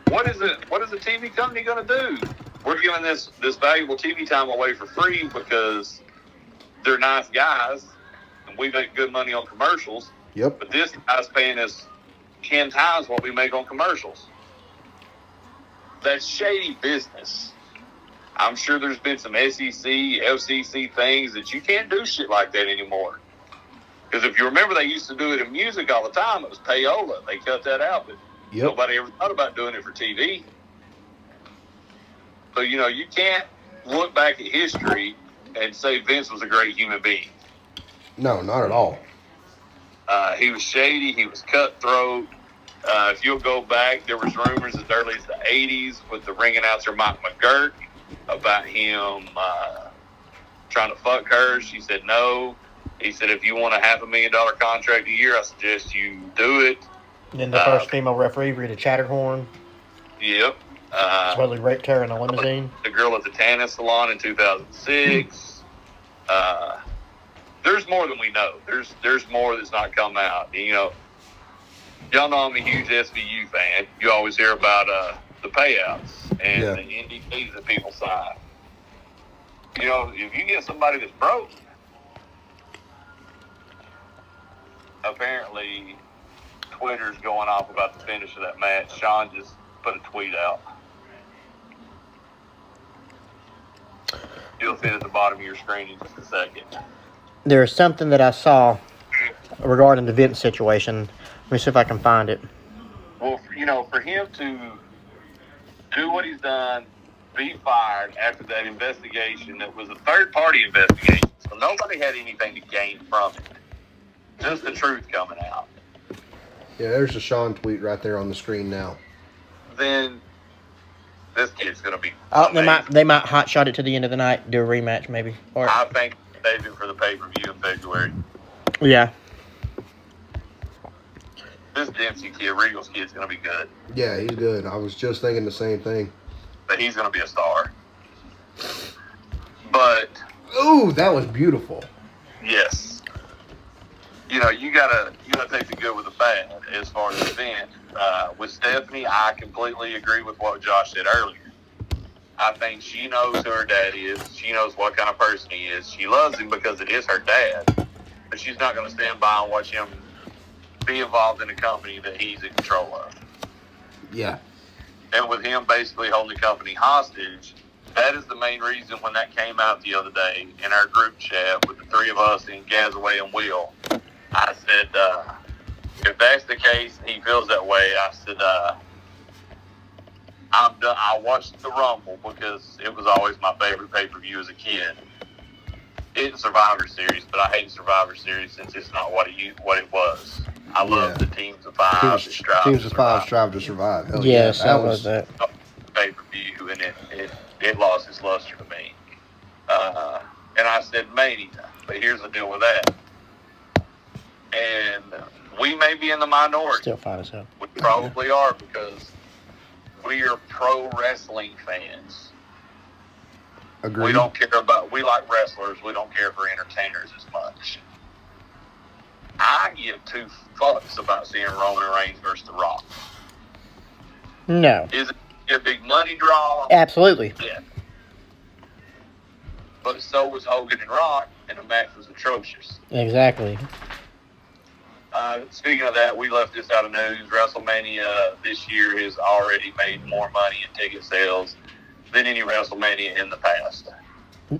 What is it? What is the TV company going to do? We're giving this this valuable TV time away for free because they're nice guys and we make good money on commercials. Yep. But this guy's paying us ten times what we make on commercials. That's shady business. I'm sure there's been some SEC, FCC things that you can't do shit like that anymore. Because if you remember, they used to do it in music all the time. It was payola. They cut that out, but Yep. nobody ever thought about doing it for TV. So you know, you can't look back at history and say Vince was a great human being. No, not at all. Uh, he was shady. He was cutthroat. Uh, if you'll go back, there was rumors as early as the '80s with the ring announcer Mike McGuirk about him uh, trying to fuck her. She said no. He said, if you want a half a million dollar contract a year, I suggest you do it. Then the Uh, first female referee, Rita Chatterton, Yep. Uh, supposedly raped her in a limousine. the girl at the Tannis salon in 2006. Uh, there's more than we know. There's there's more that's not come out. You know, y'all know I'm a huge SVU fan. You always hear about uh, the payouts and Yeah. the NDPs that people sign. You know, if you get somebody that's broke, apparently Twitter's going off about the finish of that match. Sean just put a tweet out. You'll see it at the bottom of your screen in just a second. There's something that I saw regarding the Vince situation. Let me see if I can find it. Well, you know, for him to do what he's done, be fired after that investigation that was a third party investigation, so nobody had anything to gain from it. Just the truth coming out. Yeah, there's a Sean tweet right there on the screen now. Then this kid's going to be. Oh, they might they might hot shot it to the end of the night, do a rematch maybe. Or I think they do for the pay per view in February. yeah, This Dempsey kid, Regal's kid's going to be good, Yeah, he's good. I was just thinking the same thing. but he's going to be a star. But Ooh, that was beautiful. Yes. You know, you gotta you gotta take the good with the bad as far as the event. Uh, with Stephanie, I completely agree with what Josh said earlier. I think she knows who her dad is. She knows what kind of person he is. She loves him because it is her dad, but she's not going to stand by and watch him be involved in a company that he's in control of. Yeah. And with him basically holding the company hostage, that is the main reason when that came out the other day in our group chat with the three of us and Gazaway and Will. I said, uh, if that's the case, he feels that way. I said, uh, I'm done. I watched the Rumble because it was always my favorite pay per view as a kid. It's Survivor Series, but I hate Survivor Series since it's not what it what it was. I love Yeah. the teams of five. Teams, strive teams to of five strive to survive. Hell yes, yeah, I was that. pay per view, and it, it it lost its luster to me. Uh, and I said Mania, but here's the deal with that. And we may be in the minority. Still fine as hell. We probably are because we are pro wrestling fans. Agreed. We don't care about. We like wrestlers. We don't care for entertainers as much. I give two fucks about seeing Roman Reigns versus The Rock. No, Is it a big money draw? absolutely. Yeah. But so was Hogan and Rock, and the match was atrocious. Exactly. Uh, speaking of that, we left this out of news. WrestleMania this year has already made more money in ticket sales than any WrestleMania in the past.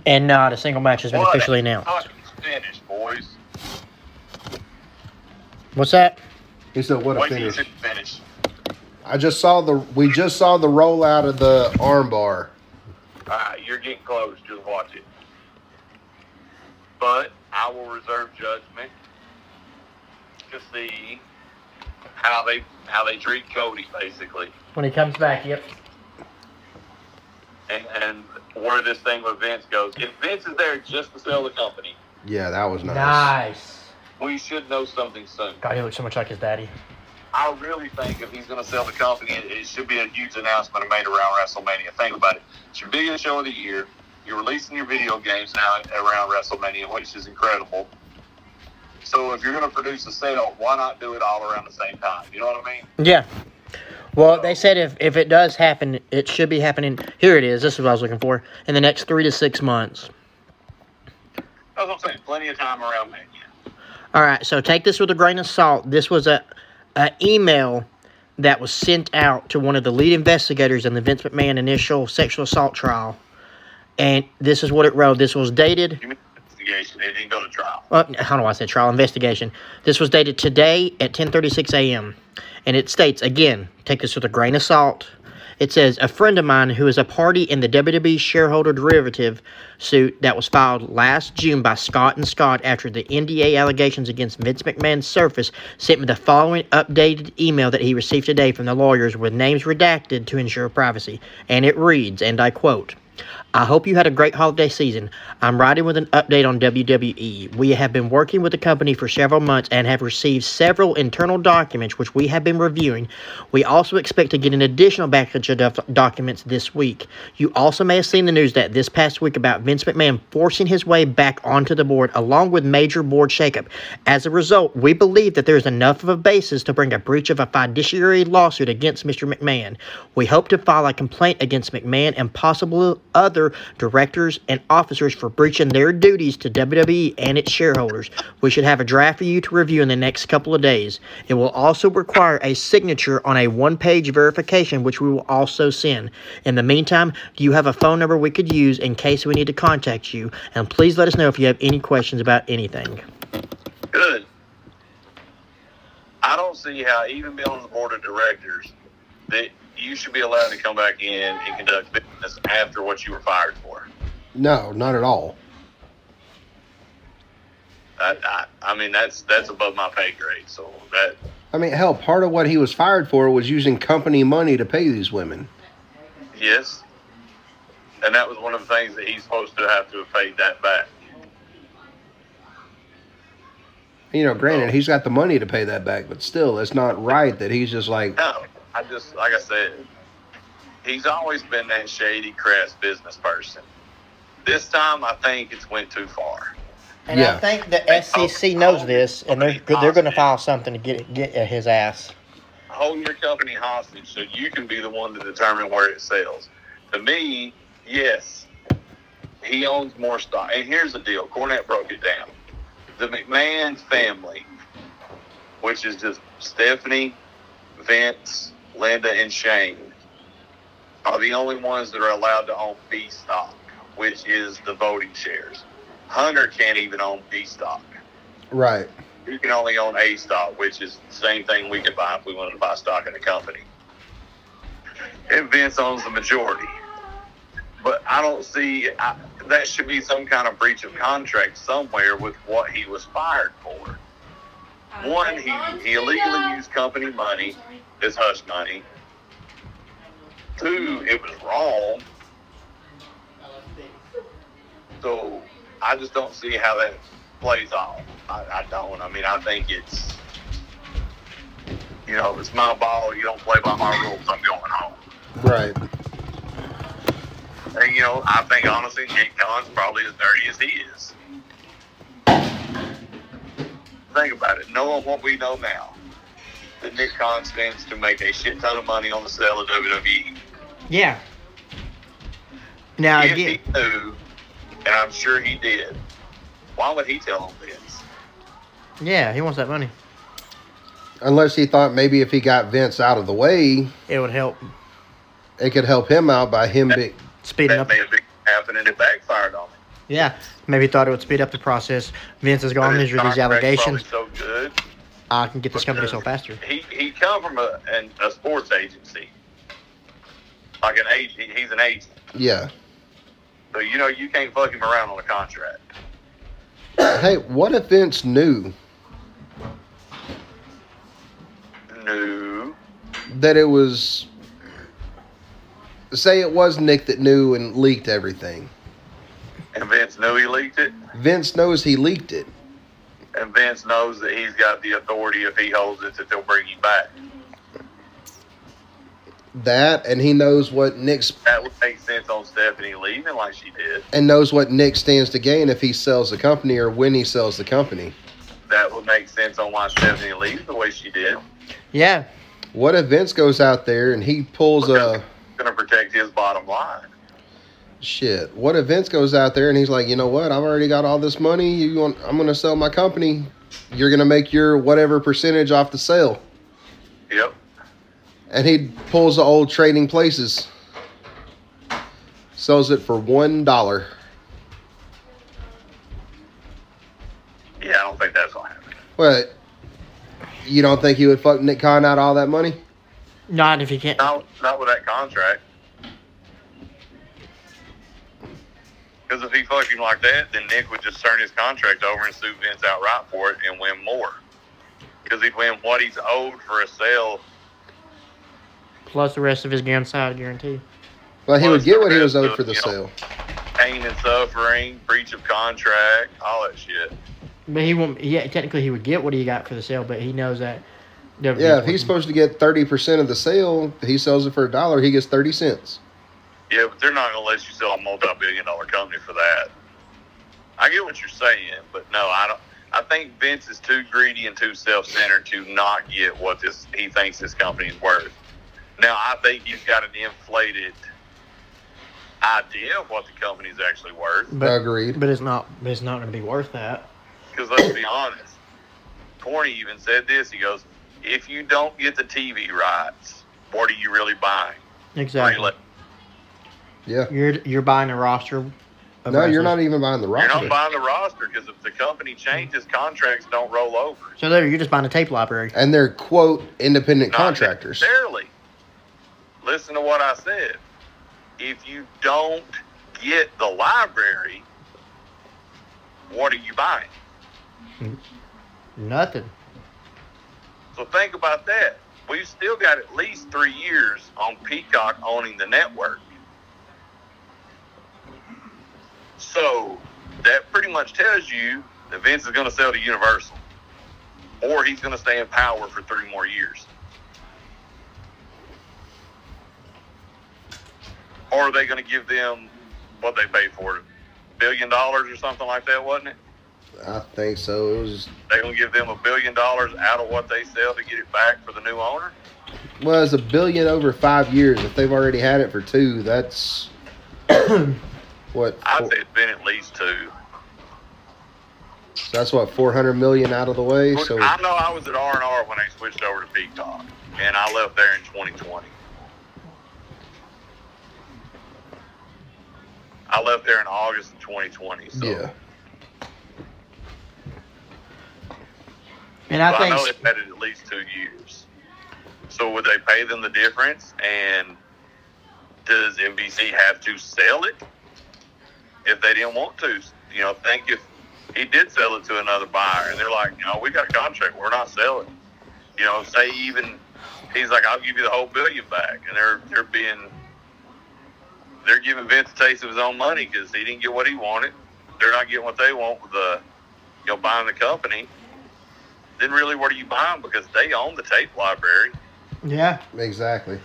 And not a single match has been What officially announced. finish, boys. What's that? He said, "What a Wait till finish!" finish. I just saw the. We just saw the rollout of the armbar. All right, you're getting close. Just watch it. But I will reserve judgment to see how they how they treat Cody, basically. When he comes back, yep. And, and where this thing with Vince goes. If Vince is there just to sell the company, Yeah, that was nice. Nice. we should know something soon. God, he looks so much like his daddy. I really think if he's going to sell the company, it, it should be a huge announcement made around WrestleMania. Think about it. It's your biggest show of the year. You're releasing your video games now around WrestleMania, which is incredible. So if you're going to produce a sale, why not do it all around the same time? You know what I mean? Yeah. Well, they said if, if it does happen, it should be happening. Here it is. This is what I was looking for. In the next three to six months. That's what I'm saying. Plenty of time around Mania. All right. So take this with a grain of salt. This was a, a email that was sent out to one of the lead investigators in the Vince McMahon initial sexual assault trial. And this is what it wrote. This was dated investigation? It didn't go to trial. uh, how do I say trial investigation? This was dated today at 10:36 a.m. and it states again, take this with a grain of salt. It says a friend of mine who is a party in the WWE shareholder derivative suit that was filed last June by Scott and Scott after the NDA allegations against Vince McMahon surfaced sent me the following updated email that he received today from the lawyers with names redacted to ensure privacy. And it reads, and I quote, I hope you had a great holiday season. I'm writing with an update on WWE. We have been working with the company for several months and have received several internal documents which we have been reviewing. We also expect to get an additional package of doc- documents this week. You also may have seen the news that this past week about Vince McMahon forcing his way back onto the board along with major board shakeup. As a result, we believe that there is enough of a basis to bring a breach of a fiduciary lawsuit against Mr. McMahon. We hope to file a complaint against McMahon and possible other directors and officers for breaching their duties to WWE and its shareholders. We should have a draft for you to review in the next couple of days. It will also require a signature on a one page verification, which we will also send. In the meantime, do you have a phone number we could use in case we need to contact you? And please let us know if you have any questions about anything. Good. I don't see how, even being on the board of directors, you should be allowed to come back in and conduct business after what you were fired for. No, not at all. I, I, I mean, that's that's above my pay grade. So that I mean, hell, part of what he was fired for was using company money to pay these women. yes, and that was one of the things that he's supposed to have to have paid that back. You know, granted, he's got the money to pay that back, but still, it's not right that he's just like, No, I just like I said, he's always been that shady, crass business person. This time, I think it's went too far. And Yeah. I think the SEC knows this, and they're they're going to file something to get get at his ass. Holding your company hostage so you can be the one to determine where it sells. To me, yes, he owns more stock. And here's the deal: Cornette broke it down. The McMahon family, which is just Stephanie, Vince, Linda, and Shane, are the only ones that are allowed to own B stock, which is the voting shares. Hunter can't even own B stock. right. You can only own A stock, which is the same thing we could buy if we wanted to buy stock in a company. And Vince owns the majority. But I don't see I, that should be some kind of breach of contract somewhere with what he was fired for. One, he, he illegally used company money, his hush money. Two, it was wrong. So I just don't see how that plays off. I, I don't. I mean, I think it's, you know, it's my ball. You don't play by my rules. I'm going home. Right. And, you know, I think honestly, Jake Khan's probably as dirty as he is. Think about it. Knowing what we know now, that Nick Khan stands to make a shit ton of money on the sale of WWE. Yeah. Now if again, he knew, and I'm sure he did, why would he tell him this? yeah, he wants that money. Unless he thought maybe if he got Vince out of the way, It would help it could help him out by him being. speed it That up. may have been happening and it backfired on him. Yeah, maybe thought it would speed up the process. Vince has gone But through his these allegations. So good. I can get this company so faster. He he come from a an, a sports agency, like an agent. He's an agent, Yeah. so you know you can't fuck him around on a contract. Hey, what if Vince knew No, that it was. Say it was Nick that knew and leaked everything. And Vince knew he leaked it, Vince knows he leaked it. and Vince knows that he's got the authority if he holds it that they'll bring you back. That, and he knows what Nick's That would make sense on Stephanie leaving like she did. and knows what Nick stands to gain if he sells the company or when he sells the company. That would make sense on why Stephanie leaves the way she did. Yeah, What if Vince goes out there and he pulls a Going to protect his bottom line. Shit? What if Vince goes out there and he's like, you know what? I've already got all this money. You want? I'm gonna sell my company. You're gonna make your whatever percentage off the sale. Yep. And he pulls the old trading places, sells it for one dollar. Yeah, I don't think that's going to happen. What? You don't think he would fuck Nick Khan out all that money? not if he can't. Not, not with that contract. Because if he fucked him like that, then Nick would just turn his contract over and sue Vince outright for it and win more. Because he'd win what he's owed for a sale. Plus the rest of his guaranteed guarantee. Well, he would get what he was owed of, for the you know, sale. Pain and suffering, breach of contract, all that shit. But he won't. Yeah, technically he would get what he got for the sale, but he knows that. WWE's Yeah, if he's supposed to get thirty percent of the sale, he sells it for a dollar. He gets thirty cents. Yeah, but they're not going to let you sell a multi-billion dollar company for that. I get what you're saying, but no, I don't. I think Vince is too greedy and too self-centered to not get what this he thinks this company is worth. Now, I think he's got an inflated idea of what the company is actually worth. But, Agreed. But it's not. It's not going to be worth that. Because let's be honest, Corny even said this. He goes, "If you don't get the TV rights, what are you really buying? Exactly. Really? Yeah. You're you're buying a roster. Of No, you're not even buying the roster. You're not buying the roster because if the company changes, contracts don't roll over. So there, you're just buying a tape library. and they're quote independent Not contractors. Barely. Listen to what I said. If you don't get the library, what are you buying? Nothing. So think about that. We've still got at least three years on Peacock owning the network. So that pretty much tells you that Vince is going to sell to Universal, or he's going to stay in power for three more years. Or are they going to give them what they paid for it? Billion dollars or something like that, wasn't it? I think so. It was They're going to give them a billion dollars out of what they sell to get it back for the new owner? well, it's a billion over five years. If they've already had it for two, that's what. I'd four- say it's been at least two. that's what four hundred million out of the way. So I know I was at R and R when they switched over to Peacock, and I left there in 2020. I left there in August of 2020. So yeah, And I But I think know they've had it at least two years. So would they pay them the difference? And does NBC have to sell it if they didn't want to? You know, think if he did sell it to another buyer, and they're like, you know, we got a contract, we're not selling. You know, say even he's like, I'll give you the whole billion back, and they're they're being they're giving Vince a taste of his own money because he didn't get what he wanted. They're not getting what they want with the you know buying the company then really what are you buying? Because they own the tape library. yeah, exactly.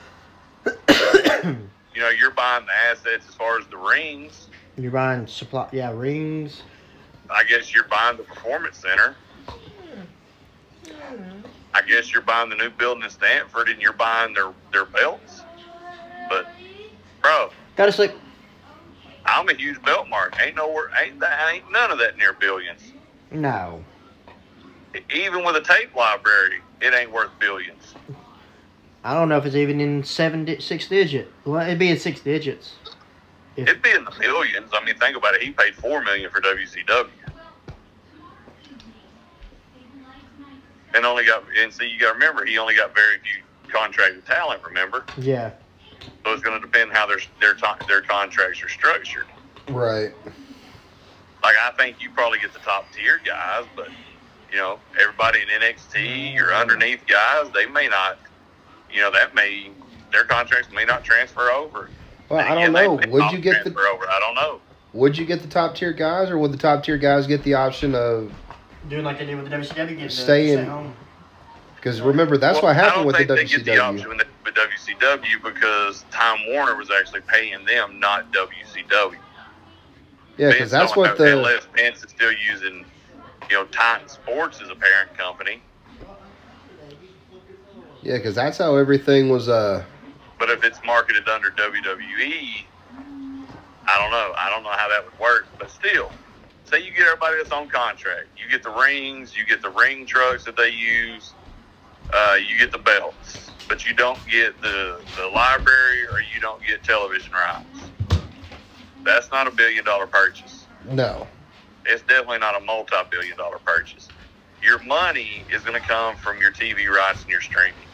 You know, you're buying the assets as far as the rings. You're buying supply. Yeah, rings. I guess you're buying the performance center. I guess you're buying the new building in Stamford and you're buying their, their belts. But bro, Got to sleep. I'm a huge belt mark. Ain't nowhere ain't that ain't none of that near billions. No. Even with a tape library, it ain't worth billions. I don't know if it's even in seven, di- six digit. Well, it'd be in six digits. If, It'd be in the billions. I mean, think about it. He paid four million for WCW, and only got. And see, you got to remember, he only got very few contracted talent. Remember, yeah. so it's going to depend how their their their contracts are structured. Right. Like I think you probably get the top tier guys, but you know, everybody in NXT, or mm-hmm. underneath guys, they may not. You know, that may their contracts may not transfer over. Well, I don't know. Would you get the over? I don't know. Would you get the top tier guys, or would the top tier guys get the option of? Doing like they did with the WCW. Getting Stay in- home. Because remember, that's Well, what happened with I the don't think they get the WCW. option with, with WCW because Time Warner was actually paying them, not WCW. Yeah, because that's don't what have- the unless Vince is still using, you know, Titan Sports as a parent company. yeah, because that's how everything was. Uh, But if it's marketed under WWE, I don't know. I don't know how that would work. But still, say you get everybody that's on contract. You get the rings, you get the ring trucks that they use, uh, you get the belts, but you don't get the, the library or you don't get television rights. That's not a billion dollar purchase. no, It's definitely not a multi billion dollar purchase. Your money is going to come from your TV rights and your streaming.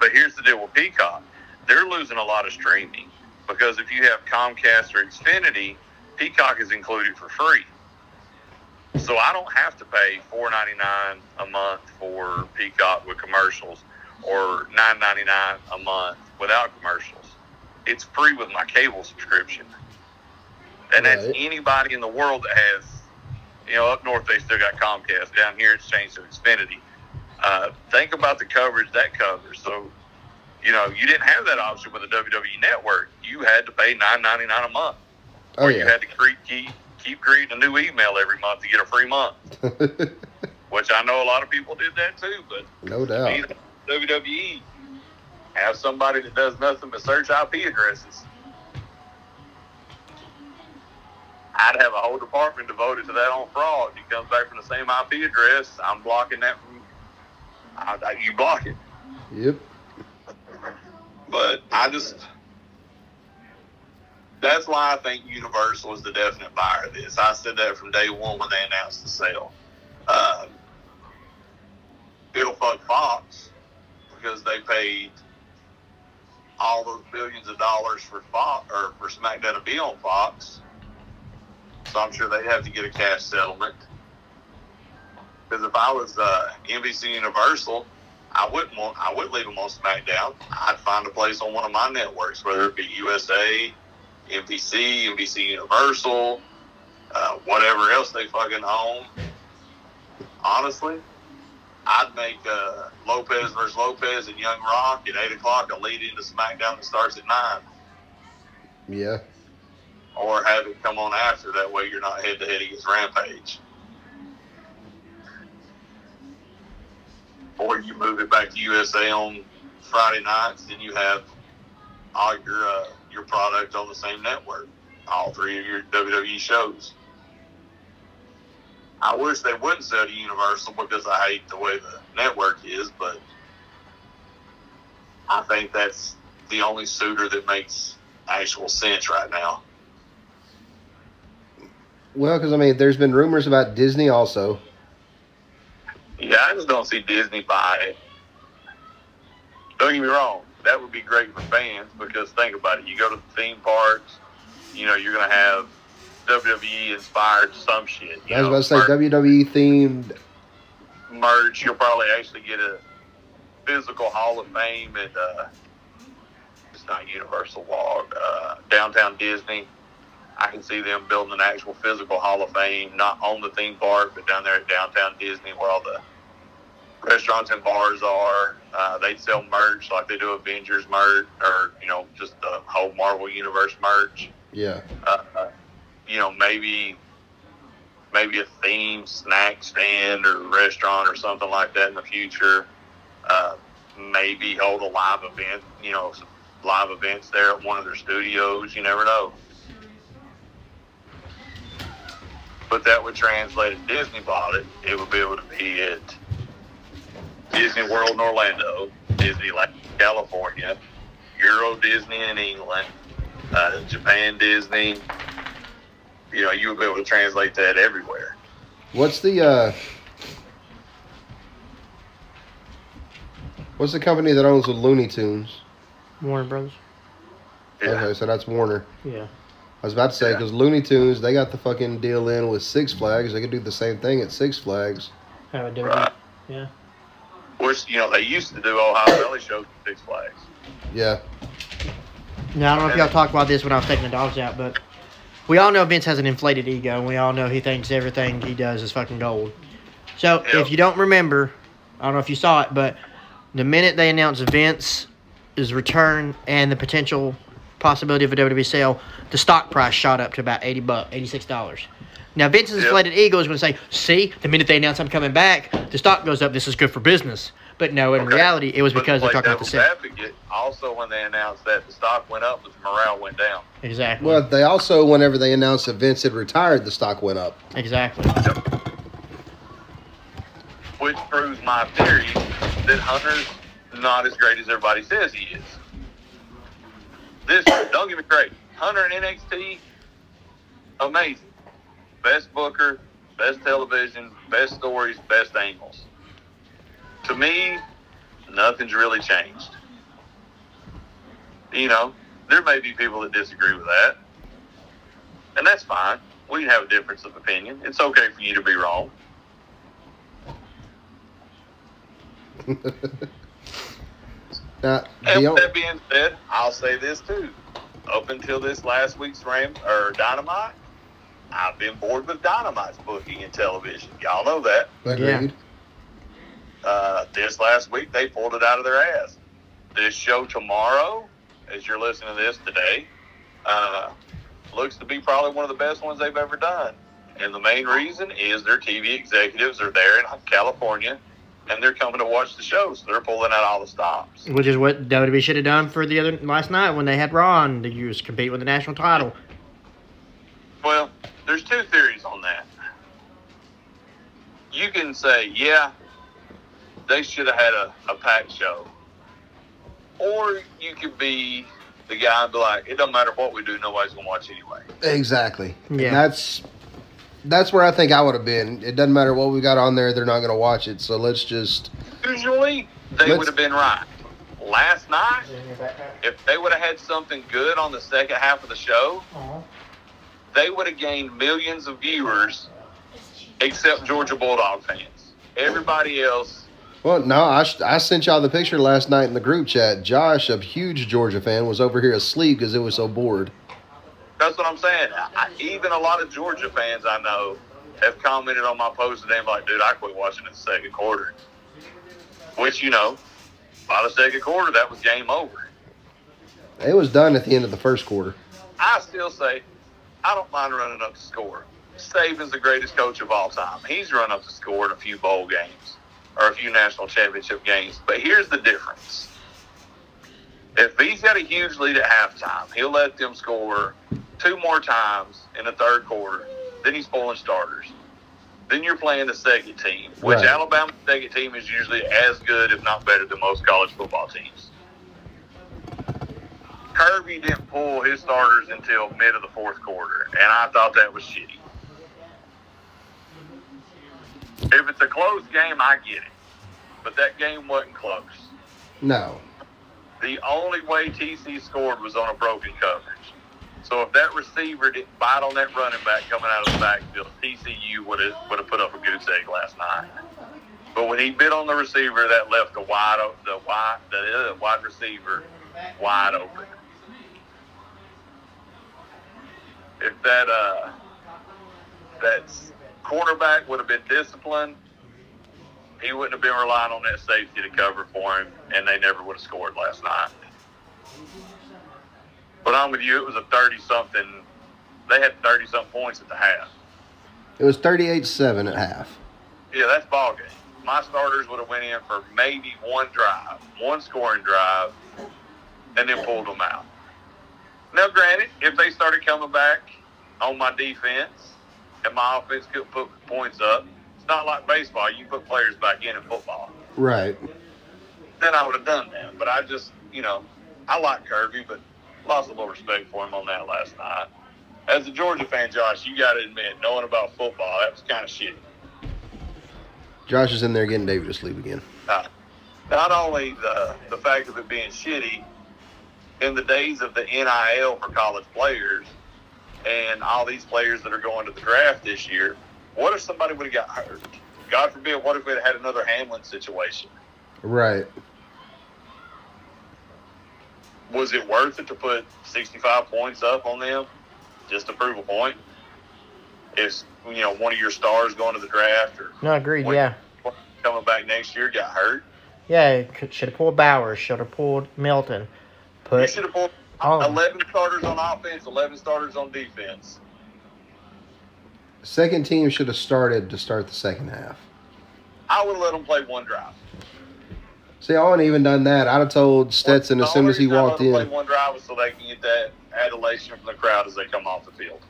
But here's the deal with Peacock they're losing a lot of streaming because if you have Comcast or Xfinity, Peacock is included for free. So I don't have to pay four ninety nine a month for Peacock with commercials or nine ninety nine a month without commercials. it's free with my cable subscription. And that's anybody in the world that has, you know, up north they still got Comcast. Down here it's changed to Xfinity. Uh, think about the coverage that covers. So, you know, you didn't have that option with the WWE Network. You had to pay nine ninety nine a month, Oh or you had to cre- keep keep creating a new email every month to get a free month. Which I know a lot of people did that too, but no doubt. WWE have somebody that does nothing but search IP addresses. I'd have a whole department devoted to that on fraud. He comes back from the same IP address. I'm blocking that from. I, I, you block it, Yep. but I just. That's why I think Universal is the definite buyer of this. I said that from day one when they announced the sale. Um, it'll fuck Fox because they paid all those billions of dollars for Fox or for SmackDown to be on Fox. So I'm sure they'd have to get a cash settlement. Because if I was uh, NBC Universal, I wouldn't want I wouldn't leave them on SmackDown. I'd find a place on one of my networks, whether it be USA, NBC, NBC Universal, uh, whatever else they fucking own. Honestly, I'd make uh, Lopez versus Lopez and Young Rock at eight o'clock a lead into SmackDown that starts at nine, Yeah. or have it come on after. That way, you're not head to head against Rampage. Or you move it back to USA on Friday nights, and you have all your uh, your product on the same network, all three of your WWE shows. I wish they wouldn't sell to Universal because I hate the way the network is, but I think that's the only suitor that makes actual sense right now. Well, because I mean, there's been rumors about Disney also. Yeah, I just don't see Disney buy it. Don't get me wrong, that would be great for fans because think about it. You go to the theme parks, you know, you're going to have WWE inspired some shit. You I was know, about to say merch- WWE themed. merch. You'll probably actually get a physical Hall of Fame at uh, it's not Universal Walk, uh, downtown Disney. I can see them building an actual physical Hall of Fame, not on the theme park, but down there at downtown Disney where all the restaurants and bars are. Uh, they sell merch like they do Avengers merch or, you know, just the whole Marvel Universe merch Yeah. uh, you know, maybe maybe a theme snack stand or restaurant or something like that in the future. Uh, maybe hold a live event, you know, some live events there at one of their studios. You never know. But that would translate if Disney bought it. It would be able to be at Disney World in Orlando, Disneyland California, Euro Disney in England, uh, Japan Disney. You know, you would be able to translate that everywhere. What's the uh What's the company that owns the Looney Tunes? Warner Brothers. Yeah. Okay, so that's Warner. Yeah. I was about to say Yeah. because Looney Tunes they got the fucking deal in with Six Flags. They could do the same thing at Six Flags. Have a Right. Yeah. Which, you know, they used to do Ohio Valley shows at Six Flags. Yeah. Now I don't know if y'all talked about this when I was taking the dogs out, but we all know Vince has an inflated ego, and we all know he thinks everything he does is fucking gold. So Yeah. if you don't remember, I don't know if you saw it, but the minute they announced Vince's return and the potential possibility of a WWE sale, the stock price shot up to about eighty bucks, eighty six dollars. Now Vince's Yep. inflated ego is going to say, "See, the minute they announce I'm coming back, the stock goes up. This is good for business." But no, in Okay. reality, it was But because they're talking about the devil's sale. advocate, also when they announced that the stock went up, the morale went down. Exactly. Well, they also whenever they announced that Vince had retired, the stock went up. exactly. Which proves my theory that Hunter's not as great as everybody says he is. This, don't get me crazy. Hunter and NXT, amazing. Best booker, best television, best stories, best angles. To me, nothing's really changed. You know, there may be people that disagree with that. And that's fine. We can have a difference of opinion. It's okay for you to be wrong. now, And with that being said, I'll say this too. up until this last week's Ram or Dynamite, I've been bored with Dynamite's booking and television. Y'all know that. Agreed. Uh, this last week, they pulled it out of their ass. This show tomorrow, as you're listening to this today, uh, looks to be probably one of the best ones they've ever done. And the main reason is their TV executives are there in California, and they're coming to watch the show, so they're pulling out all the stops. Which is what WWE should have done for the other last night when they had Raw and to use compete with the national title. Well, there's two theories on that. You can say, yeah, they should have had a, a packed show. Or you could be the guy and be like, it doesn't matter what we do, nobody's going to watch anyway. Exactly. Yeah. And that's that's where I think I would have been. It doesn't matter what we got on there; they're not going to watch it. So let's just Usually, they would have been right. Last night, if they would have had something good on the second half of the show, they would have gained millions of viewers, except Georgia Bulldog fans. Everybody else Well, no, I, sh- I sent y'all the picture last night in the group chat. Josh, a huge Georgia fan, was over here asleep because it was so bored. That's what I'm saying. I, I- even a lot of Georgia fans I know have commented on my post today, like, dude, I quit watching in the second quarter. Which, you know, by the second quarter, that was game over. It was done at the end of the first quarter. I still say, I don't mind running up the score. Saban's the greatest coach of all time. He's run up the score in a few bowl games or a few national championship games. But here's the difference. If he's got a huge lead at halftime, he'll let them score two more times in the third quarter. Then he's pulling starters. Then you're playing the second team, which Right. Alabama's second team is usually as good, if not better, than most college football teams. Kirby didn't pull his starters until mid of the fourth quarter, and I thought that was shitty. If it's a close game, I get it, but that game wasn't close. No. The only way TC scored was on a broken coverage. So if that receiver didn't bite on that running back coming out of the backfield, TCU would have would have put up a goose egg last night. But when he bit on the receiver, that left the wide the wide the uh, wide receiver wide open. If that uh that quarterback would have been disciplined, he wouldn't have been relying on that safety to cover for him, and they never would have scored last night. But I'm with you. It was a thirty-something. They had thirty-something points at the half. It was 38 7 at half. Yeah, that's ball game. My starters would have went in for maybe one drive, one scoring drive, and then pulled them out. Now, granted, if they started coming back on my defense and my offense could put points up, it's not like baseball. You can put players back in in football. Right. Then I would have done that. But I just, you know, I like Kirby, but lost a little respect for him on that last night. As a Georgia fan, Josh, you got to admit, knowing about football, that was kind of shitty. Josh is in there getting David to sleep again. Uh, not only the the fact of it being shitty, in the days of the NIL for college players, and all these players that are going to the draft this year, what if somebody would have got hurt? God forbid, what if we had had another Hamlin situation? Right. Was it worth it to put 65 points up on them just to prove a point? If you know one of your stars going to the draft or No, agreed. Yeah, coming back next year got hurt, yeah. Should have pulled Bowers. Should have pulled Milton. You should have pulled Oh. 11 starters on offense, 11 starters on defense. Second team should have started to start the second half. I would have let them play one drive. See, I wouldn't even done that. I'd have told Stetson The as soon as he reason I walked let 'em in. Play one drive so they can get that adulation from the crowd as they come off the field.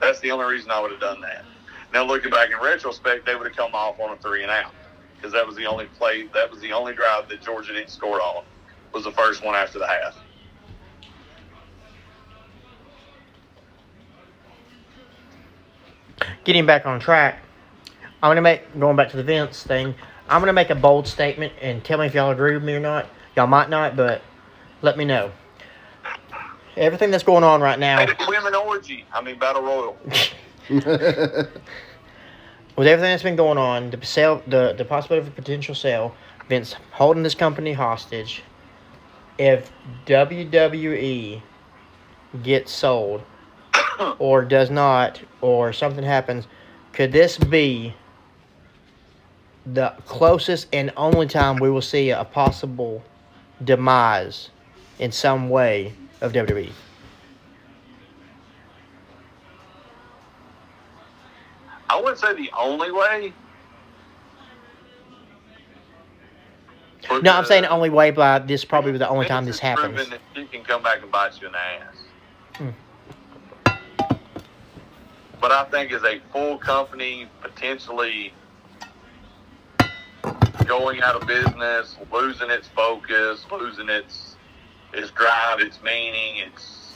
That's the only reason I would have done that. Now looking back in retrospect, they would have come off on a three and out because that was the only play. That was the only drive that Georgia didn't score on. Was the first one after the half. getting back on track. I'm gonna make going back to the Vince thing. I'm gonna make a bold statement and tell me if y'all agree with me or not. Y'all might not, but let me know. Everything that's going on right now. Women orgy. I mean battle royal. with everything that's been going on, the sale, the the possibility of a potential sale, Vince holding this company hostage, if WWE gets sold or does not, or something happens, could this be the closest and only time we will see a possible demise in some way of? WWE? I wouldn't say the only way. No, I'm saying the only way, but this probably the only time this happens. that He can come back and bite you in the ass. Hmm. But I think as a full company, potentially going out of business, losing its focus, losing its its drive, its meaning, its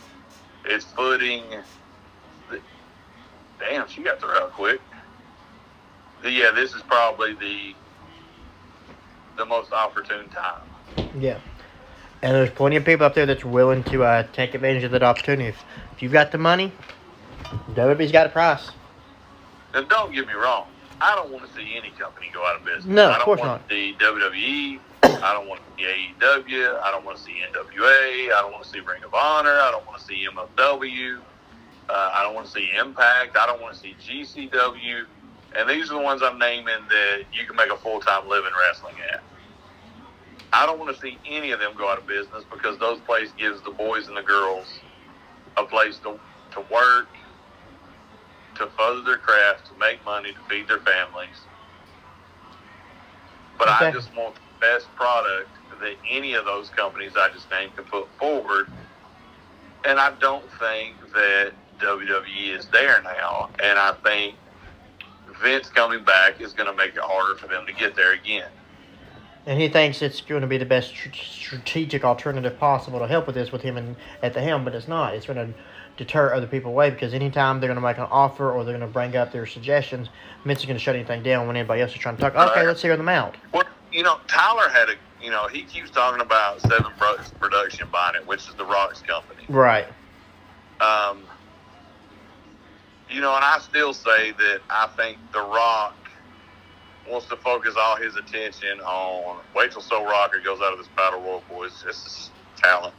its footing. Damn, she got through out quick. The- yeah, this is probably the the most opportune time. Yeah. And there's plenty of people up there that's willing to uh, take advantage of that opportunity. If, if you've got the money, WWE's got a price. And don't get me wrong, I don't want to see any company go out of business. No, of I don't course want not. to see WWE. I don't want to see AEW. I don't want to see NWA. I don't want to see Ring of Honor. I don't want to see MLW. Uh, I don't want to see Impact. I don't want to see GCW. And these are the ones I'm naming that you can make a full time living wrestling at. I don't want to see any of them go out of business because those places gives the boys and the girls a place to to work, to further their craft, to make money, to feed their families. But I just want the best product that any of those companies I just named can put forward. And I don't think that WWE is there now. And I think Vince coming back is going to make it harder for them to get there again. And he thinks it's going to be the best strategic alternative possible to help with this with him in, at the helm, but it's not. It's going to deter other people away because anytime they're going to make an offer or they're going to bring up their suggestions, Vince is going to shut anything down when anybody else is trying to talk. Okay, Right. let's hear them out. Well, you know, Tyler had a, you know, he keeps talking about Seven Brothers Production buying it, which is the Rock's company. Right. Um, you know, and I still say that I think The Rock wants to focus all his attention on. Wait till Sol Ruca goes out of this battle royal, boys. This is talent.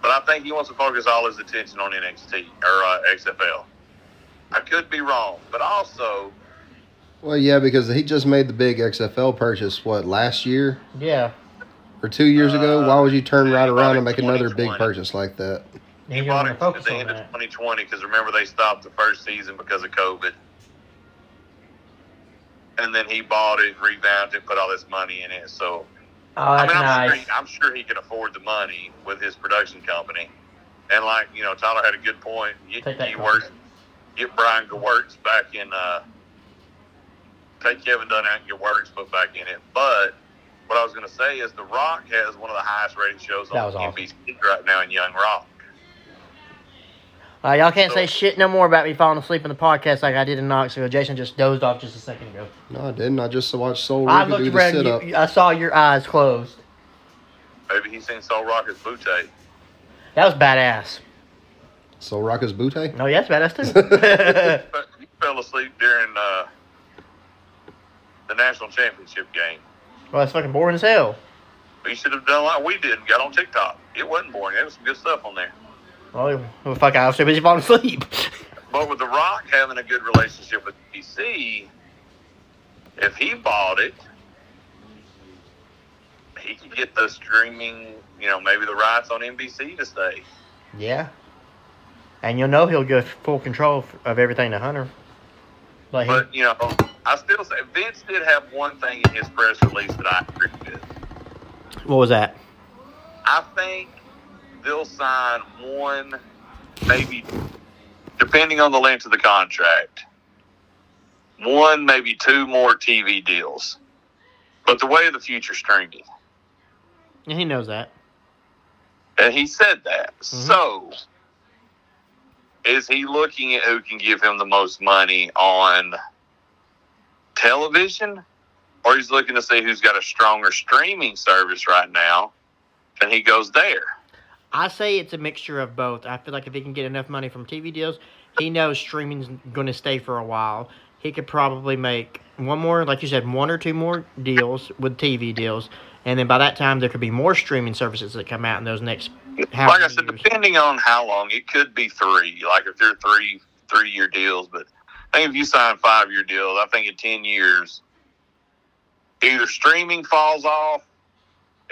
But I think he wants to focus all his attention on NXT or uh, XFL. I could be wrong, but also Well, yeah, because he just made the big XFL purchase, what, last year Yeah. or two years ago? Uh, Why would you turn right around and make another big purchase like that? He bought it at the end of 2020 because remember they stopped the first season because of COVID. And then he bought it, revamped it, put all this money in it. So Oh, I mean, I'm, sure he, I'm sure he can afford the money with his production company. And like you know, Tyler had a good point. You, Take that you work, get Brian Gewirtz back in. Uh, take Kevin Dunn out and get Works put back in it. But what I was going to say is, The Rock has one of the highest rated shows That on awesome. NBC right now in Young Rock. Uh, y'all can't say shit no more about me falling asleep in the podcast like I did in Knoxville. Jason just dozed off just a second ago. No, I didn't. I just watched Soul I Ricky looked do the around. sit up. You, you- I saw your eyes closed. Maybe he's seen Sol Ruca's Butte. That was badass. Sol Ruca's Butte? No, yeah, that's badass too. But he fell asleep during uh, the national championship game. well, that's fucking boring as hell. We should have done like we did and got on TikTok. It wasn't boring. There was some good stuff on there. Well, well fuck, I was too busy falling asleep. But with The Rock having a good relationship with DC, if he bought it, he could get the streaming, you know, maybe the rights on NBC to stay. yeah. And you'll know he'll give full control of- of everything to Hunter. Like he, But, you know, I still say Vince did have one thing in his press release that I agree with. what was that? I think they'll sign one, maybe, depending on the length of the contract, one, maybe two more TV deals. But the way of the future streaming. Yeah, he knows that. And he said that. Mm-hmm. So, is he looking at who can give him the most money on television? Or he's looking to see who's got a stronger streaming service right now, and he goes there. I say it's a mixture of both. I feel like if he can get enough money from TV deals, he knows streaming's going to stay for a while. He could probably make one more, like you said, one or two more deals with TV deals, and then by that time there could be more streaming services that come out in those next. like I said, years. depending on how long, it could be three. Like if they're three three year deals, but I think if you sign five year deals, I think in ten years, either streaming falls off,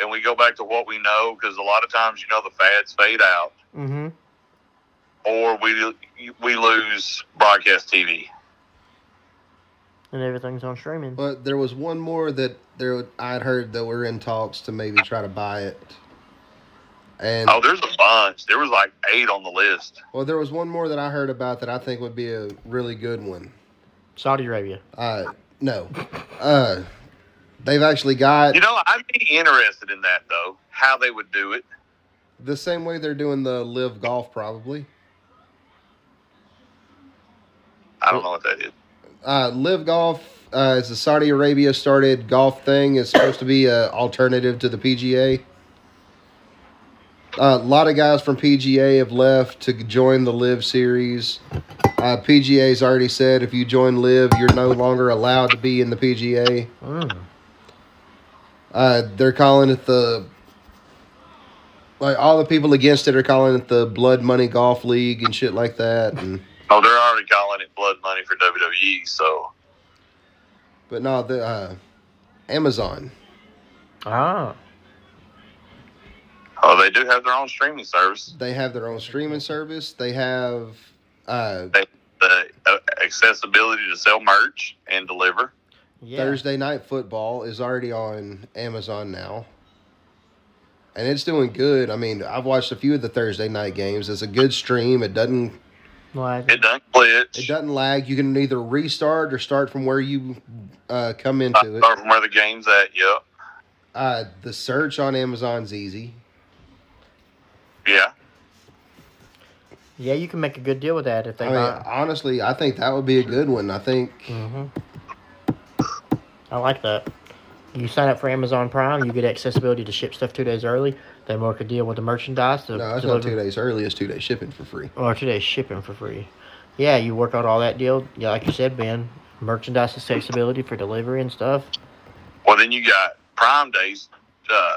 and we go back to what we know because a lot of times you know the fads fade out, Mm-hmm. or we we lose broadcast TV. And everything's on streaming. But there was one more that there I'd heard that we're in talks to maybe try to buy it. And Oh, there's a bunch. There was like eight on the list. well, there was one more that I heard about that I think would be a really good one. Saudi Arabia. Uh, no, uh, they've actually got You know, I'd be interested in that though. How they would do it. the same way they're doing the live golf, probably. I don't know what that is. Uh, live golf uh, is the Saudi Arabia started golf thing. It's supposed to be an alternative to the PGA. Uh, a lot of guys from PGA have left to join the Live series. Uh, PGA's already said if you join Live, you're no longer allowed to be in the PGA. Mm. Uh, they're calling it the like all the people against it are calling it the Blood Money Golf League and shit like that. And Oh, they're already calling it blood money for WWE. So but no, the uh, Amazon. Ah. oh, they do have their own streaming service. They have their own streaming service. They have uh, The uh, accessibility to sell merch and deliver. Yeah. Thursday night football is already on Amazon now. And it's doing good. I mean, I've watched a few of the Thursday night games. It's a good stream. It doesn't lag. It doesn't glitch. it doesn't lag. You can either restart or start from where you uh, come into it. Start from where the game's at. Yep. Uh, the search on Amazon's easy. Yeah. yeah, you can make a good deal with that if they I mean, honestly, I think that would be a good one. I think hmm I like that. You sign up for Amazon Prime, you get accessibility to ship stuff two days early. They work a deal with the merchandise to no, it's deliver, not two days early. It's two days shipping for free. or two days shipping for free. Yeah, you work out all that deal. Yeah, like you said, Ben, merchandise accessibility for delivery and stuff. Well, then you got Prime Days uh,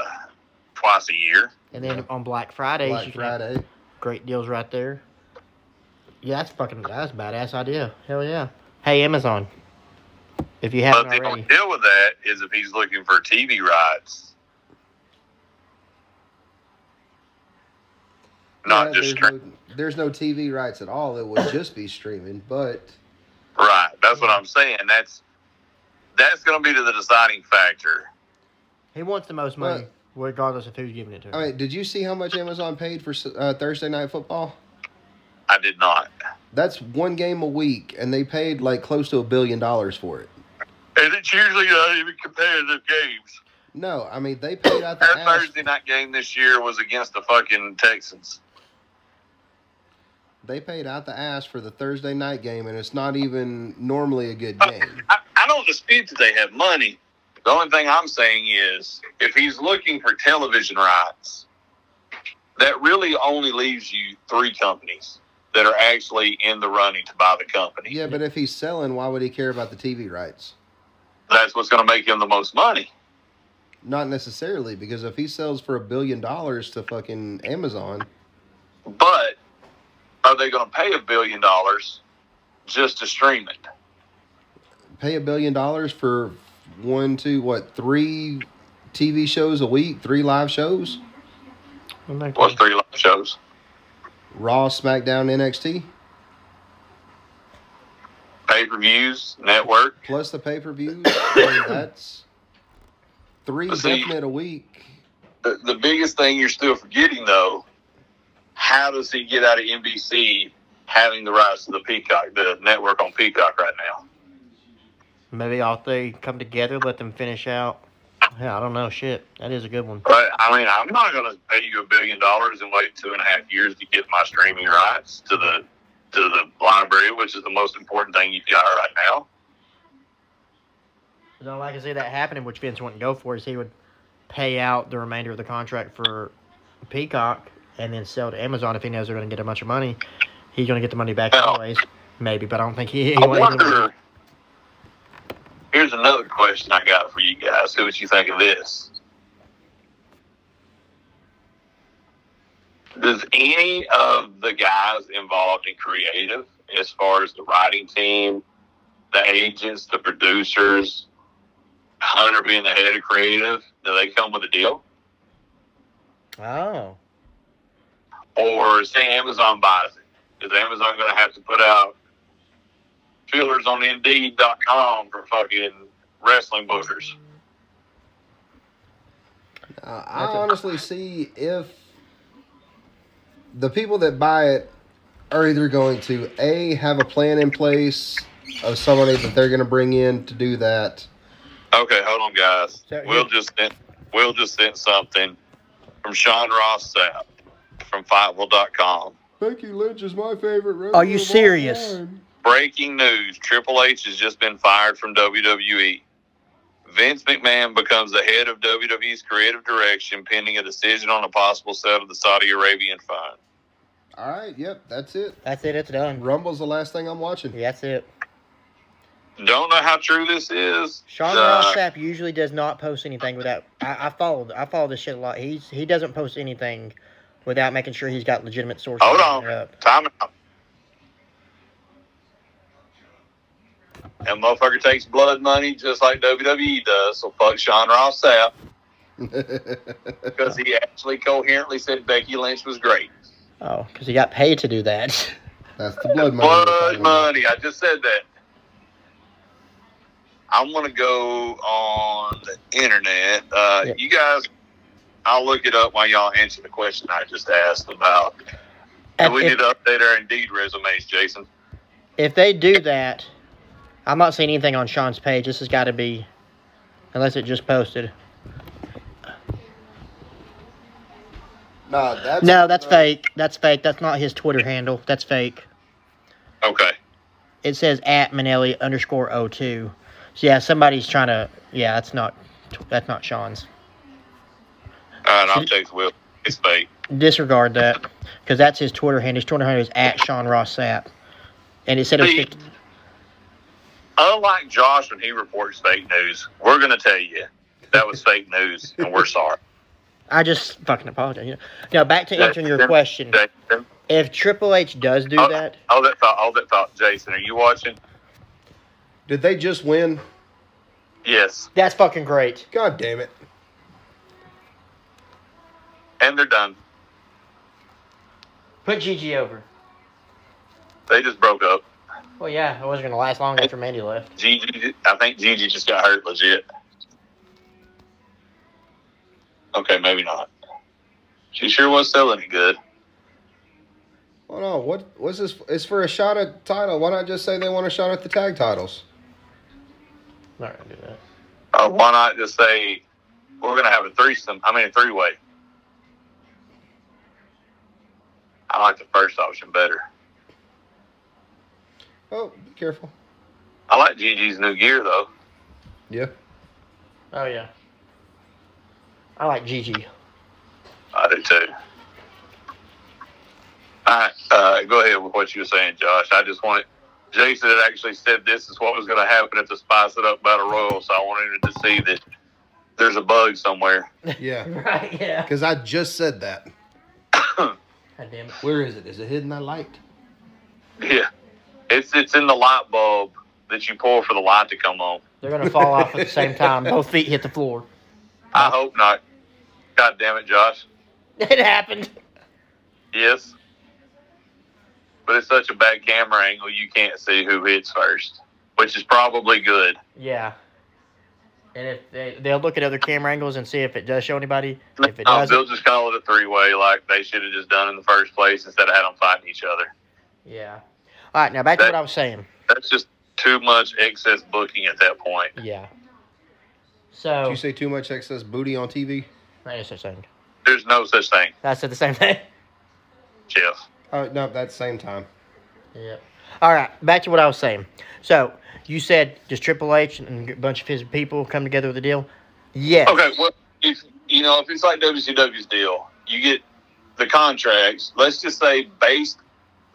twice a year. And then on Black Fridays, you Black can Friday. great deals right there. Yeah, that's fucking that's a badass idea. Hell yeah. Hey Amazon, if you But haven't the only deal with that is if he's looking for TV rights, not Yeah, just there's, stream. no, there's no TV rights at all. It would just be streaming. But Right. That's what I'm saying. That's that's going to be the deciding factor. he wants the most money, regardless of who's giving it to him. I mean, did you see how much Amazon paid for uh, Thursday night football? I did not. That's one game a week, and they paid like close to a billion dollars for it. And it's usually not even competitive games. No, I mean they paid out the Our ass. Thursday night game this year was against the fucking Texans. They paid out the ass for the Thursday night game, and it's not even normally a good uh, game. I, I don't dispute that they have money. The only thing I'm saying is if he's looking for television rights, that really only leaves you three companies that are actually in the running to buy the company. Yeah, but if he's selling, why would he care about the TV rights? That's what's going to make him the most money. Not necessarily, because if he sells for a billion dollars to fucking Amazon, But are they going to pay a billion dollars just to stream it? pay a billion dollars for one, two, what, three TV shows a week, three live shows, What's three live shows? Raw, SmackDown, NXT, Pay per views, network. plus the pay per views. That's three But see- definite a week. The, the biggest thing you're still forgetting, though, how does he get out of NBC having the rights to the Peacock, the network on Peacock right now? maybe all three come together, let them finish out. Yeah, I don't know. Shit, that is a good one. But I mean, I'm not going to pay you a billion dollars and wait two and a half years to get my streaming rights to the to the library, which is the most important thing you've got right now. I don't like to see that happening, which Vince wouldn't go for, is he would pay out the remainder of the contract for Peacock and then sell to Amazon if he knows they're going to get a bunch of money. He's going to get the money back Well- anyways, maybe, but I don't think he. he I won't- he won't- wonder. Here's another question I got for you guys. See what you think of this. Does any of the guys involved in creative, as far as the writing team, the agents, the producers, Hunter being the head of creative, do they come with a deal? Oh. Or say Amazon buys it, is Amazon going to have to put out feelers on Indeed.com for fucking wrestling bookers? Uh, I honestly see if the people that buy it are either going to a have a plan in place of somebody that they're going to bring in to do that. Okay, hold on, guys. We'll just send, we'll just send something from Sean Ross Sapp from Fightful.com. Becky Lynch is my favorite. wrestler Are you serious? Breaking news: Triple H has just been fired from WWE. Vince McMahon becomes the head of WWE's creative direction, pending a decision on a possible sale of the Saudi Arabian fund. All right, yep, that's it. That's it. It's done. Rumble's the last thing I'm watching. Yeah, that's it. Don't know how true this is. Sean Uh, Ross Sapp usually does not post anything without. I, I follow. I follow this shit a lot. He's he doesn't post anything without making sure he's got legitimate sources. Hold on. it up. Time out. And motherfucker takes blood money just like WWE does. So fuck Sean Ross Sapp because he actually coherently said Becky Lynch was great. Oh, because he got paid to do that. that's the blood money. Blood money. I just said that. I'm gonna go on the internet. Uh, Yeah. You guys, I'll look it up while y'all answer the question I just asked about. And And we if, need to update our Indeed resumes, Jason. if they do that, I'm not seeing anything on Sean's page. This has got to be, unless it just posted. Nah, that's No, that's uh, fake. That's fake. That's not his Twitter handle. That's fake. Okay. It says at Manelli underscore 02. So yeah, somebody's trying to. Yeah, that's not. That's not Sean's. All right, I'll text Will. It's fake. disregard that because that's his Twitter handle. His Twitter handle is at Sean Ross Sapp, and it said it was See, 50, Unlike Josh when he reports fake news, we're going to tell you that was fake news, and we're sorry. I just fucking apologize. You know. Now back to answering your question. If Triple H does do Oh. that, hold that thought. Hold that thought, Jason. Are you watching? Did they just win? Yes, that's fucking great. God damn it! and they're done. Put Gigi over. They just broke up. Well, yeah, it wasn't gonna last long after Mandy left. Gigi, I think Gigi just got hurt legit. Okay, maybe not. She sure was selling it good. Hold on, what? What's this? It's for a shot at title. Why not just say they want a shot at the tag titles? Not gonna do that. Uh, why not just say we're going to have a threesome? I mean, a three way. I like the first option better. Oh, be careful. I like Gigi's new gear though. Yeah. Oh yeah. I like Gigi. I do too. All right, uh, go ahead with what you were saying, Josh. I just wanted Jason had actually said this is what was going to happen at the Spice It Up Battle Royal, so I wanted to see that there's a bug somewhere. Yeah. Right? Yeah. Because I just said that. God damn it. Where is it? Is it hidden that light? Yeah, it's it's in the light bulb that you pour for the light to come on. They're gonna fall off at the same time. Both feet hit the floor. I hope not. God damn it, Josh. It happened. Yes. But it's such a bad camera angle, you can't see who hits first, which is probably good. Yeah. And if they they'll look at other camera angles and see if it does show anybody. If it No, doesn't, they'll just call it a three way like they should have just done in the first place instead of having them fighting each other. yeah. All right, now back to what I was saying. That's just too much excess booking at that point. Yeah. Did So you say too much excess booty on TV? that is such thing. There's no such thing, I said the same thing. Jeff. Oh no, that's same time. Yep. All right, back to what I was saying. So you said does Triple H and a bunch of his people come together with a deal? Yes. Okay, well, if you know, if it's like WCW's deal, you get the contracts. Let's just say based,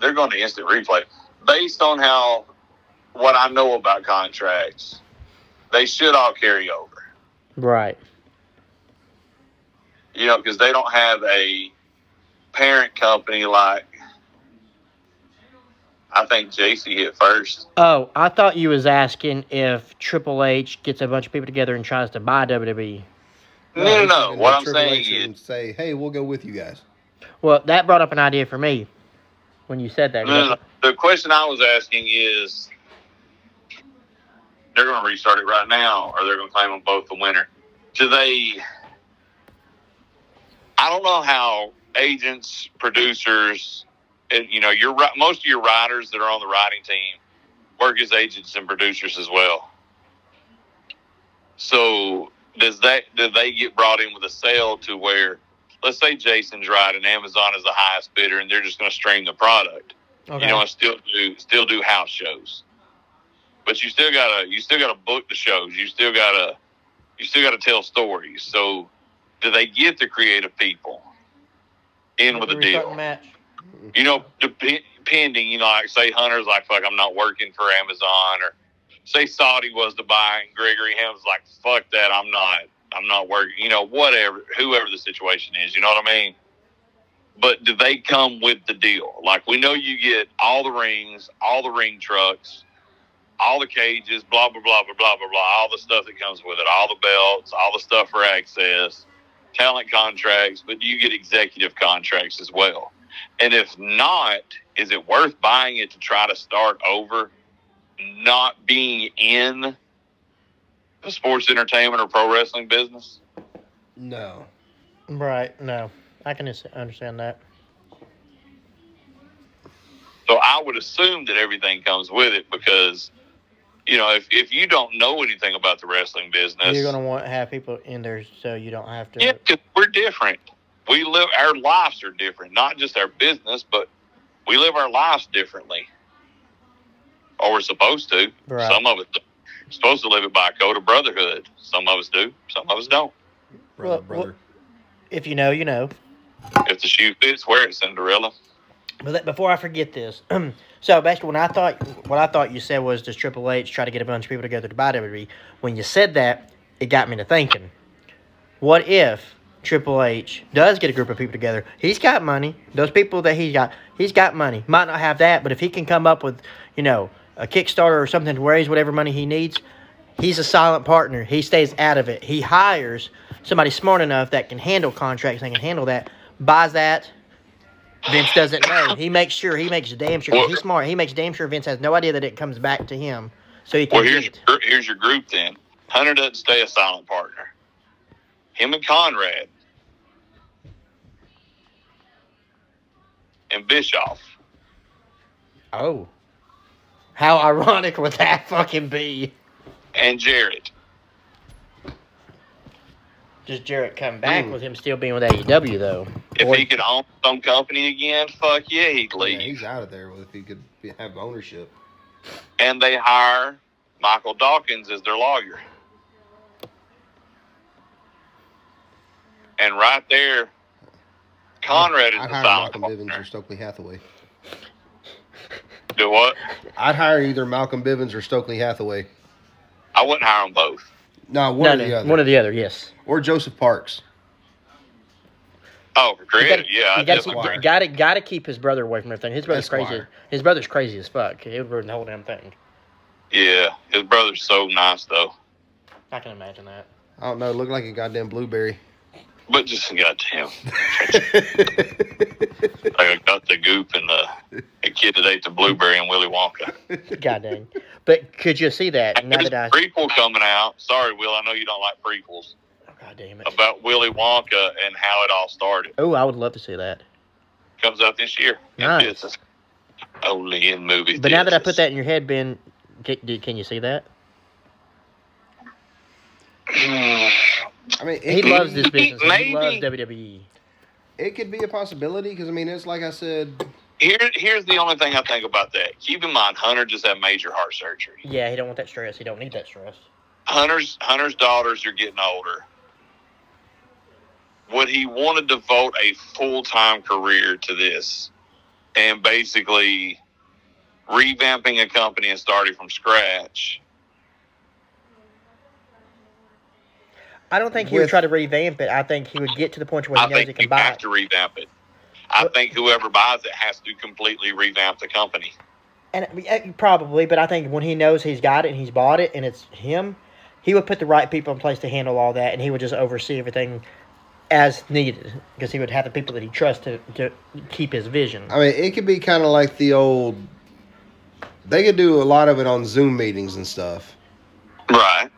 they're going to instant replay based on how what I know about contracts. they should all carry over. Right. You know, because they don't have a parent company like I think Jacy hit first. Oh, I thought you was asking if Triple H gets a bunch of people together and tries to buy. WWE. No, no, he's no. What I'm Triple saying H is, say, hey, we'll go with you guys. Well, that brought up an idea for me when you said that. no, no, the question I was asking is, they're going to restart it right now, or they're going to claim them both the winner. Do they? I don't know how agents, producers, and you know, your most of your riders that are on the riding team work as agents and producers as well. So does that do they get brought in with a sale to where, let's say Jason's right and Amazon is the highest bidder and they're just going to stream the product, Okay. you know, and still do still do house shows. But you still gotta you still gotta book the shows. You still gotta you still gotta tell stories. So do they get the creative people in with a deal? Match. you know, dep- depending, you know, like say Hunter's like, fuck, I'm not working for Amazon, or say Saudi was to buy and Gregory Ham's like, fuck that, I'm not, I'm not working, you know, whatever, whoever the situation is, you know what I mean? But do they come with the deal? Like we know you get all the rings, all the ring trucks, all the cages, blah blah blah blah blah blah blah, all the stuff that comes with it, all the belts, all the stuff for access, talent contracts, but do you get executive contracts as well. And if not, is it worth buying it to try to start over, not being in the sports entertainment or pro wrestling business? No. Right. No, I can understand that. So I would assume that everything comes with it because, you know, if, if you don't know anything about the wrestling business, You're gonna want to have people in there so you don't have to. yeah, 'cause we're different. We live our lives are different, not just our business, but we live our lives differently, or we're supposed to. Right. Some of us are supposed to live it by a code of brotherhood. Some of us do. Some of us don't. Brother, Well, brother. If you know, you know. If the shoe fits, wear it, Cinderella. But that, before I forget this, so basically, when I thought what I thought you said was does Triple H try to get a bunch of people together to buy WWE? When you said that, it got me to thinking: What if Triple H does get a group of people together? He's got money. Those people that he's got, he's got money. Might not have that, but if he can come up with, you know, a Kickstarter or something to raise whatever money he needs, he's a silent partner. He stays out of it. He hires somebody smart enough that can handle contracts and can handle that. Buys that. Vince doesn't know. He makes sure. He makes damn sure. 'cause He's smart. He makes damn sure Vince has no idea that it comes back to him, so he can Well, here's your, here's your group then. Hunter doesn't stay a silent partner. Him and Conrad and Bischoff. Oh, how ironic would that fucking be? and Jarrett. Does Jarrett come back Hmm. with him still being with AEW though? If Or- he could own some company again, fuck yeah, he'd Yeah, leave. he's out of there if he could have ownership. and they hire Michael Dawkins as their lawyer. And right there, Conrad is I'd the hire silent Malcolm Bivens or. Stokely Hathaway. Do what? I'd hire either Malcolm Bivens or Stokely Hathaway. I wouldn't hire them both. No, one no, or no, the other. one or the other. Yes. or Joseph Parks. Oh, for You creative, gotta, yeah. You gotta, keep, gotta, gotta keep his brother away from everything. His brother's crazy. His brother's crazy as fuck. He would ruin the whole damn thing. Yeah, his brother's so nice though. I can imagine that. I don't know. Look like a goddamn blueberry. But just goddamn, I got the goop and the, the kid that ate the blueberry and Willy Wonka. God dang. But could you see that? Now there's that I, prequel coming out. Sorry, Will, I know you don't like prequels. oh, God damn it. About Willy Wonka and how it all started. Oh, I would love to see that. Comes out this year. Nice. Only in movies. But now that I put that in your head, Ben, can you see that? I mean, He it, loves this business. and He loves WWE. it could be a possibility because I mean, it's like I said. Here, here's the only thing I think about that. Keep in mind, Hunter just had major heart surgery. Yeah, he don't want that stress. He don't need that stress. Hunter's Hunter's daughters are getting older. Would he want to devote a full time career to this and basically revamping a company and starting from scratch? I don't think he would try to revamp it. I think he would get to the point where he I knows he think can you buy have it. to revamp it. I What- think whoever buys it has to completely revamp the company. And uh, probably, but I think when he knows he's got it and he's bought it and it's him, he would put the right people in place to handle all that, and he would just oversee everything as needed because he would have the people that he trusts to, to keep his vision. I mean, it could be kind of like the old. They could do a lot of it on Zoom meetings and stuff. Right.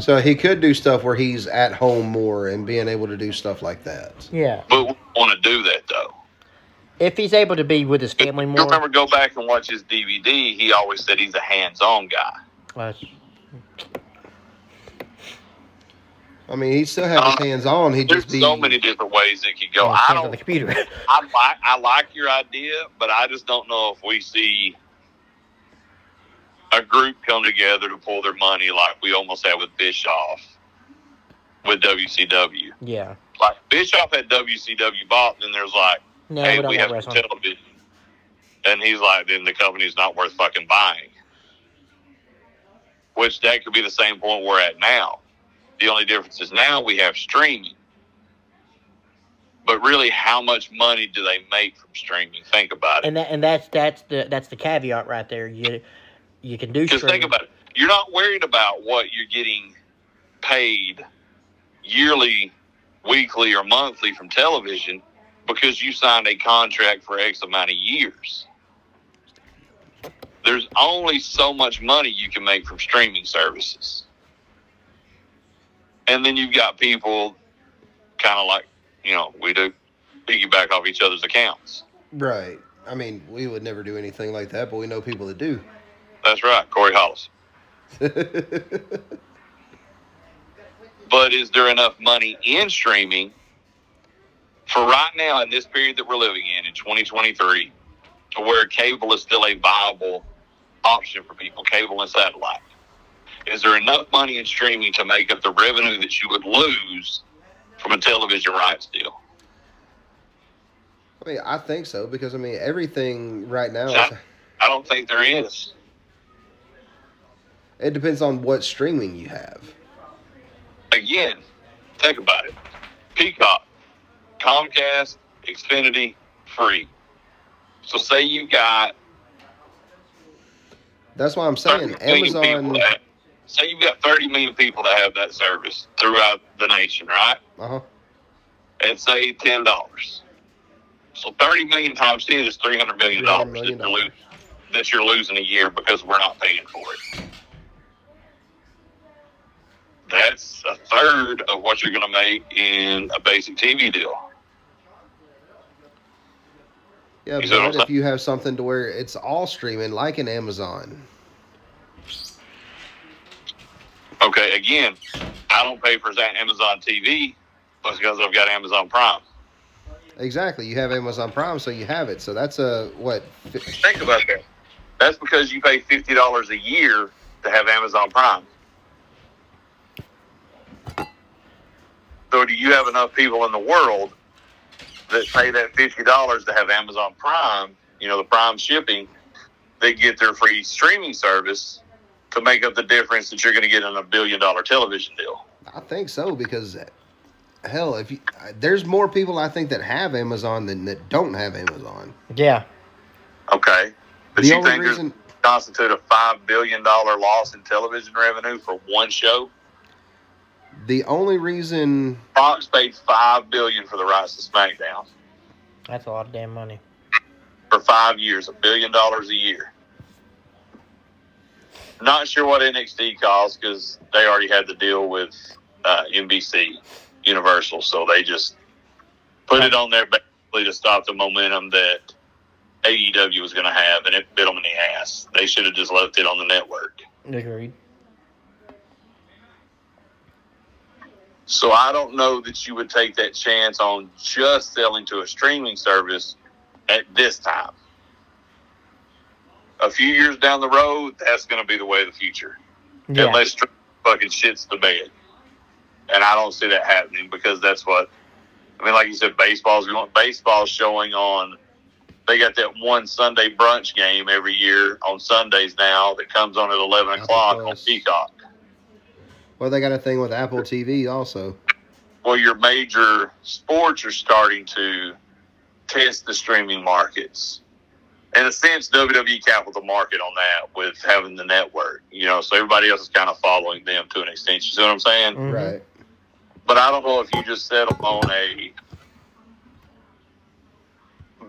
So he could do stuff where he's at home more and being able to do stuff like that. Yeah, But we want to do that though. if he's able to be with his family You more. remember, go back and watch his DVD. He always said he's a hands-on guy. well, I mean, he'd still have his uh, hands on. He'd just be so many different ways it could go. I don't. the computer. I like. I like your idea, but I just don't know if we see a group come together to pull their money like we almost had with Bischoff with WCW. yeah. Like Bischoff had WCW bought, and then there's like, No, hey, we we have wrestling. television, and he's like, then the company's not worth fucking buying. Which that could be the same point we're at now. The only difference is now we have streaming. But really, how much money do they make from streaming? Think about it. And that and that's that's the that's the caveat right there. You you can do Because think about it. You're not worried about what you're getting paid yearly, weekly, or monthly from television because you signed a contract for X amount of years. There's only so much money you can make from streaming services. And then you've got people kind of like, you know, we do piggyback off each other's accounts. right. I mean, we would never do anything like that, but we know people that do. That's right, Corey Hollis. but is there enough money in streaming for right now in this period that we're living in in 2023 to where cable is still a viable option for people cable and satellite is there enough money in streaming to make up the revenue that you would lose from a television rights deal I mean, I think so because I mean, everything right now. Is, i don't think there is it depends on what streaming you have. again, think about it. Peacock, Comcast, Xfinity, free. So say you got That's why I'm saying 30 million people Amazon. that, say you've got 30 million people that have that service throughout the nation, right? Uh huh. And say $10. So 30 million times 10 is $300 million, $300 million that, that you're losing a year because we're not paying for it. That's a third of what you're going to make in a basic TV deal. Yeah, You see what I'm but if you have something to where it's all streaming, like an Amazon. Okay, again, I don't pay for that Amazon TV because I've got Amazon Prime. Exactly. You have Amazon Prime, so you have it. So that's a what? Think about that. That's because you pay fifty dollars a year to have Amazon Prime. So, do you have enough people in the world that pay that fifty dollars to have Amazon Prime? You know, the Prime shipping, they get their free streaming service to make up the difference that you're going to get in a billion dollar television deal. I think so because hell, if you there's more people I think that have Amazon than that don't have Amazon. Yeah. Okay, but the you only think there's reason constitute a five billion dollar loss in television revenue for one show? The only reason Fox paid five billion for the rights to SmackDown That's a lot of damn money. for five years, a billion dollars a year. Not sure what NXT costs because they already had the deal with uh, NBC Universal, so they just put it on there basically to stop the momentum that AEW was going to have, and it bit them in the ass. They should have just left it on the network. Agreed. So I don't know that you would take that chance on just selling to a streaming service at this time. A few years down the road, that's going to be the way of the future. Yeah. Unless fucking shits the bed. And I don't see that happening because that's what, I mean, like you said, baseball's going, baseball's showing on, they got that one Sunday brunch game every year on Sundays now that comes on at 11 o'clock on Peacock. Well, they got a thing with Apple TV also. well, your major sports are starting to test the streaming markets. In a sense, WWE capital the market on that with having the network, you know, so everybody else is kind of following them to an extent. You see what I'm saying? Mhm. Right. But I don't know if you just settle on a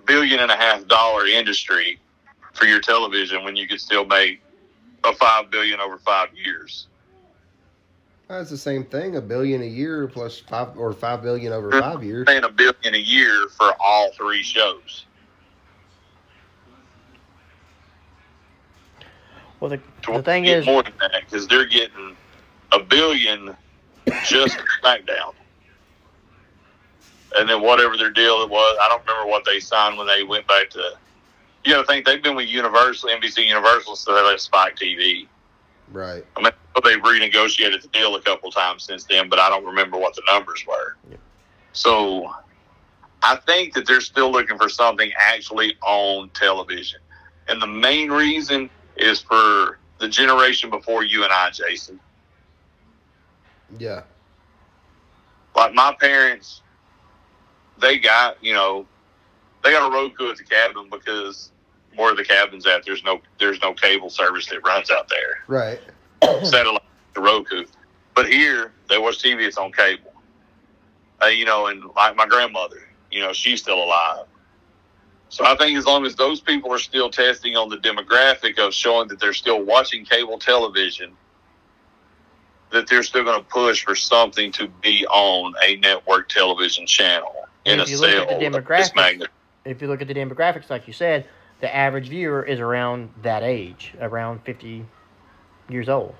billion and a half dollar industry for your television when you could still make a five billion over five years. That's the same thing. A billion a year plus five or five billion over five years. Paying a billion a year for all three shows. Well, the, the thing is, more than that because they're getting a billion just for SmackDown, and then whatever their deal it was, I don't remember what they signed when they went back to. You know, to think they've been with Universal, NBC Universal, so they left Spike TV. Right. I mean, they've renegotiated the deal a couple times since then, but I don't remember what the numbers were. Yep. So, I think that they're still looking for something actually on television, and the main reason is for the generation before you and I, Jason. Yeah. Like my parents, they got you know, they got a Roku at the cabin because where the cabin's at, there's no there's no cable service that runs out there. Right. satellite to Roku. But here, they watch TV. It's on cable. Uh, you know, and like my grandmother, you know, she's still alive. So I think as long as those people are still testing on the demographic of showing that they're still watching cable television, that they're still going to push for something to be on a network television channel in If a you look at cell the of this demographics- if you look at the demographics, like you said, the average viewer is around that age, around 50 years old.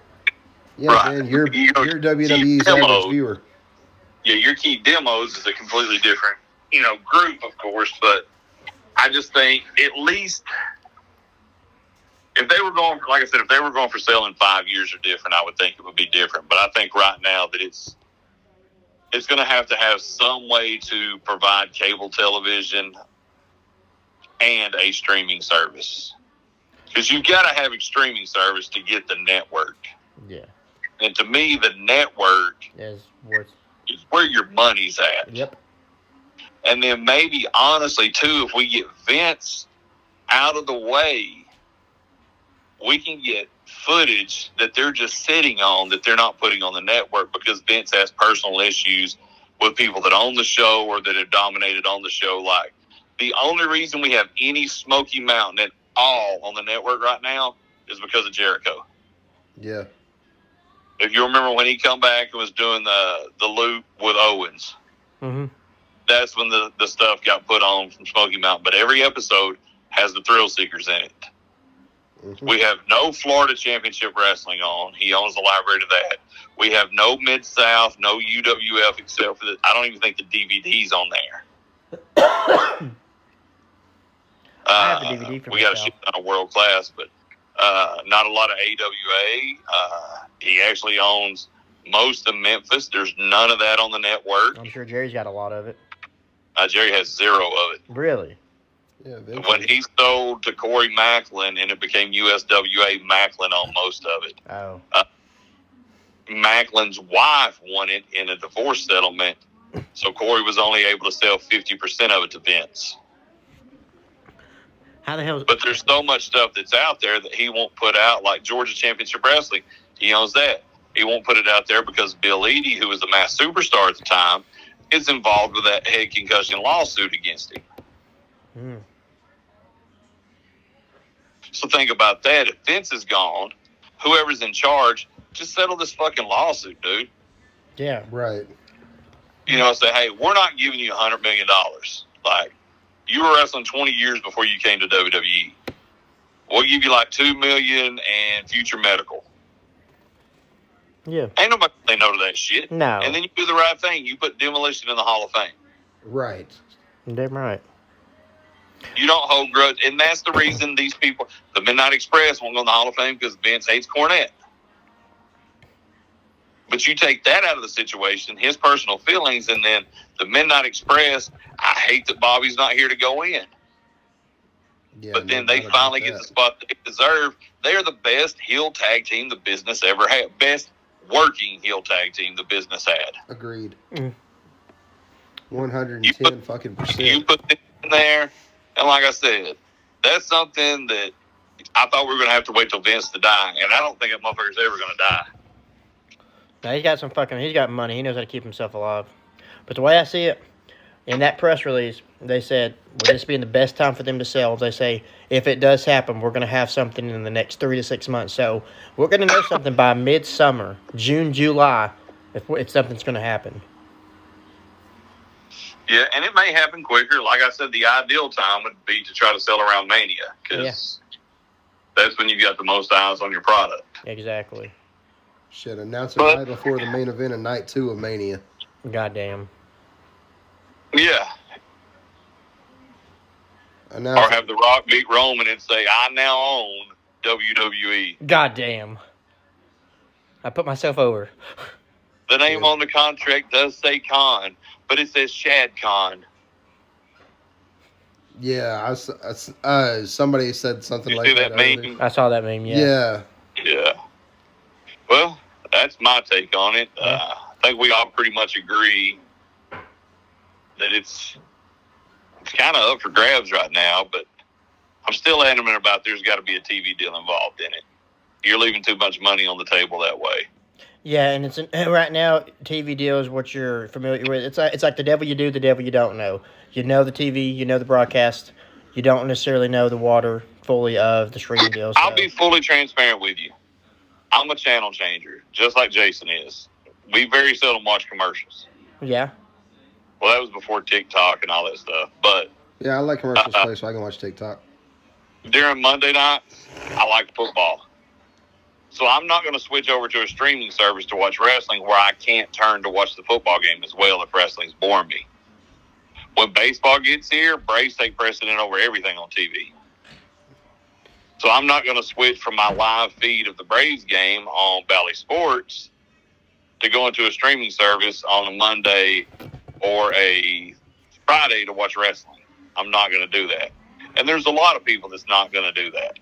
Yeah, Right. man. You're You know, you're WWE's demo. average viewer. yeah, your key demos is a completely different, you know, group, of course. But I just think at least if they were going, like I said, if they were going for sale in five years or different, I would think it would be different. But I think right now that it's it's going to have to have some way to provide cable television and a streaming service because you've got to have a streaming service to get the network. Yeah. And to me, the network Is worth. is where your money's at. Yep. And then maybe, honestly, too, if we get Vince out of the way, we can get footage that they're just sitting on that they're not putting on the network because Vince has personal issues with people that own the show or that have dominated on the show. Like, the only reason we have any Smoky Mountain at all on the network right now is because of Jericho. Yeah. If you remember when he come back and was doing the the loop with Owens, hmm that's when the, the stuff got put on from Smoky Mountain. But every episode has the Thrill Seekers in it. Mhm. We have no Florida Championship Wrestling on. He owns the library to that. We have no Mid South, no UWF, except for the. I don't even think the DVD's on there. I have the Uh, DVD for we got a myself. shit ton of world class, but uh, not a lot of AWA. Uh, he actually owns most of Memphis. There's none of that on the network. I'm sure Jerry's got a lot of it. Uh, Jerry has zero of it. Really? Yeah. Vince when is- he sold to Corey Maclin and it became USWA, Maclin on most of it. Oh. Maclin's wife won it in a divorce settlement, so Corey was only able to sell 50% of it to Vince. How the hell? Is, But there's so much stuff that's out there that he won't put out, like Georgia Championship Wrestling. He owns that. He won't put it out there because Bill Eadie, who was the Masked Superstar at the time, is involved with that head concussion lawsuit against him. Hmm. So think about that. If Vince is gone, whoever's in charge, just settle this fucking lawsuit, dude. Yeah. Right. You know, say, hey, we're not giving you a hundred million dollars. Like, you were wrestling twenty years before you came to WWE. We'll give you like two million and future medical. Yeah. Ain't nobody say no to that shit. No. And then you do the right thing. You put demolition in the Hall of Fame. Right. Damn right. You don't hold grudge, and that's the reason these people, the Midnight Express, won't go in the Hall of Fame because Vince hates Cornette. But you take that out of the situation, his personal feelings, and then the Midnight Express. I hate that Bobby's not here to go in, Yeah. but then they finally get the spot they deserve. They are the best heel tag team the business ever had. Best working heel tag team the business had. Agreed. Mm. One hundred You and ten fucking You put it in there, and like I said, that's something that I thought we were going to have to wait till Vince to die, and I don't think that motherfucker's ever going to die. Now he's got some fucking. He's got money. He knows how to keep himself alive. But the way I see it, in that press release, they said, "With this being the best time for them to sell," they say, "If it does happen, we're going to have something in the next three to six months. So we're going to know something by midsummer, June, July, if, if something's going to happen." Yeah, and it may happen quicker. Like I said, the ideal time would be to try to sell around Mania because that's when you've got the most eyes on your product. Exactly. Shit, announce it But- right before the main event of night two of Mania. Goddamn. Yeah, Announce or it. have The Rock beat Roman and say, "I now own E." WWE." Goddamn. I put myself over. The name Yeah. on the contract does say Khan, but it says Shad Khan. Yeah, I s- I s- uh, somebody said something You like see that. that meme? I saw that meme. Yeah. Yeah. Yeah. Well, that's my take on it. Uh, I think we all pretty much agree that it's it's kind of up for grabs right now, but I'm still adamant about there's got to be a TV deal involved in it. You're leaving too much money on the table that way. Yeah, and it's an, right now TV deal is what you're familiar with. It's like it's like the devil you do, the devil you don't know. You know the TV, you know the broadcast, you don't necessarily know the water fully of the streaming deal. I'll be fully transparent with you. I'm a channel changer, just like Jason is. We very seldom watch commercials. yeah, Well, that was before TikTok and all that stuff. But Yeah, I like commercials uh-uh. play so I can watch TikTok. during Monday nights, I like football. So I'm not going to switch over to a streaming service to watch wrestling where I can't turn to watch the football game as well if wrestling's boring me. When baseball gets here, Braves take precedent over everything on TV. So I'm not going to switch from my live feed of the Braves game on Bally Sports to go into a streaming service on a Monday or a Friday to watch wrestling. I'm not going to do that. And there's a lot of people that's not going to do that.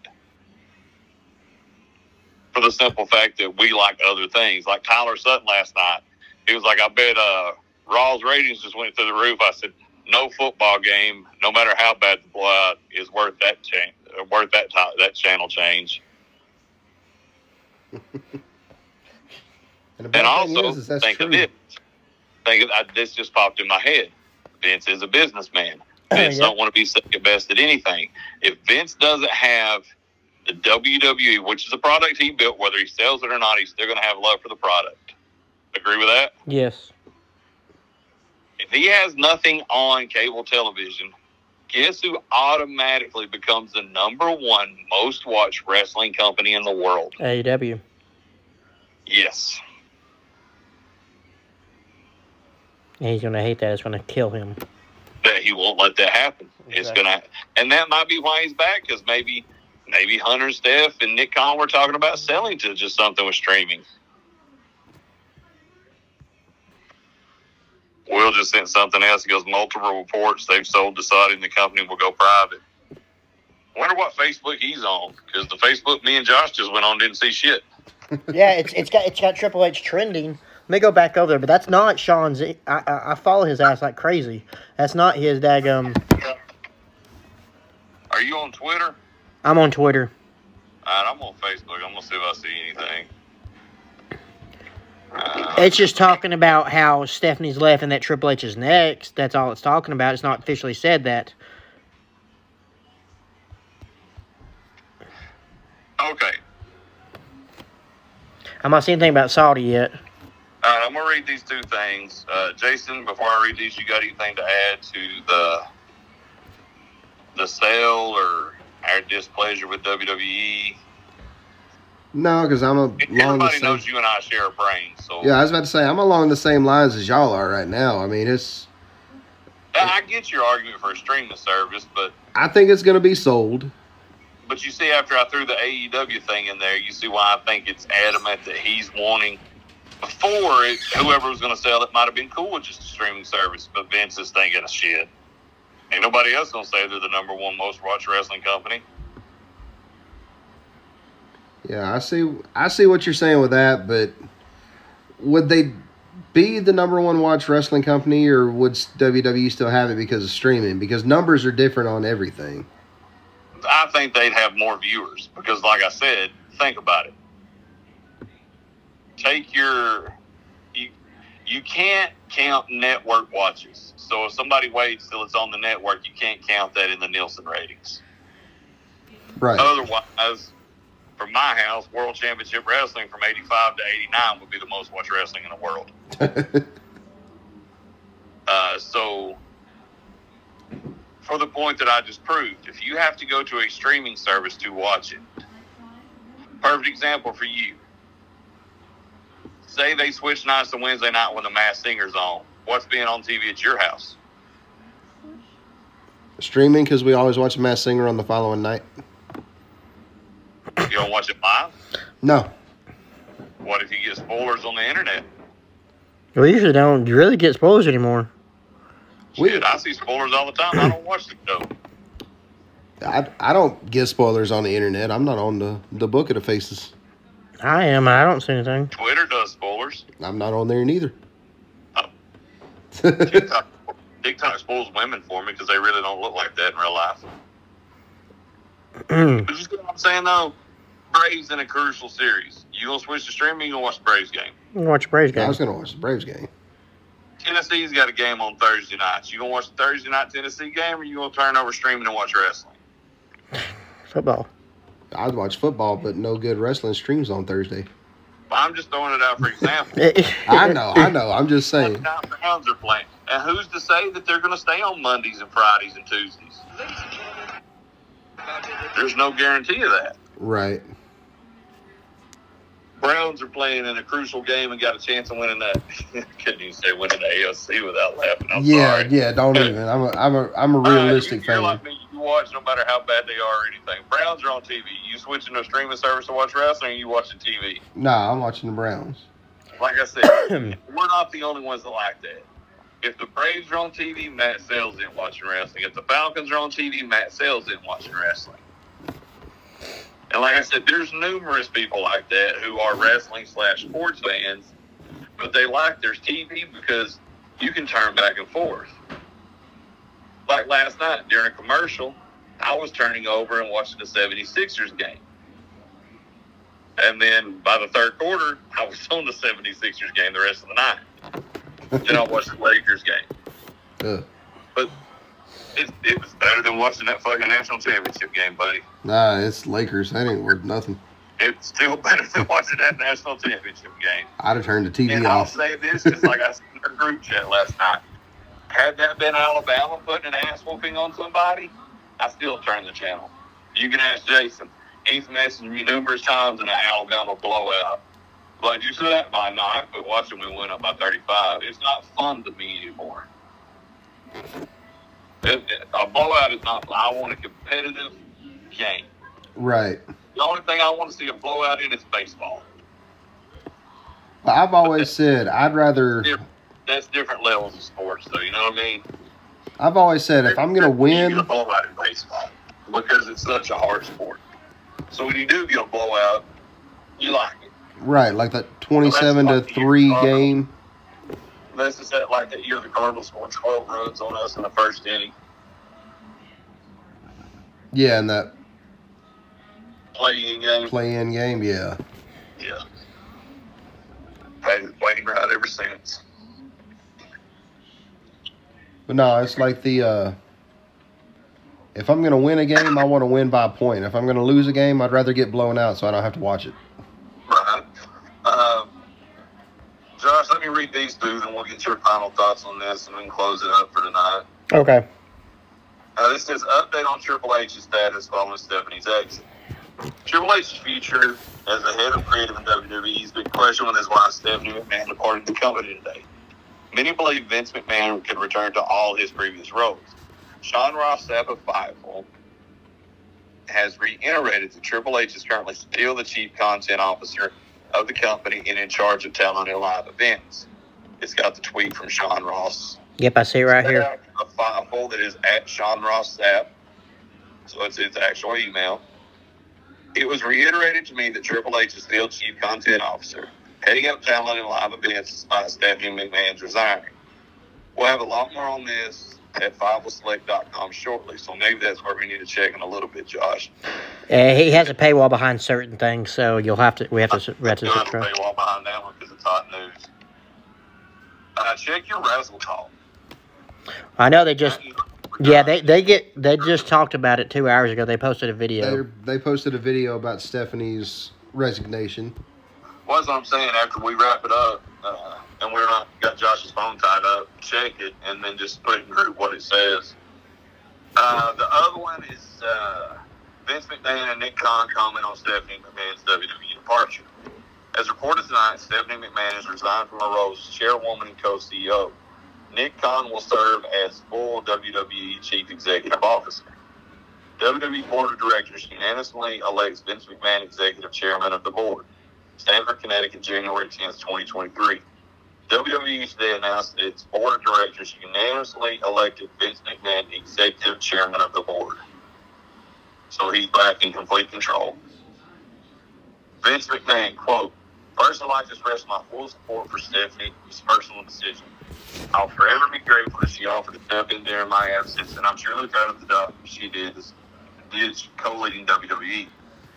For the simple fact that we like other things. Like Tyler Sutton last night, he was like, I bet uh, Raw's ratings just went through the roof. I said, no football game, no matter how bad the blowout, is worth that change, worth that ti that channel change. And the bad And thing also, is, is that's think true. of this. Think of, I, this just popped in my head. Vince is a businessman. Vince Yeah. don't want to be second best at anything. If Vince doesn't have the WWE, which is a product he built, whether he sells it or not, he's still going to have love for the product. Agree with that? yes, If he has nothing on cable television, guess who automatically becomes the number one most watched wrestling company in the world? AEW. Yes. And he's gonna hate that. It's gonna kill him. that he won't let that happen. It's gonna, and that might be why he's back because maybe, maybe Hunter, Steph, and Nick Khan were talking about selling to just something with streaming. Will just sent something else. He goes multiple reports they've sold, deciding the company will go private. Wonder what Facebook he's on because the Facebook me and Josh just went on didn't see shit. yeah, it's it's got it's got Triple H trending. Let me go back over there, but that's not Sean's. I, I I follow his ass like crazy. That's not his daggum. Are you on Twitter? I'm on Twitter. All right, I'm on Facebook. I'm gonna see if I see anything. It's just talking about how Stephanie's left and that Triple H is next. That's all it's talking about. It's not officially said that. okay. I'm not seeing anything about Saudi yet. All right, I'm gonna read these two things. Uh, Jason, before I read these, you got anything to add to the the sale or our displeasure with WWE? No, because I'm a Everybody same. knows you and I share a brain, so Yeah, I was about to say I'm along the same lines as y'all are right now. I mean, it's. I get your argument for a streaming service, but I think it's gonna be sold. but you see, after I threw the AEW thing in there, you see why I think it's adamant that he's wanting. Before it, whoever was going to sell it might have been cool with just a streaming service, but Vince is thinking of shit. Ain't nobody else gonna say they're the number one most watched wrestling company. Yeah, I see. I see what you're saying with that, but would they be the number one watch wrestling company, or would WWE still have it because of streaming? Because numbers are different on everything. I think they'd have more viewers because, like I said, think about it. Take your you you can't count network watches. So if somebody waits till it's on the network, you can't count that in the Nielsen ratings. Right. Otherwise, for my house, World Championship Wrestling from '85 to '89 would be the most watched wrestling in the world. Uh, so, for the point that I just proved, if you have to go to a streaming service to watch it, perfect example for you. Say they switch nights to Wednesday night when the Masked Singer's on. What's being on TV at your house? Streaming because we always watch Mass Singer on the following night. You don't watch it live? No. What if you get spoilers on the internet? We usually don't really get spoilers anymore. We- Shit, I see spoilers all the time. I don't watch the show. I, I don't get spoilers on the internet. I'm not on the, the book of the faces. I am. I don't see anything. Twitter does spoilers. I'm not on there neither. TikTok, oh. TikTok spoils women for me because they really don't look like that in real life. Mm. But you see what I'm saying though? Braves in a crucial series. You gonna switch to streaming? You gonna watch the Braves game? I'm gonna Watch the Braves game. I was going to watch the Braves game. Tennessee's got a game on Thursday nights. You gonna watch the Thursday night Tennessee game, or you gonna turn over streaming and watch wrestling? Football. I'd watch football, but no good wrestling streams on Thursday. I'm just throwing it out for example. I know, I know. I'm just saying. What time Browns are playing, and who's to say that they're gonna stay on Mondays and Fridays and Tuesdays? There's no guarantee of that. Right. Browns are playing in a crucial game and got a chance of winning that. Couldn't even say winning the AFC without laughing. I'm yeah, sorry. yeah. Don't even. I'm a, I'm a, I'm a Uh, realistic you, you're fan. like me. You watch no matter how bad they are or anything. Browns are on TV. You switching to a streaming service to watch wrestling, or you watching TV. Nah, I'm watching the Browns. Like I said, we're not the only ones that like that. If the Braves are on TV, Matt Sales isn't watching wrestling. If the Falcons are on TV, Matt Sales isn't watching wrestling. And like I said, there's numerous people like that who are wrestling slash sports fans, but they like their TV because you can turn back and forth. Like last night during a commercial, I was turning over and watching the 76ers game. And then by the third quarter, I was on the 76ers game the rest of the night. then I watched the Lakers game. Ugh. But it, it was better than watching that fucking national championship game, buddy. Nah, it's Lakers. That ain't worth nothing. It's still better than watching that national championship game. I'd have turned the TV And I'll say this, just like I said in our group chat last night. Had that been Alabama putting an ass whooping on somebody, I still turn the channel. You can ask Jason. He's messaged me numerous times in an Alabama blowout. But you said that by not, but watching we went up by 35, it's not fun to me anymore. A blowout is not. I want a competitive game. Right. The only thing I want to see a blowout in is baseball. I've always said I'd rather. That's different levels of sports, though. You know what I mean? I've always said if I'm gonna You get win, a blowout in baseball because it's such a hard sport. So when you do get a blowout, you like it. right, like that 27 to three game. This is that like that year the Cardinals scored 12 runs on us in the first inning. Yeah, and that Playing game. play-in game. Yeah. Yeah. Played playing right ever since. But no, it's like the. uh If I'm gonna win a game, I want to win by a point. If I'm gonna lose a game, I'd rather get blown out so I don't have to watch it. Right. Um, Josh, let me read these two, and we'll get your final thoughts on this, and we can close it up for tonight. Okay. Uh, this is update on Triple H's status following Stephanie's exit. Triple H's future as the head of creative in WWE has been questioned with his wife Stephanie McMahon, to the company today. Many believe Vince McMahon could return to all his previous roles. Sean Ross Sapp of Fightful has reiterated that Triple H is currently still the chief content officer of the company and in charge of talent and live events. It's got the tweet from Sean Ross Yep, I see it right here. a file that is at Sean Ross Sapp. So it's his actual email. It was reiterated to me that Triple H is still chief content officer. heading up talent and live events despite Stephanie McMahon's resigning. We'll have a lot more on this at fightfulselect.com shortly, so maybe that's where we need to check in a little bit, Josh. Uh, he has a paywall behind certain things, so you'll have to. We have to. We have to You'll have to subscribe. paywall behind that one because it's hot news. Uh, check your Wrestle Talk. I know they just. Yeah, they they get they just talked about it two hours ago. They posted a video. They they posted a video about Stephanie's resignation. What's what I'm saying after we wrap it up, uh, and we're not got Josh's phone tied up, check it and then just put in group what it says. Uh, the other one is uh, Vince McMahon and Nick Khan comment on Stephanie McMahon's WWE departure. As reported tonight, Stephanie McMahon has resigned from her role as chairwoman and co-CEO. Nick Khan will serve as full WWE chief executive officer. WWE Board of Directors unanimously elects Vince McMahon executive chairman of the board. Stamford, Connecticut, January 10, 2023. WWE today announced that its board of directors unanimously elected Vince McMahon executive chairman of the board. So he's back in complete control. Vince McMahon, quote, First, I'd like to express my full support for Stephanie. It's a personal decision. I'll forever be grateful that she offered to step in during my absence, and I'm truly proud of the job she did, did co-leading WWE.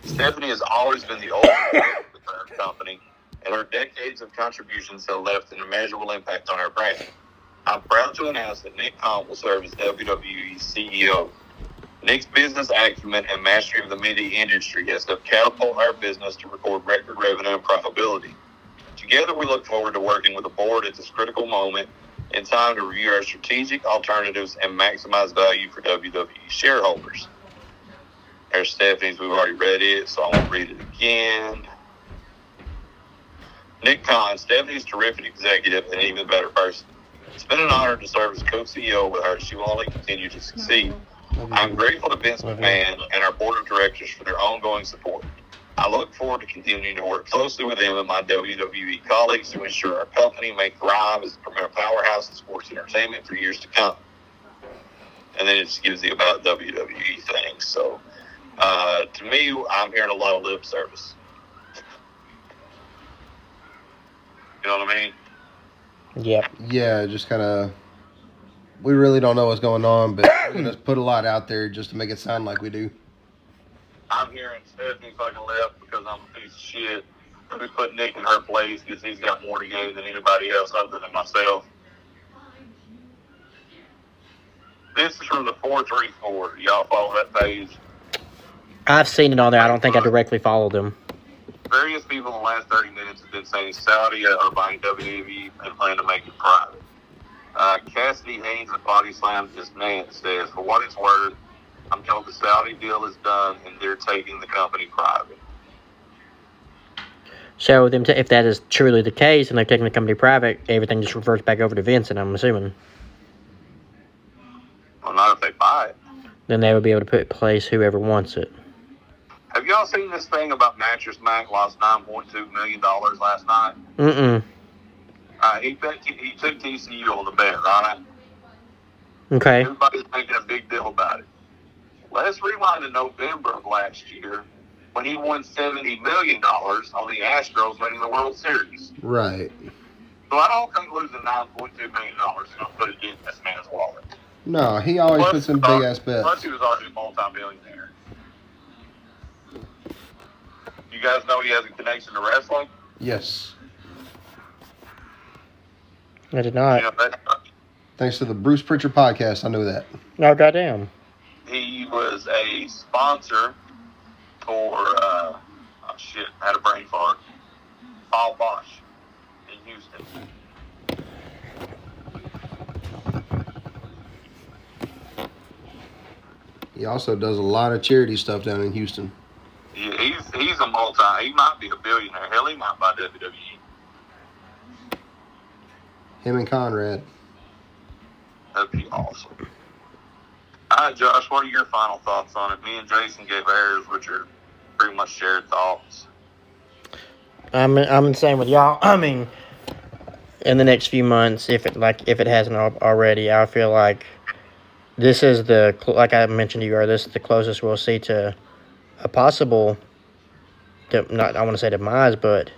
Stephanie has always been the our company, and her decades of contributions have left an immeasurable impact on our brand. I'm proud to announce that Nick Khan will serve as WWE's CEO. Nick's business acumen and mastery of the media industry has helped catapult our business to record record revenue and profitability. Together, we look forward to working with the board at this critical moment in time to review our strategic alternatives and maximize value for WWE shareholders. There's Stephanie's. We've already read it, so I won't read it again. Nick Khan, Stephanie's terrific executive and even better person. It's been an honor to serve as co-CEO with her. She will only continue to succeed. I'm grateful to Vince McMahon and our board of directors for their ongoing support. I look forward to continuing to work closely with them and my WWE colleagues to ensure our company may thrive as a premier powerhouse in sports entertainment for years to come. And then it just gives you about WWE things. So, uh, to me, I'm hearing a lot of lip service. You know what I mean? Yep. Yeah, just kind of. We really don't know what's going on, but we're gonna put a lot out there just to make it sound like we do. I'm hearing Stephanie fucking left because I'm a piece of shit. We put Nick in her place because he's got more to gain than anybody else other than myself. This is from the 434. Y'all follow that page? I've seen it on there. I don't think I uh, directly followed them. Various people in the last 30 minutes have been saying Saudi are buying WWE and plan to make it private. Uh, Cassidy Haynes of Body Slam just man says, for what it's worth, I'm told the Saudi deal is done and they're taking the company private. So them t- if that is truly the case and they're taking the company private, everything just reverts back over to Vince, and I'm assuming Well, not if they buy it. then they would be able to put place whoever wants it. Have y'all seen this thing about Mattress Mac lost nine point two million dollars last night? Mm Uh, he bet he took TCU on the bet, right? Okay. Everybody's making a big deal about it. Let's rewind to November of last year when he won seventy million dollars on the Astros winning the World Series. Right. So I don't think losing nine point two million dollars and I'll put it in this man's wallet. No, he always puts in big ass bets. Plus, he was already a multi-millionaire. You guys know he has a connection to wrestling. Yes. I did not. You know, that, Thanks to the Bruce Pritchard podcast, I knew that. Oh goddamn. he was a sponsor for uh, oh shit, I had a brain fart. Paul Boesch in Houston. He also does a lot of charity stuff down in Houston. He, he's he's a multi. He might be a billionaire. Hell, he might buy WWE. Him and Conrad. That'd be awesome. All right, Josh, what are your final thoughts on it? Me and Jason gave ours, which are pretty much shared thoughts. I'm I'm the same with y'all. I mean, in the next few months, if it like if it hasn't already, I feel like this is the like I mentioned to you earlier. This is the closest we'll see to a possible, not I want to say demise, but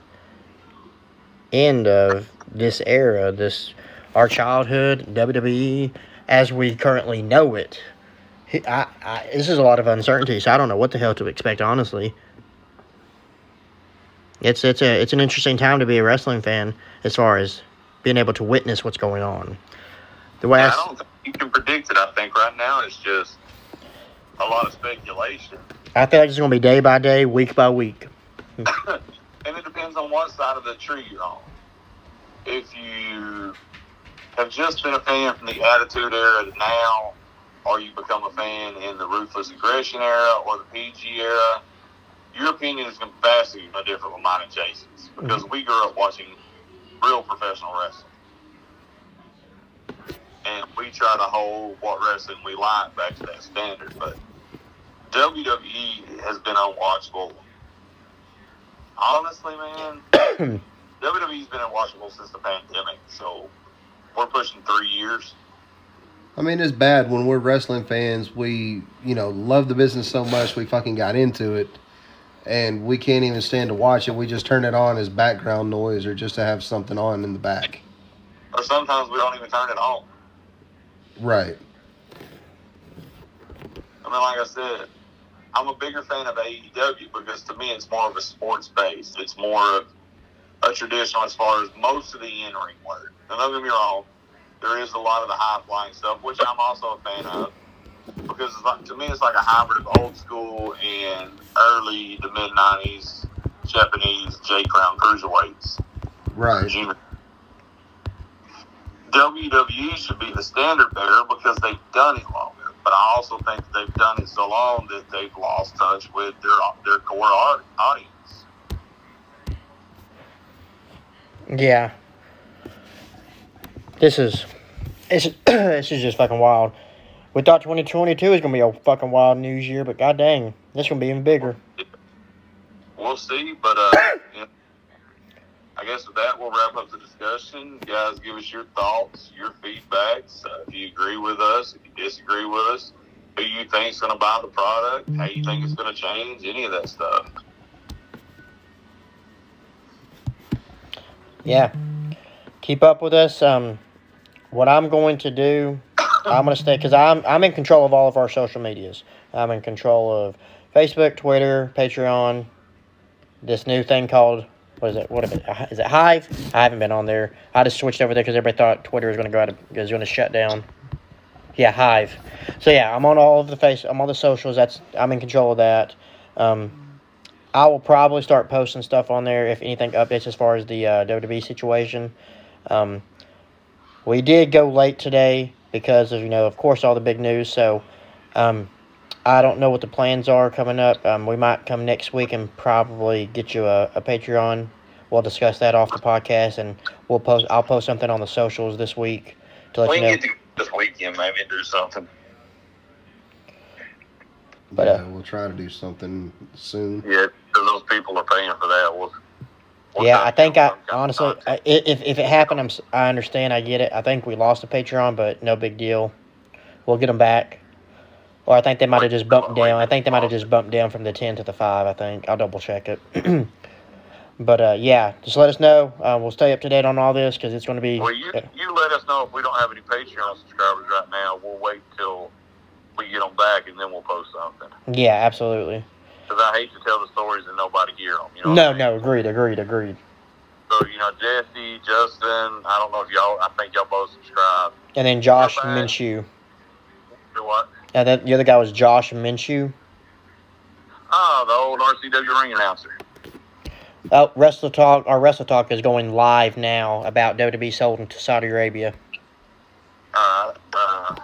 end of this era, this our childhood WWE as we currently know it. I, I, this is a lot of uncertainty, so I don't know what the hell to expect. Honestly, it's it's a it's an interesting time to be a wrestling fan as far as being able to witness what's going on. The way I don't think you can predict it. I think right now it's just a lot of speculation. I like it's going to be day by day, week by week. and it depends on what side of the tree you're on. If you have just been a fan from the Attitude Era to now, or you become a fan in the Ruthless Aggression Era or the PG Era, your opinion is going to be vastly different from mine and Jason's because mm-hmm. we grew up watching real professional wrestling. And we try to hold what wrestling we like back to that standard, but WWE has been unwatchable honestly, man, WWE's been unwatchable since the pandemic, so we're pushing three years. I mean, it's bad when we're wrestling fans. We, you know, love the business so much we fucking got into it, and we can't even stand to watch it. We just turn it on as background noise or just to have something on in the back. Or sometimes we don't even turn it on. Right. I mean, like I said, I'm a bigger fan of AEW because to me it's more of a sports base. It's more of a traditional as far as most of the in ring work. And don't get me wrong, there is a lot of the high flying stuff, which I'm also a fan of. Because it's like, to me, it's like a hybrid of old school and early to mid 90s Japanese J Crown cruiserweights. Right. Junior. WWE should be the standard bearer because they've done it longer. But I also think they've done it so long that they've lost touch with their their core audience. Yeah. This is it's this is just fucking wild. We thought 2022 was gonna be a fucking wild news year, but god dang, this gonna be even bigger. We'll see, but uh, you know, I guess with that we'll wrap up the discussion. Guys, give us your thoughts, your feedbacks. Uh, if you agree with us, if you disagree with us, who you think's going to buy the product, how you think it's going to change, any of that stuff. Yeah. Keep up with us. Um, what I'm going to do, I'm gonna stay because I'm I'm in control of all of our social medias. I'm in control of Facebook, Twitter, Patreon. This new thing called what is it? What it? Is it Hive? I haven't been on there. I just switched over there because everybody thought Twitter was gonna go out. Of, was gonna shut down. Yeah, Hive. So yeah, I'm on all of the face. I'm on the socials. That's I'm in control of that. Um, I will probably start posting stuff on there if anything updates as far as the uh, WWE situation. Um, we did go late today because of you know of course all the big news. So um, I don't know what the plans are coming up. Um, we might come next week and probably get you a, a Patreon. We'll discuss that off the podcast and we'll post. I'll post something on the socials this week to let We you can know. get this weekend maybe do something. But, yeah, uh, we'll try to do something soon. Yeah, because those people are paying for that. We'll, we'll Yeah, I think I some kind of honestly, I, if if it happened, I'm s- I understand, I get it. I think we lost a Patreon, but no big deal. We'll get them back. Or I think they might have just bumped down. I think they might have just bumped down from the ten to the five. I think I'll double check it. but uh, yeah, just let us know. Uh, we'll stay up to date on all this because it's going to be. Well, you you let us know if we don't have any Patreon subscribers right now. We'll wait till we get them back and then we'll post something. yeah, absolutely. Because I hate to tell the stories and nobody hear them. You know No, I mean? no, agreed, agreed, agreed. So you know, Jesse, Justin. I don't know if y'all. I think y'all both subscribe. And then Josh. Minshew. What? And then the other guy was Josh Minshew. Oh, the old RCW ring announcer. Oh, Wrestle Talk. Our Wrestle Talk is going live now about WWE sold into Saudi Arabia. Uh, uh,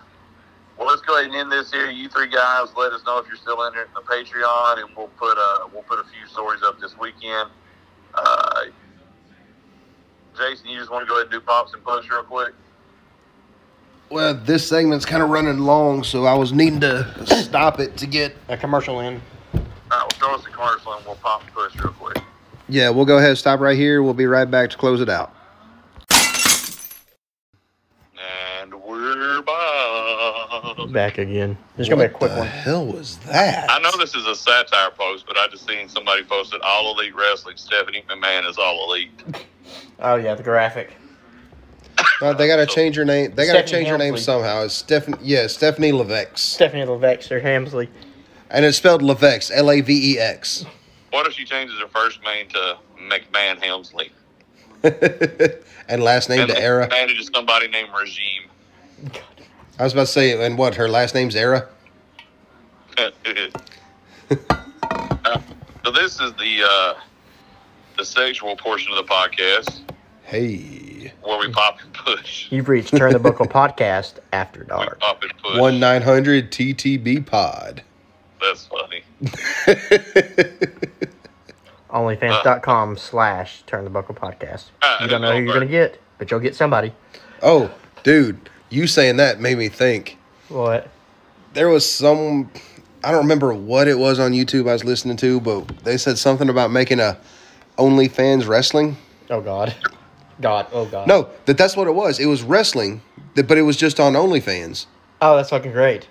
well, let's go ahead and end this here. You three guys, let us know if you're still in in the Patreon, and we'll put uh, we'll put a few stories up this weekend. Uh, Jason, you just want to go ahead and do pops and push real quick. Well, this segment's kind of running long, so I was needing to stop it to get. A commercial in. All right, we'll throw us a commercial and we'll pop and push real quick. Yeah, we'll go ahead and stop right here. We'll be right back to close it out. And we're back. Back again. This is gonna be a quick what the one. hell was that? I know this is a satire post, but I just seen somebody posted All Elite Wrestling. Stephanie McMahon is All Elite. Oh yeah, the graphic. Uh, they got to change her name. They got to Stephanie change her name Helmsley. somehow. It's Stephanie. Yeah, Stephanie Levex, Stephanie Levexter Hamsley. and it's spelled Levex. L a v e x. What if she changes her first name to McMahon Helmsley? and last name and to Era. married to somebody named Regime. I was about to say, and what? Her last name's Era. Uh, so this is the uh, the sexual portion of the podcast Hey, where we pop and push. You've reached Turn the Buckle podcast after We dark. pop and push. one nine hundred TTB Pod. That's funny. Onlyfans.com slash Turn the Buckle podcast. Uh, You don't know who you're gonna get, but you'll get somebody. oh, dude, you saying that made me think. What? There was some. I don't remember what it was on YouTube I was listening to, but they said something about making a OnlyFans wrestling. Oh God. God. Oh God. No, that that's what it was. It was wrestling, that- but it was just on OnlyFans. Oh, that's fucking great.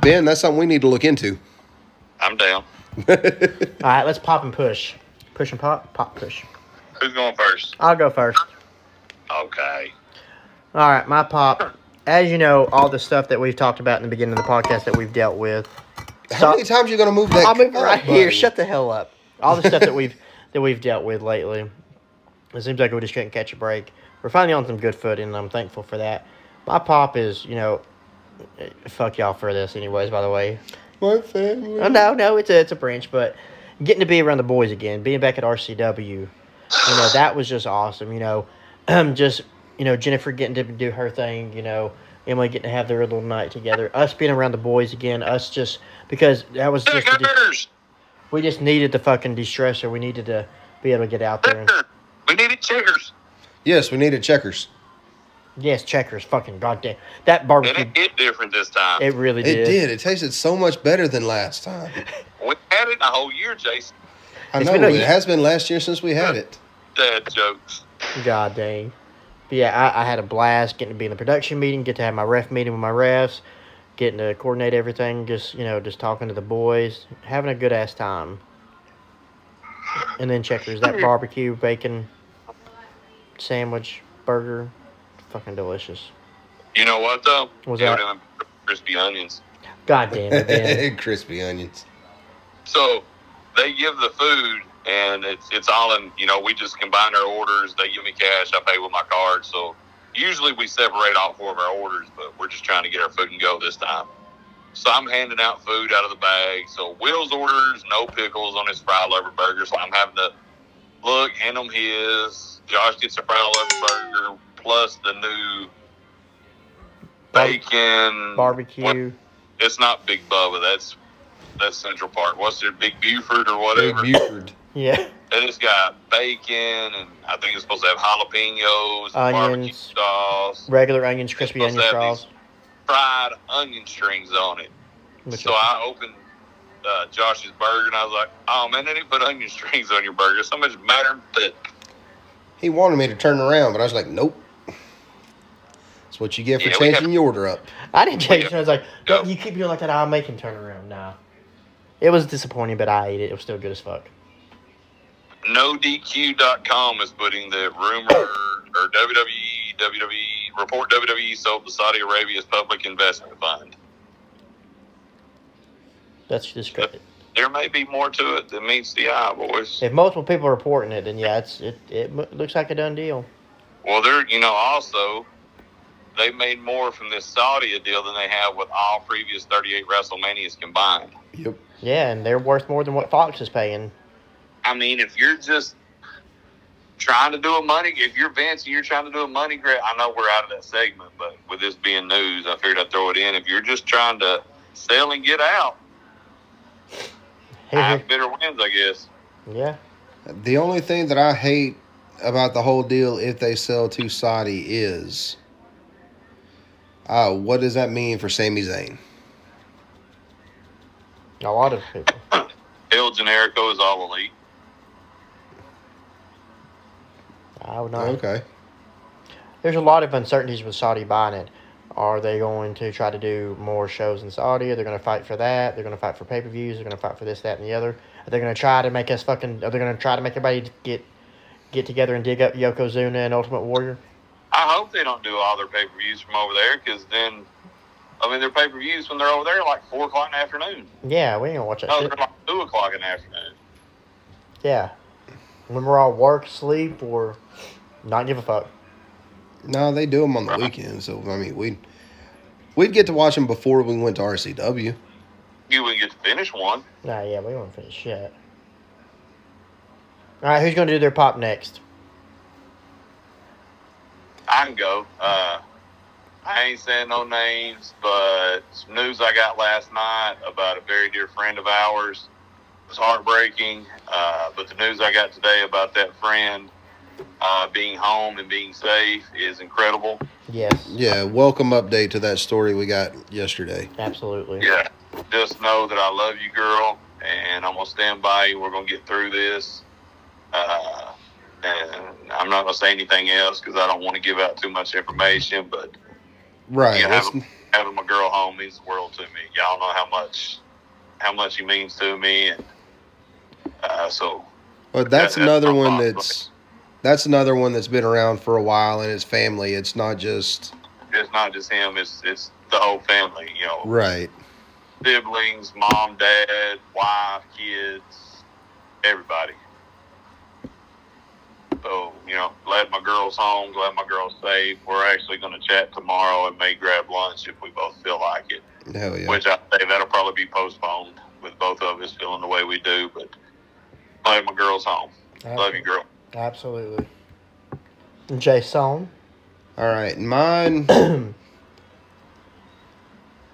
Ben, that's something we need to look into. I'm down. All right, let's pop and push. Push and pop. Pop push. Who's going first? I'll go first. Okay. All right, my pop. As you know, all the stuff that we've talked about in the beginning of the podcast that we've dealt with. How many times are you gonna move that? I'll move it cup, right here. buddy? Shut the hell up. All the stuff that we've that we've dealt with lately. It seems like we just couldn't catch a break. We're finally on some good footing, and I'm thankful for that. My pop is, you know, fuck y'all for this, anyways. By the way, My family. oh, no, no, it's a it's a branch, but getting to be around the boys again, being back at RCW, you know, that was just awesome. You know, um, just you know, Jennifer getting to do her thing. You know, Emily getting to have their little night together. Us being around the boys again. Us just because that was just. a di- Checkers! We just needed the fucking de-stressor. We needed to be able to get out there. And, We needed checkers. Yes, we needed checkers. yes, checkers. Fucking goddamn. That And barbecue. it hit different this time. It really did. It did. did. It tasted so much better than last time. we had it a whole year, Jason. I It's know been a- it has been last year since we had it. Dad jokes. God dang. But yeah, I, I had a blast getting to be in the production meeting, get to have my ref meeting with my refs, getting to coordinate everything, just, you know, just talking to the boys, having a good ass time. And then checkers, that barbecue, bacon, sandwich, burger, fucking delicious. You know what though? What's You that? know crispy onions. God damn it, man. Crispy onions. So they give the food, and it's it's all in. You know, we just combine our orders. They give me cash. I pay with my card. So usually we separate all four of our orders, but we're just trying to get our food and go this time. So I'm handing out food out of the bag. So Will's orders no pickles on his fry lover burger. So I'm having to look, hand him his. Josh gets a fry lover burger plus the new bacon Barbecue. It's not Big Bubba. That's that's Central Park. What's their Big Buford or Big whatever? Buford. Yeah. And it's got bacon, and I think it's supposed to have jalapenos, Onions. sauce, Regular onions, crispy onion to straws. fried onion strings on it. Which so I opened uh, Josh's burger, and I was like, "Oh man, they didn't put onion strings on your burger. So much matter that He wanted me to turn around, but I was like, nope. That's what you get for Yeah, changing have- your order up. I didn't change it. Yeah. I was like, Yeah. don't you keep doing like that, I'll make him turn around. Nah. It was disappointing, but I ate it. It was still good as fuck. NoDQ.com is putting the rumor or WWE WWE report WWE sold to Saudi Arabia's public investment fund. That's just great. There may be more to it than meets the eye, boys. If multiple people are reporting it, then yeah, it's it, it looks like a done deal. Well, they're you know also they made more from this Saudi deal than they have with all previous 38 WrestleManias combined. Yep. Yeah, and they're worth more than what Fox is paying. I mean, if you're just trying to do a money, if you're Vince and you're trying to do a money grab, I know we're out of that segment, but with this being news, I figured I'd throw it in. If you're just trying to sell and get out, half bidder wins, I guess. yeah, The only thing that I hate about the whole deal, if they sell to Saudi, is uh, what does that mean for Sami Zayn? a lot of people. El Generico is all elite. I would not. Okay. There's a lot of uncertainties with Saudi buying it. Are they going to try to do more shows in Saudi? They're going to fight for that. They're going to fight for pay per views. They're going to fight for this, that, and the other. Are they going to try to make us fucking? Are they going to try to make everybody get get together and dig up Yokozuna and Ultimate Warrior? I hope they don't do all their pay per views from over there because then, I mean, their pay per views when they're over there are like four o'clock in the afternoon. Yeah, we ain't gonna watch that No, shit. they're like two o'clock in the afternoon. Yeah, when we're all work, sleep, or not give a fuck. No, they do them on the weekend. So I mean, we we'd get to watch them before we went to RCW. You wouldn't get to finish one. Nah, yeah, we won't finish shit. All right, who's gonna do their pop next? I can go. Uh, I ain't saying no names, but some news I got last night about a very dear friend of ours was heartbreaking. Uh, but the news I got today about that friend uh, being home and being safe is incredible. Yes, Yeah, welcome update to that story we got yesterday. absolutely. Yeah. Just know that I love you, girl, and I'm gonna stand by you. We're gonna get through this. Uh, and I'm not gonna say anything else because I don't want to give out too much information. But Right. Yeah, that's- having, having my girl home means the world to me. Y'all know how much how much he means to me, and uh, so But that's that's another my one thought. that's that's another one that's been around for a while and his family. It's not just it's not just him; it's it's the whole family. You know, right. siblings, mom, dad, wife, kids, everybody. So, you know, glad my girl's home, glad my girl's safe. We're actually going to chat tomorrow and may grab lunch if we both feel like it, Hell yeah. which I say that'll probably be postponed with both of us feeling the way we do. But glad my girl's home. Love you, girl. Absolutely. Jason. All right, mine.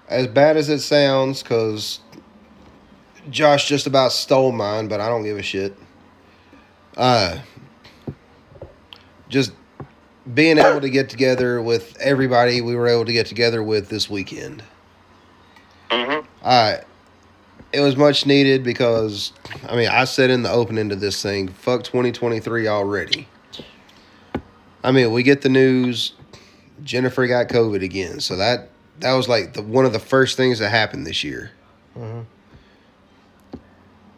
as bad as it sounds, because Josh just about stole mine, but I don't give a shit. Uh, just being able to get together with everybody we were able to get together with this weekend. Mm-hmm. Uh, it was much needed because, I mean, I said in the opening to this thing, fuck 2023 already. I mean, we get the news Jennifer got COVID again. So that that was like the one of the first things that happened this year. Mhm.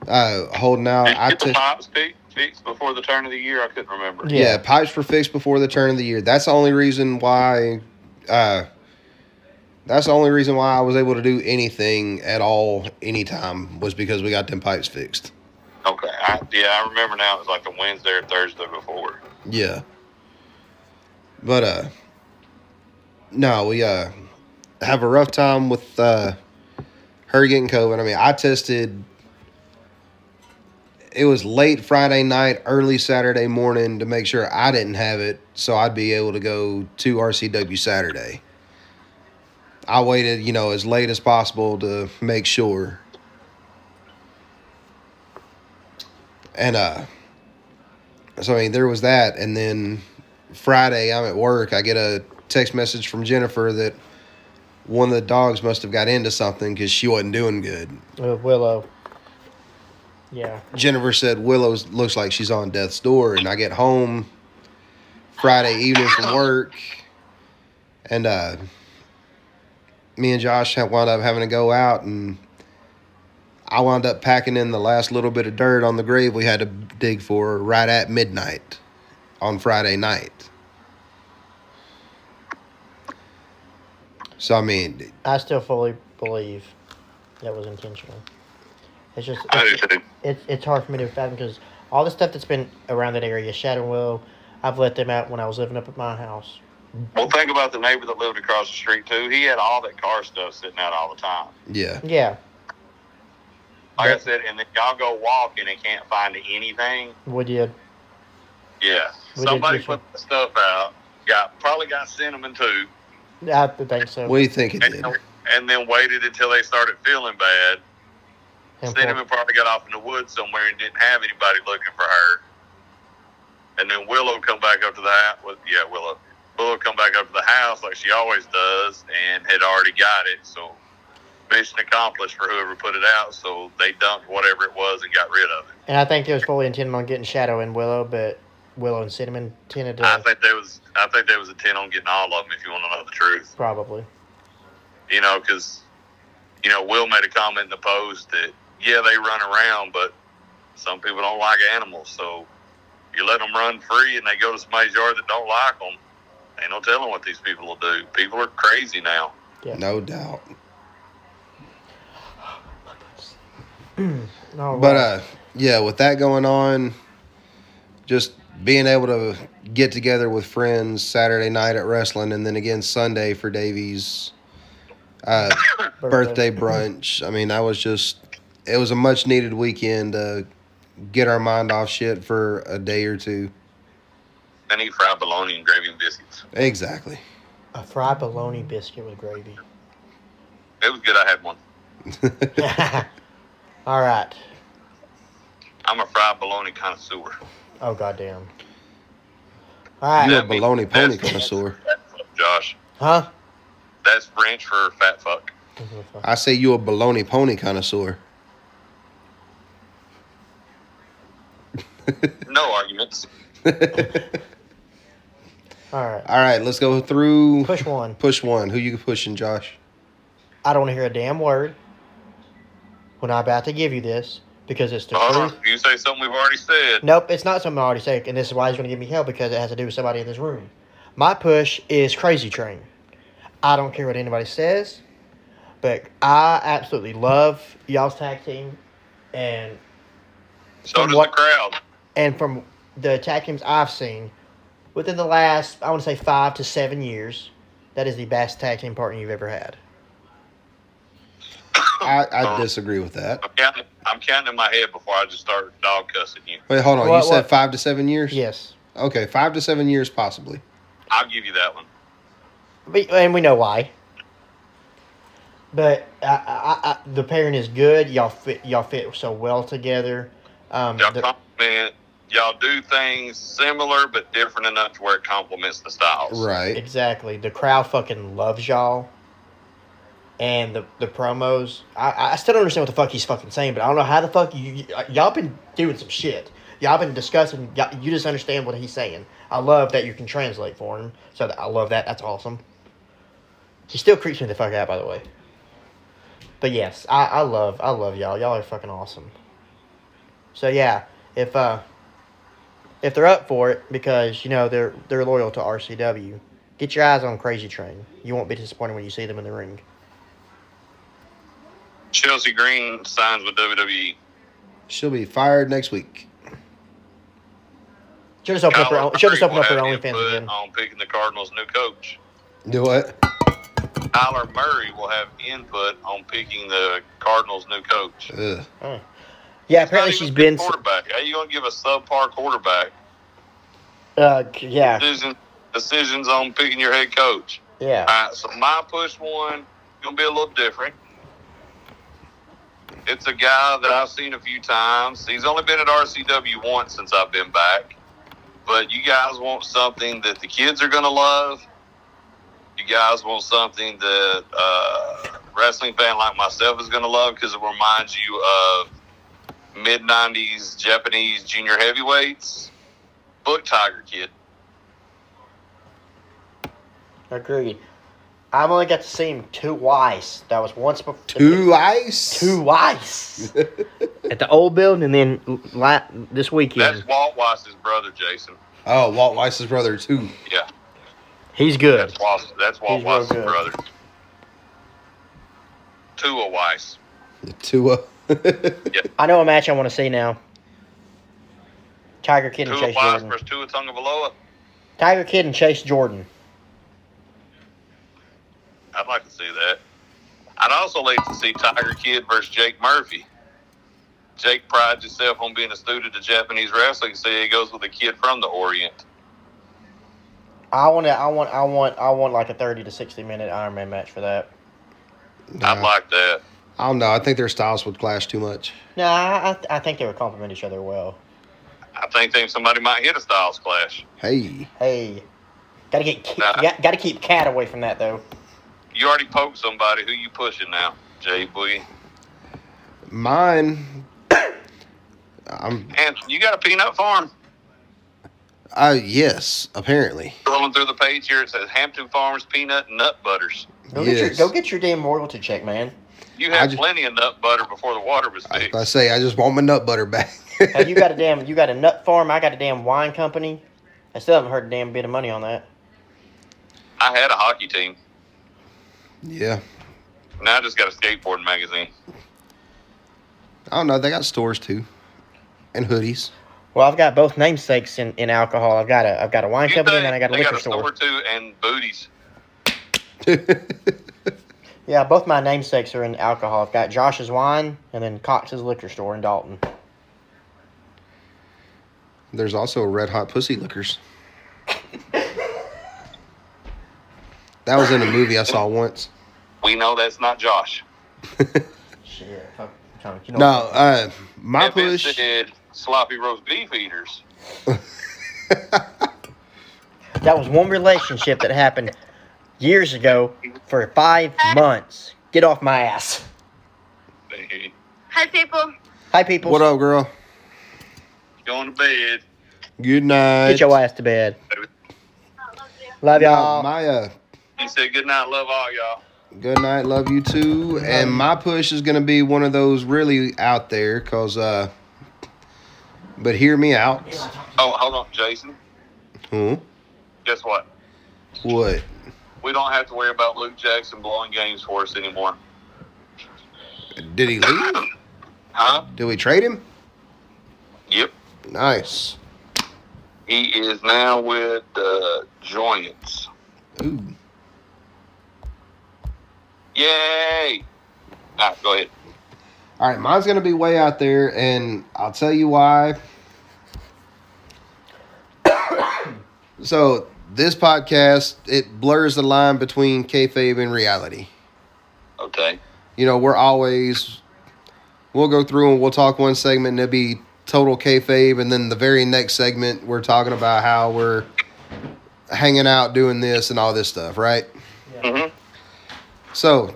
Uh, holding out. Did I you get the took pipes fixed before the turn of the year? I couldn't remember. Yeah. yeah. pipes were fixed before the turn of the year. That's the only reason why. Uh, that's the only reason why I was able to do anything at all anytime was because we got them pipes fixed. Okay. I, yeah, I remember now. It was like the Wednesday or Thursday before. Yeah. But uh no, we uh have a rough time with uh her getting COVID. I mean, I tested it was late Friday night, early Saturday morning to make sure I didn't have it so I'd be able to go to RCW Saturday. I waited, you know, as late as possible to make sure. And uh so I mean there was that and then Friday I'm at work, I get a text message from Jennifer that one of the dogs must have got into something because she wasn't doing good. Uh, Willow. Yeah. Jennifer said Willow looks like she's on death's door, and I get home Friday evening from work, and uh, me and Josh have wound up having to go out, and I wound up packing in the last little bit of dirt on the grave we had to dig for right at midnight on Friday night. So I mean, I still fully believe that was intentional. It's just it's, it's, it's hard for me to fathom because all the stuff that's been around that area, Shadow and Willow, I've let them out when I was living up at my house. Well, think about the neighbor that lived across the street too. He had all that car stuff sitting out all the time. yeah, Yeah, Like I said, and then y'all go walking and can't find anything. we did. Yeah, We somebody just- put the stuff out. Got probably got cinnamon too, Yeah, I think so. we think it and, did. and then waited until they started feeling bad. And Cinnamon probably got off in the woods somewhere and didn't have anybody looking for her. And then Willow come back up to the house. Well, yeah, Willow. Willow come back up to the house like she always does, and had already got it. So mission accomplished for whoever put it out. So they dumped whatever it was and got rid of it. And I think they was fully intending on getting Shadow and Willow, but Willow and Cinnamon tended to. I think there was I think they was intent on getting all of them. If you want to know the truth, Probably. you know, because you know, Will made a comment in the post that yeah, they run around, but some people don't like animals, so you let them run free and they go to somebody's yard that don't like them. Ain't no telling what these people will do. People are crazy now. No doubt. No, But uh, yeah, with that going on, just being able to get together with friends Saturday night at wrestling, and then again Sunday for Davies' uh, birthday brunch. I mean, that was just it was a much needed weekend to get our mind off shit for a day or two. I need fried bologna and gravy and biscuits. Exactly. a fried bologna biscuit with gravy. It was good. I had one. All right. I'm a fried bologna connoisseur. Oh goddamn. All right. You're a That means- baloney pony that's- connoisseur. Josh, Huh? that's French for fat fuck. Mm-hmm. I say you a baloney pony connoisseur. No arguments. All right. All right, let's go through Push one. Push one. Who you pushing, Josh? I don't want to hear a damn word when I'm about to give you this because it's the Hold truth. You say something we've already said. Nope, it's not something I already said, and this is why he's going to give me hell because it has to do with somebody in this room. My push is Crazy Train. I don't care what anybody says, but I absolutely love y'all's tag team, and So From does what- the crowd. and from the tag teams I've seen within the last I want to say five to seven years, that is the best tag team partner you've ever had. I, I disagree with that. I'm counting, I'm counting in my head before I just start dog cussing you. Wait, hold on. What- you said what- five to seven years? Yes, Okay, five to seven years, possibly. I'll give you that one. but, and we know why. But I, I, I, the pairing is good. Y'all fit. Y'all fit so well together. Um, Y'all the- compliment. Y'all do things similar but different enough to where it complements the styles. Right. Exactly. The crowd fucking loves y'all. And the the promos, I, I still don't understand what the fuck he's fucking saying, but I don't know how the fuck you, y- y'all been doing some shit. Y'all been discussing. Y'all, you just understand what he's saying. I love that you can translate for him. So that, I love that. That's awesome. He still creeps me the fuck out, by the way. But yes, I, I love I love y'all. Y'all are fucking awesome. So yeah, if uh if they're up for it because you know they're they're loyal to RCW, get your eyes on Crazy Train. You won't be disappointed when you see them in the ring. Chelsea Green signs with. WWE. She'll be fired next week. She'll just open up her Kyler own, she'll just open up her OnlyFans again. On picking the Cardinals' new coach. Do what? Kyler Murray will have input on picking the Cardinals' new coach. Ugh. Yeah, Not apparently she's been. quarterback. How you gonna give a subpar quarterback Uh, yeah, decision, decisions on picking your head coach? yeah. All right, so my push one gonna be a little different. It's a guy that I've seen a few times. He's only been at RCW once since I've been back. But you guys want something that the kids are gonna love. You guys want something that uh, wrestling fan like myself is gonna love because it reminds you of mid '90s Japanese junior heavyweights. Book Tiger Kid. Agreed. I've only got to see him two twice. That was once before. Two ice. Twice at the old building, and then la- this weekend. That's Walt Weiss's brother, Jason. Oh, Walt Weiss's brother too. Yeah. He's good. That's Walt. That's Walt He's real Weiss's good. brother. Tua Weiss. Tua. I know a match I want to see now. Tiger Kid and Tua Chase Weiss Jordan. versus Tua Tungavaloa. Tiger Kid and Chase Jordan. I'd like to see that. I'd also like to see Tiger Kid versus Jake Murphy. Jake prides himself on being a student of Japanese wrestling, so he goes with a kid from the Orient. I want to. I want. I want. I want like a thirty to sixty minute Iron Man match for that. I'd like that. I don't know. I think their styles would clash too much. No, I, I, I think they would complement each other well. I think think somebody might hit a Styles Clash. Hey, Hey, gotta get Nah. got, gotta keep Cat away from that though. You already poked somebody. Who you pushing now, Jay Boy? mine. I'm. And you got a peanut farm? Uh, yes, apparently. Scrolling through the page here, it says Hampton Farms peanut nut butters. Go get your Yes. go get your damn royalty check, man. You had ju- plenty of nut butter before the water was thick. I, was fixed. about to say I just want my nut butter back. Now, you got a damn you got a nut farm. I got a damn wine company. I still haven't heard a damn bit of money on that. I had a hockey team. yeah. Now I just got a skateboarding magazine. I don't know. They got stores too, and hoodies. Well, I've got both namesakes in, in alcohol. I've got a I've got a wine You company and I got a they liquor got a store. store too and booties. Yeah, both my namesakes are in alcohol. I've got Josh's wine and then Cox's liquor store in Dalton. There's also Red Hot Pussy Liquors. that was in a movie I saw once. We know that's not Josh. Shit, I'm trying you know No, uh, my if it push. said sloppy roast beef eaters, That was one relationship that happened years ago for five months. Get off my ass. they Hi, people. Hi, people. What up, girl? going to bed. Good night. Get your ass to bed. Love No, y'all. my uh, He said good night, love all y'all. good night, love you too. And my push is gonna be one of those really out there, cause uh, but hear me out. Oh, hold on, Jason. Hmm? Guess what? What? We don't have to worry about Luke Jackson blowing games for us anymore. Did he leave? Huh? Did we trade him? Yep. Nice. He is now with uh, Giants. Ooh. Yay! All right, go ahead. All right, mine's gonna be way out there, and I'll tell you why. so this podcast it blurs the line between kayfabe and reality. Okay. You know, we're always we'll go through and we'll talk one segment and it'll be total kayfabe, and then the very next segment we're talking about how we're hanging out doing this and all this stuff, right? Mm-hmm. So,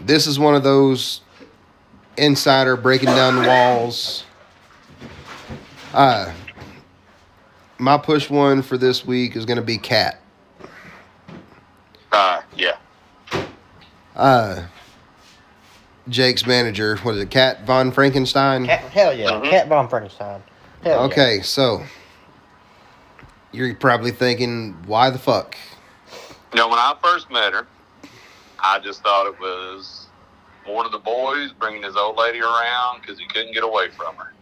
this is one of those insider breaking down the walls. Uh, my push one for this week is going to be Cat. Uh, yeah. Uh, Jake's manager was it Cat von Frankenstein? Cat, hell yeah. Mhm. Cat Von Frankenstein. Hell yeah. Okay, so you're probably thinking, why the fuck? You know, when I first met her, I just thought it was one of the boys bringing his old lady around because he couldn't get away from her.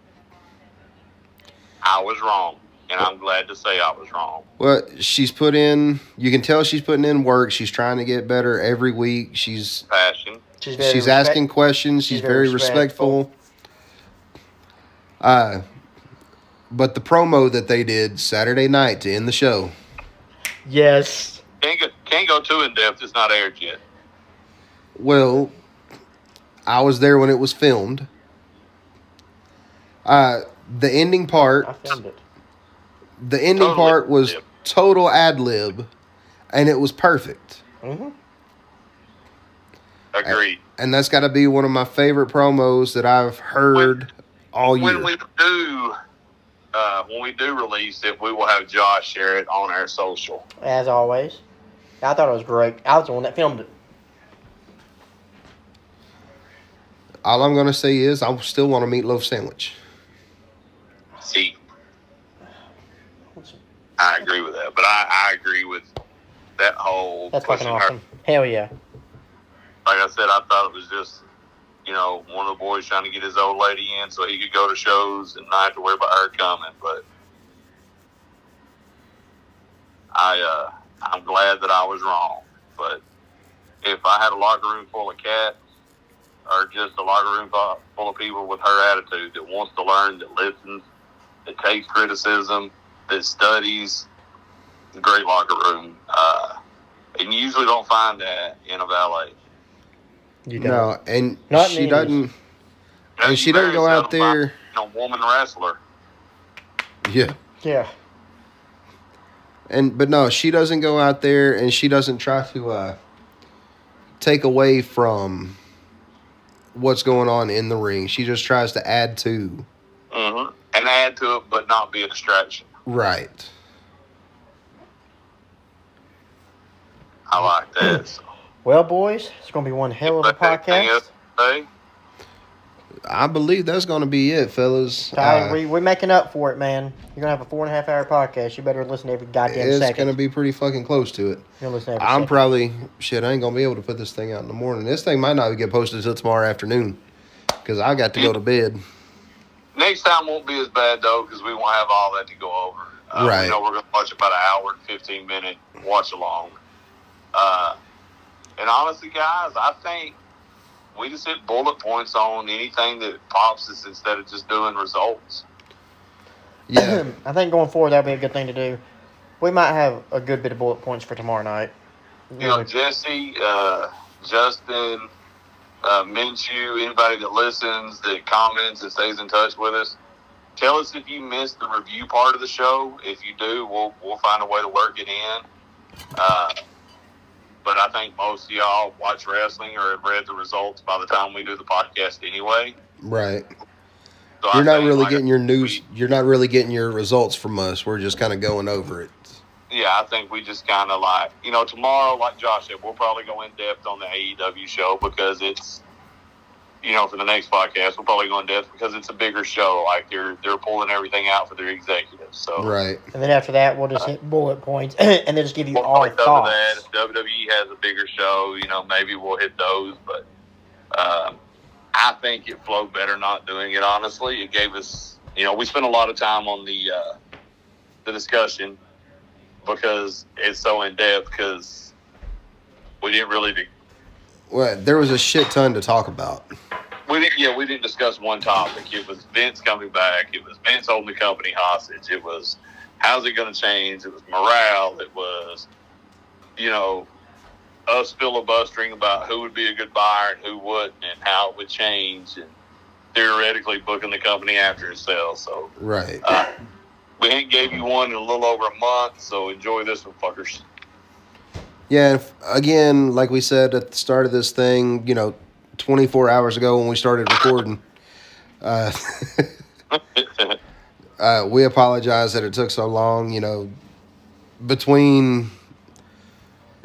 I was wrong, and I'm glad to say I was wrong. Well, she's put in. You can tell she's putting in work. She's trying to get better every week. She's Passion. She's, very she's respect- asking questions. She's, she's very, very respectful. Uh, but the promo that they did Saturday night to end the show, Yes. Can't go, can't go too in depth. It's not aired yet. well, I was there when it was filmed. Uh, the ending part, I filmed it. The ending Totally part was ad-lib. total ad lib, and it was perfect. hmm Agreed. And that's got to be one of my favorite promos that I've heard all year. When we do, uh, when we do release it, we will have Josh share it on our social. As always. I thought it was great. I was the one that filmed it. All I'm gonna say is I still want a meatloaf sandwich. See, I agree with that, but I, I agree with that whole That's fucking pushing her. Hell yeah. like I said, I thought it was just, you know, one of the boys trying to get his old lady in so he could go to shows and not have to worry about her coming. But I, uh, I'm glad that I was wrong. But if I had a locker room full of cats, or just a locker room full of people with her attitude that wants to learn, that listens, that takes criticism, that studies, the great locker room. Uh, and you usually don't find that in a valet. You don't. No, and Not she in doesn't. And she doesn't go out there. A woman wrestler. Yeah, Yeah. and but no, she doesn't go out there, and she doesn't try to uh, take away from what's going on in the ring. She just tries to add to. Mm-hmm. And add to it, but not be a distraction. Right. I like that. So, Well, boys, it's going to be one hell of a podcast. else? I believe that's going to be it, fellas. Ty, Uh, we, we're making up for it, man. You're going to have a four and a half hour podcast. You better listen to every goddamn it's second. going to be pretty fucking close to it. You're listening every I'm second. probably shit. I ain't gonna be able to put this thing out in the morning. This thing might not get posted until tomorrow afternoon because I got to go to bed. Next time won't be as bad though, because we won't have all that to go over. Uh, Right. We know we're going to watch about an hour and fifteen minute watch along. Uh, and honestly, guys, I think we just hit bullet points on anything that pops us instead of just doing results. Yeah, I think going forward, that'd be a good thing to do. We might have a good bit of bullet points for tomorrow night. You know, Jesse, uh, Justin, uh, Minshew, anybody that listens, that comments, and stays in touch with us. Tell us if you missed the review part of the show. If you do, we'll we'll find a way to work it in. Uh, but I think most of y'all watch wrestling or have read the results by the time we do the podcast anyway. right. So You're not really like, getting your news. You're not really getting your results from us. We're just kind of going over it. Yeah, I think we just kind of like, you know, tomorrow, like Josh said, we'll probably go in depth on the AEW show because it's, you know, for the next podcast, we'll probably go in depth because it's a bigger show. Like they're they're pulling everything out for their executives. So Right. And then after that, we'll just hit bullet points and then just give you we'll our probably cover thoughts. that. If WWE has a bigger show, you know, maybe we'll hit those. But um, I think it flowed better not doing it. Honestly, it gave us, you know, we spent a lot of time on the uh, the discussion because it's so in depth because we didn't really Well, there was a shit ton to talk about. we didn't yeah we didn't discuss one topic. It was Vince coming back. It was Vince holding the company hostage. It was how's it going to change. It was morale. It was you know us filibustering about who would be a good buyer and who wouldn't, and how it would change, and theoretically booking the company after itself. So Right. uh, we ain't gave you one in a little over a month. So enjoy this one, fuckers. Yeah. If, again, like we said at the start of this thing, you know, 24 hours ago when we started recording, uh, uh, we apologize that it took so long. You know, between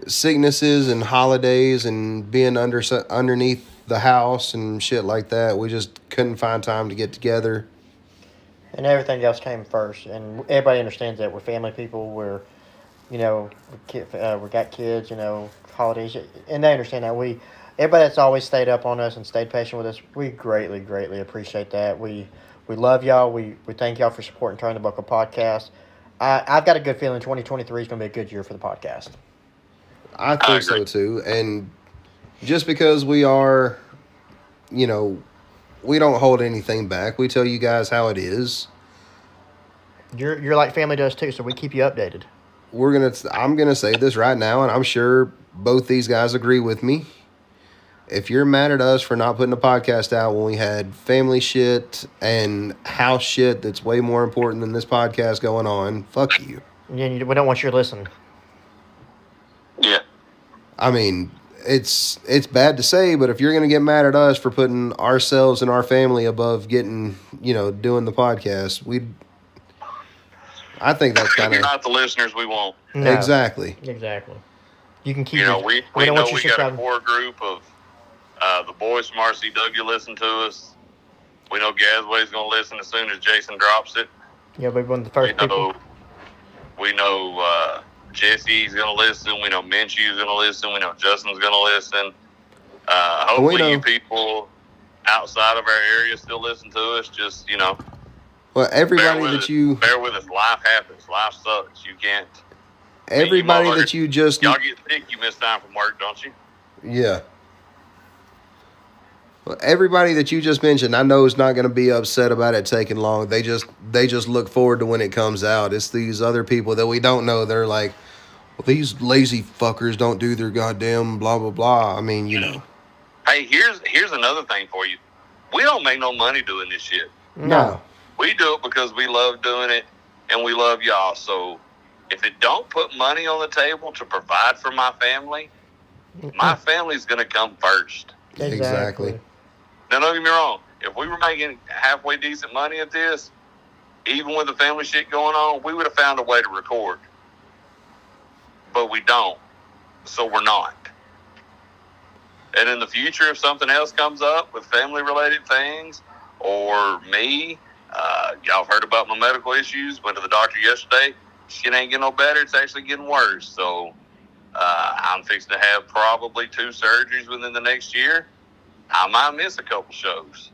sicknesses and holidays and being under underneath the house and shit like that, we just couldn't find time to get together. And everything else came first. And everybody understands that we're family people. We're, you know, we ki- uh, we got kids. You know, holidays, and they understand that we. Everybody that's always stayed up on us and stayed patient with us, we greatly, greatly appreciate that. We we love y'all. We we thank y'all for supporting Turn the Buckle podcast. I, I've got a good feeling 2023 is going to be a good year for the podcast. I think so too. And just because we are, you know, we don't hold anything back. We tell you guys how it is. You're you're like family does too, so we keep you updated. We're gonna. I'm gonna say this right now, and I'm sure both these guys agree with me. If you're mad at us for not putting a podcast out when we had family shit and house shit that's way more important than this podcast going on, fuck you. Yeah, we don't want you to listen. Yeah. I mean, it's it's bad to say, but if you're gonna get mad at us for putting ourselves and our family above getting, you know, doing the podcast, we. I think that's kind of not the listeners we want. No. exactly. Exactly. You can keep. You know, your- we, we don't know want you we got a subscribing. core group of uh, the boys from RCW listen to us. We know Gasway's going to listen as soon as Jason drops it. Yeah, we're one of the We first people. know, we know uh, Jesse's going to listen. We know Minshew's going to listen. We know Justin's going to listen. Uh, hopefully, you people outside of our area still listen to us. Just, you know, Well, everybody that us. you, Bear with us. Life happens. Life sucks. You can't. everybody motherfucker. that you just, Y'all get sick, you miss time from work, don't you? yeah. Well, everybody that you just mentioned, I know is not going to be upset about it taking long. They just, they just look forward to when it comes out. It's these other people that we don't know. They're like, well, these lazy fuckers don't do their goddamn blah blah blah. I mean, you know. Hey, here's here's another thing for you. We don't make no money doing this shit. No. We do it because we love doing it and we love y'all. So if it don't put money on the table to provide for my family, my family's gonna come first. Exactly. Now don't get me wrong. If we were making halfway decent money at this, even with the family shit going on, we would have found a way to record. But we don't. So we're not. And in the future, if something else comes up with family related things or me, uh, y'all heard about my medical issues. Went to the doctor yesterday. Shit ain't getting no better. It's actually getting worse. So uh, I'm fixing to have probably two surgeries within the next year. I might miss a couple shows.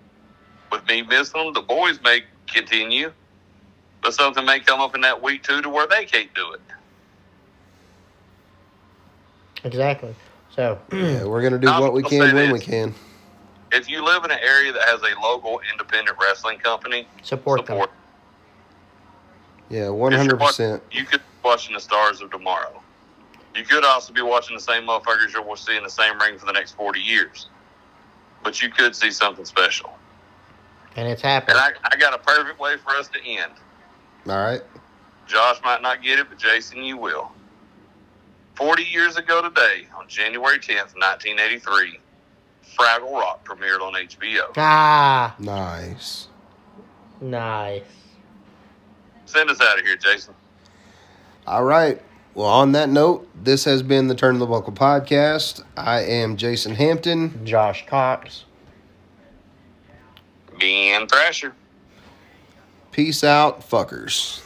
With me missing them, the boys may continue, but something may come up in that week too to where they can't do it. Exactly. So Yeah, we're gonna do I'm what we can say when we can. If you live in an area that has a local independent wrestling company, support, them. support. Yeah, one If you're hundred watch- percent. You could be watching the stars of tomorrow. You could also be watching the same motherfuckers you will see in the same ring for the next 40 years. But you could see something special. And it's happening. And I, I got a perfect way for us to end. All right. Josh might not get it, but Jason, you will. 40 years ago today, on January 10th, 1983, Fraggle Rock premiered on HBO. ah, Nice. nice. Send us out of here, Jason. All right. Well, on that note, this has been the Turn of the Buckle podcast. I am Jason Hampton. Josh Cox. Ben Thrasher. Peace out, fuckers.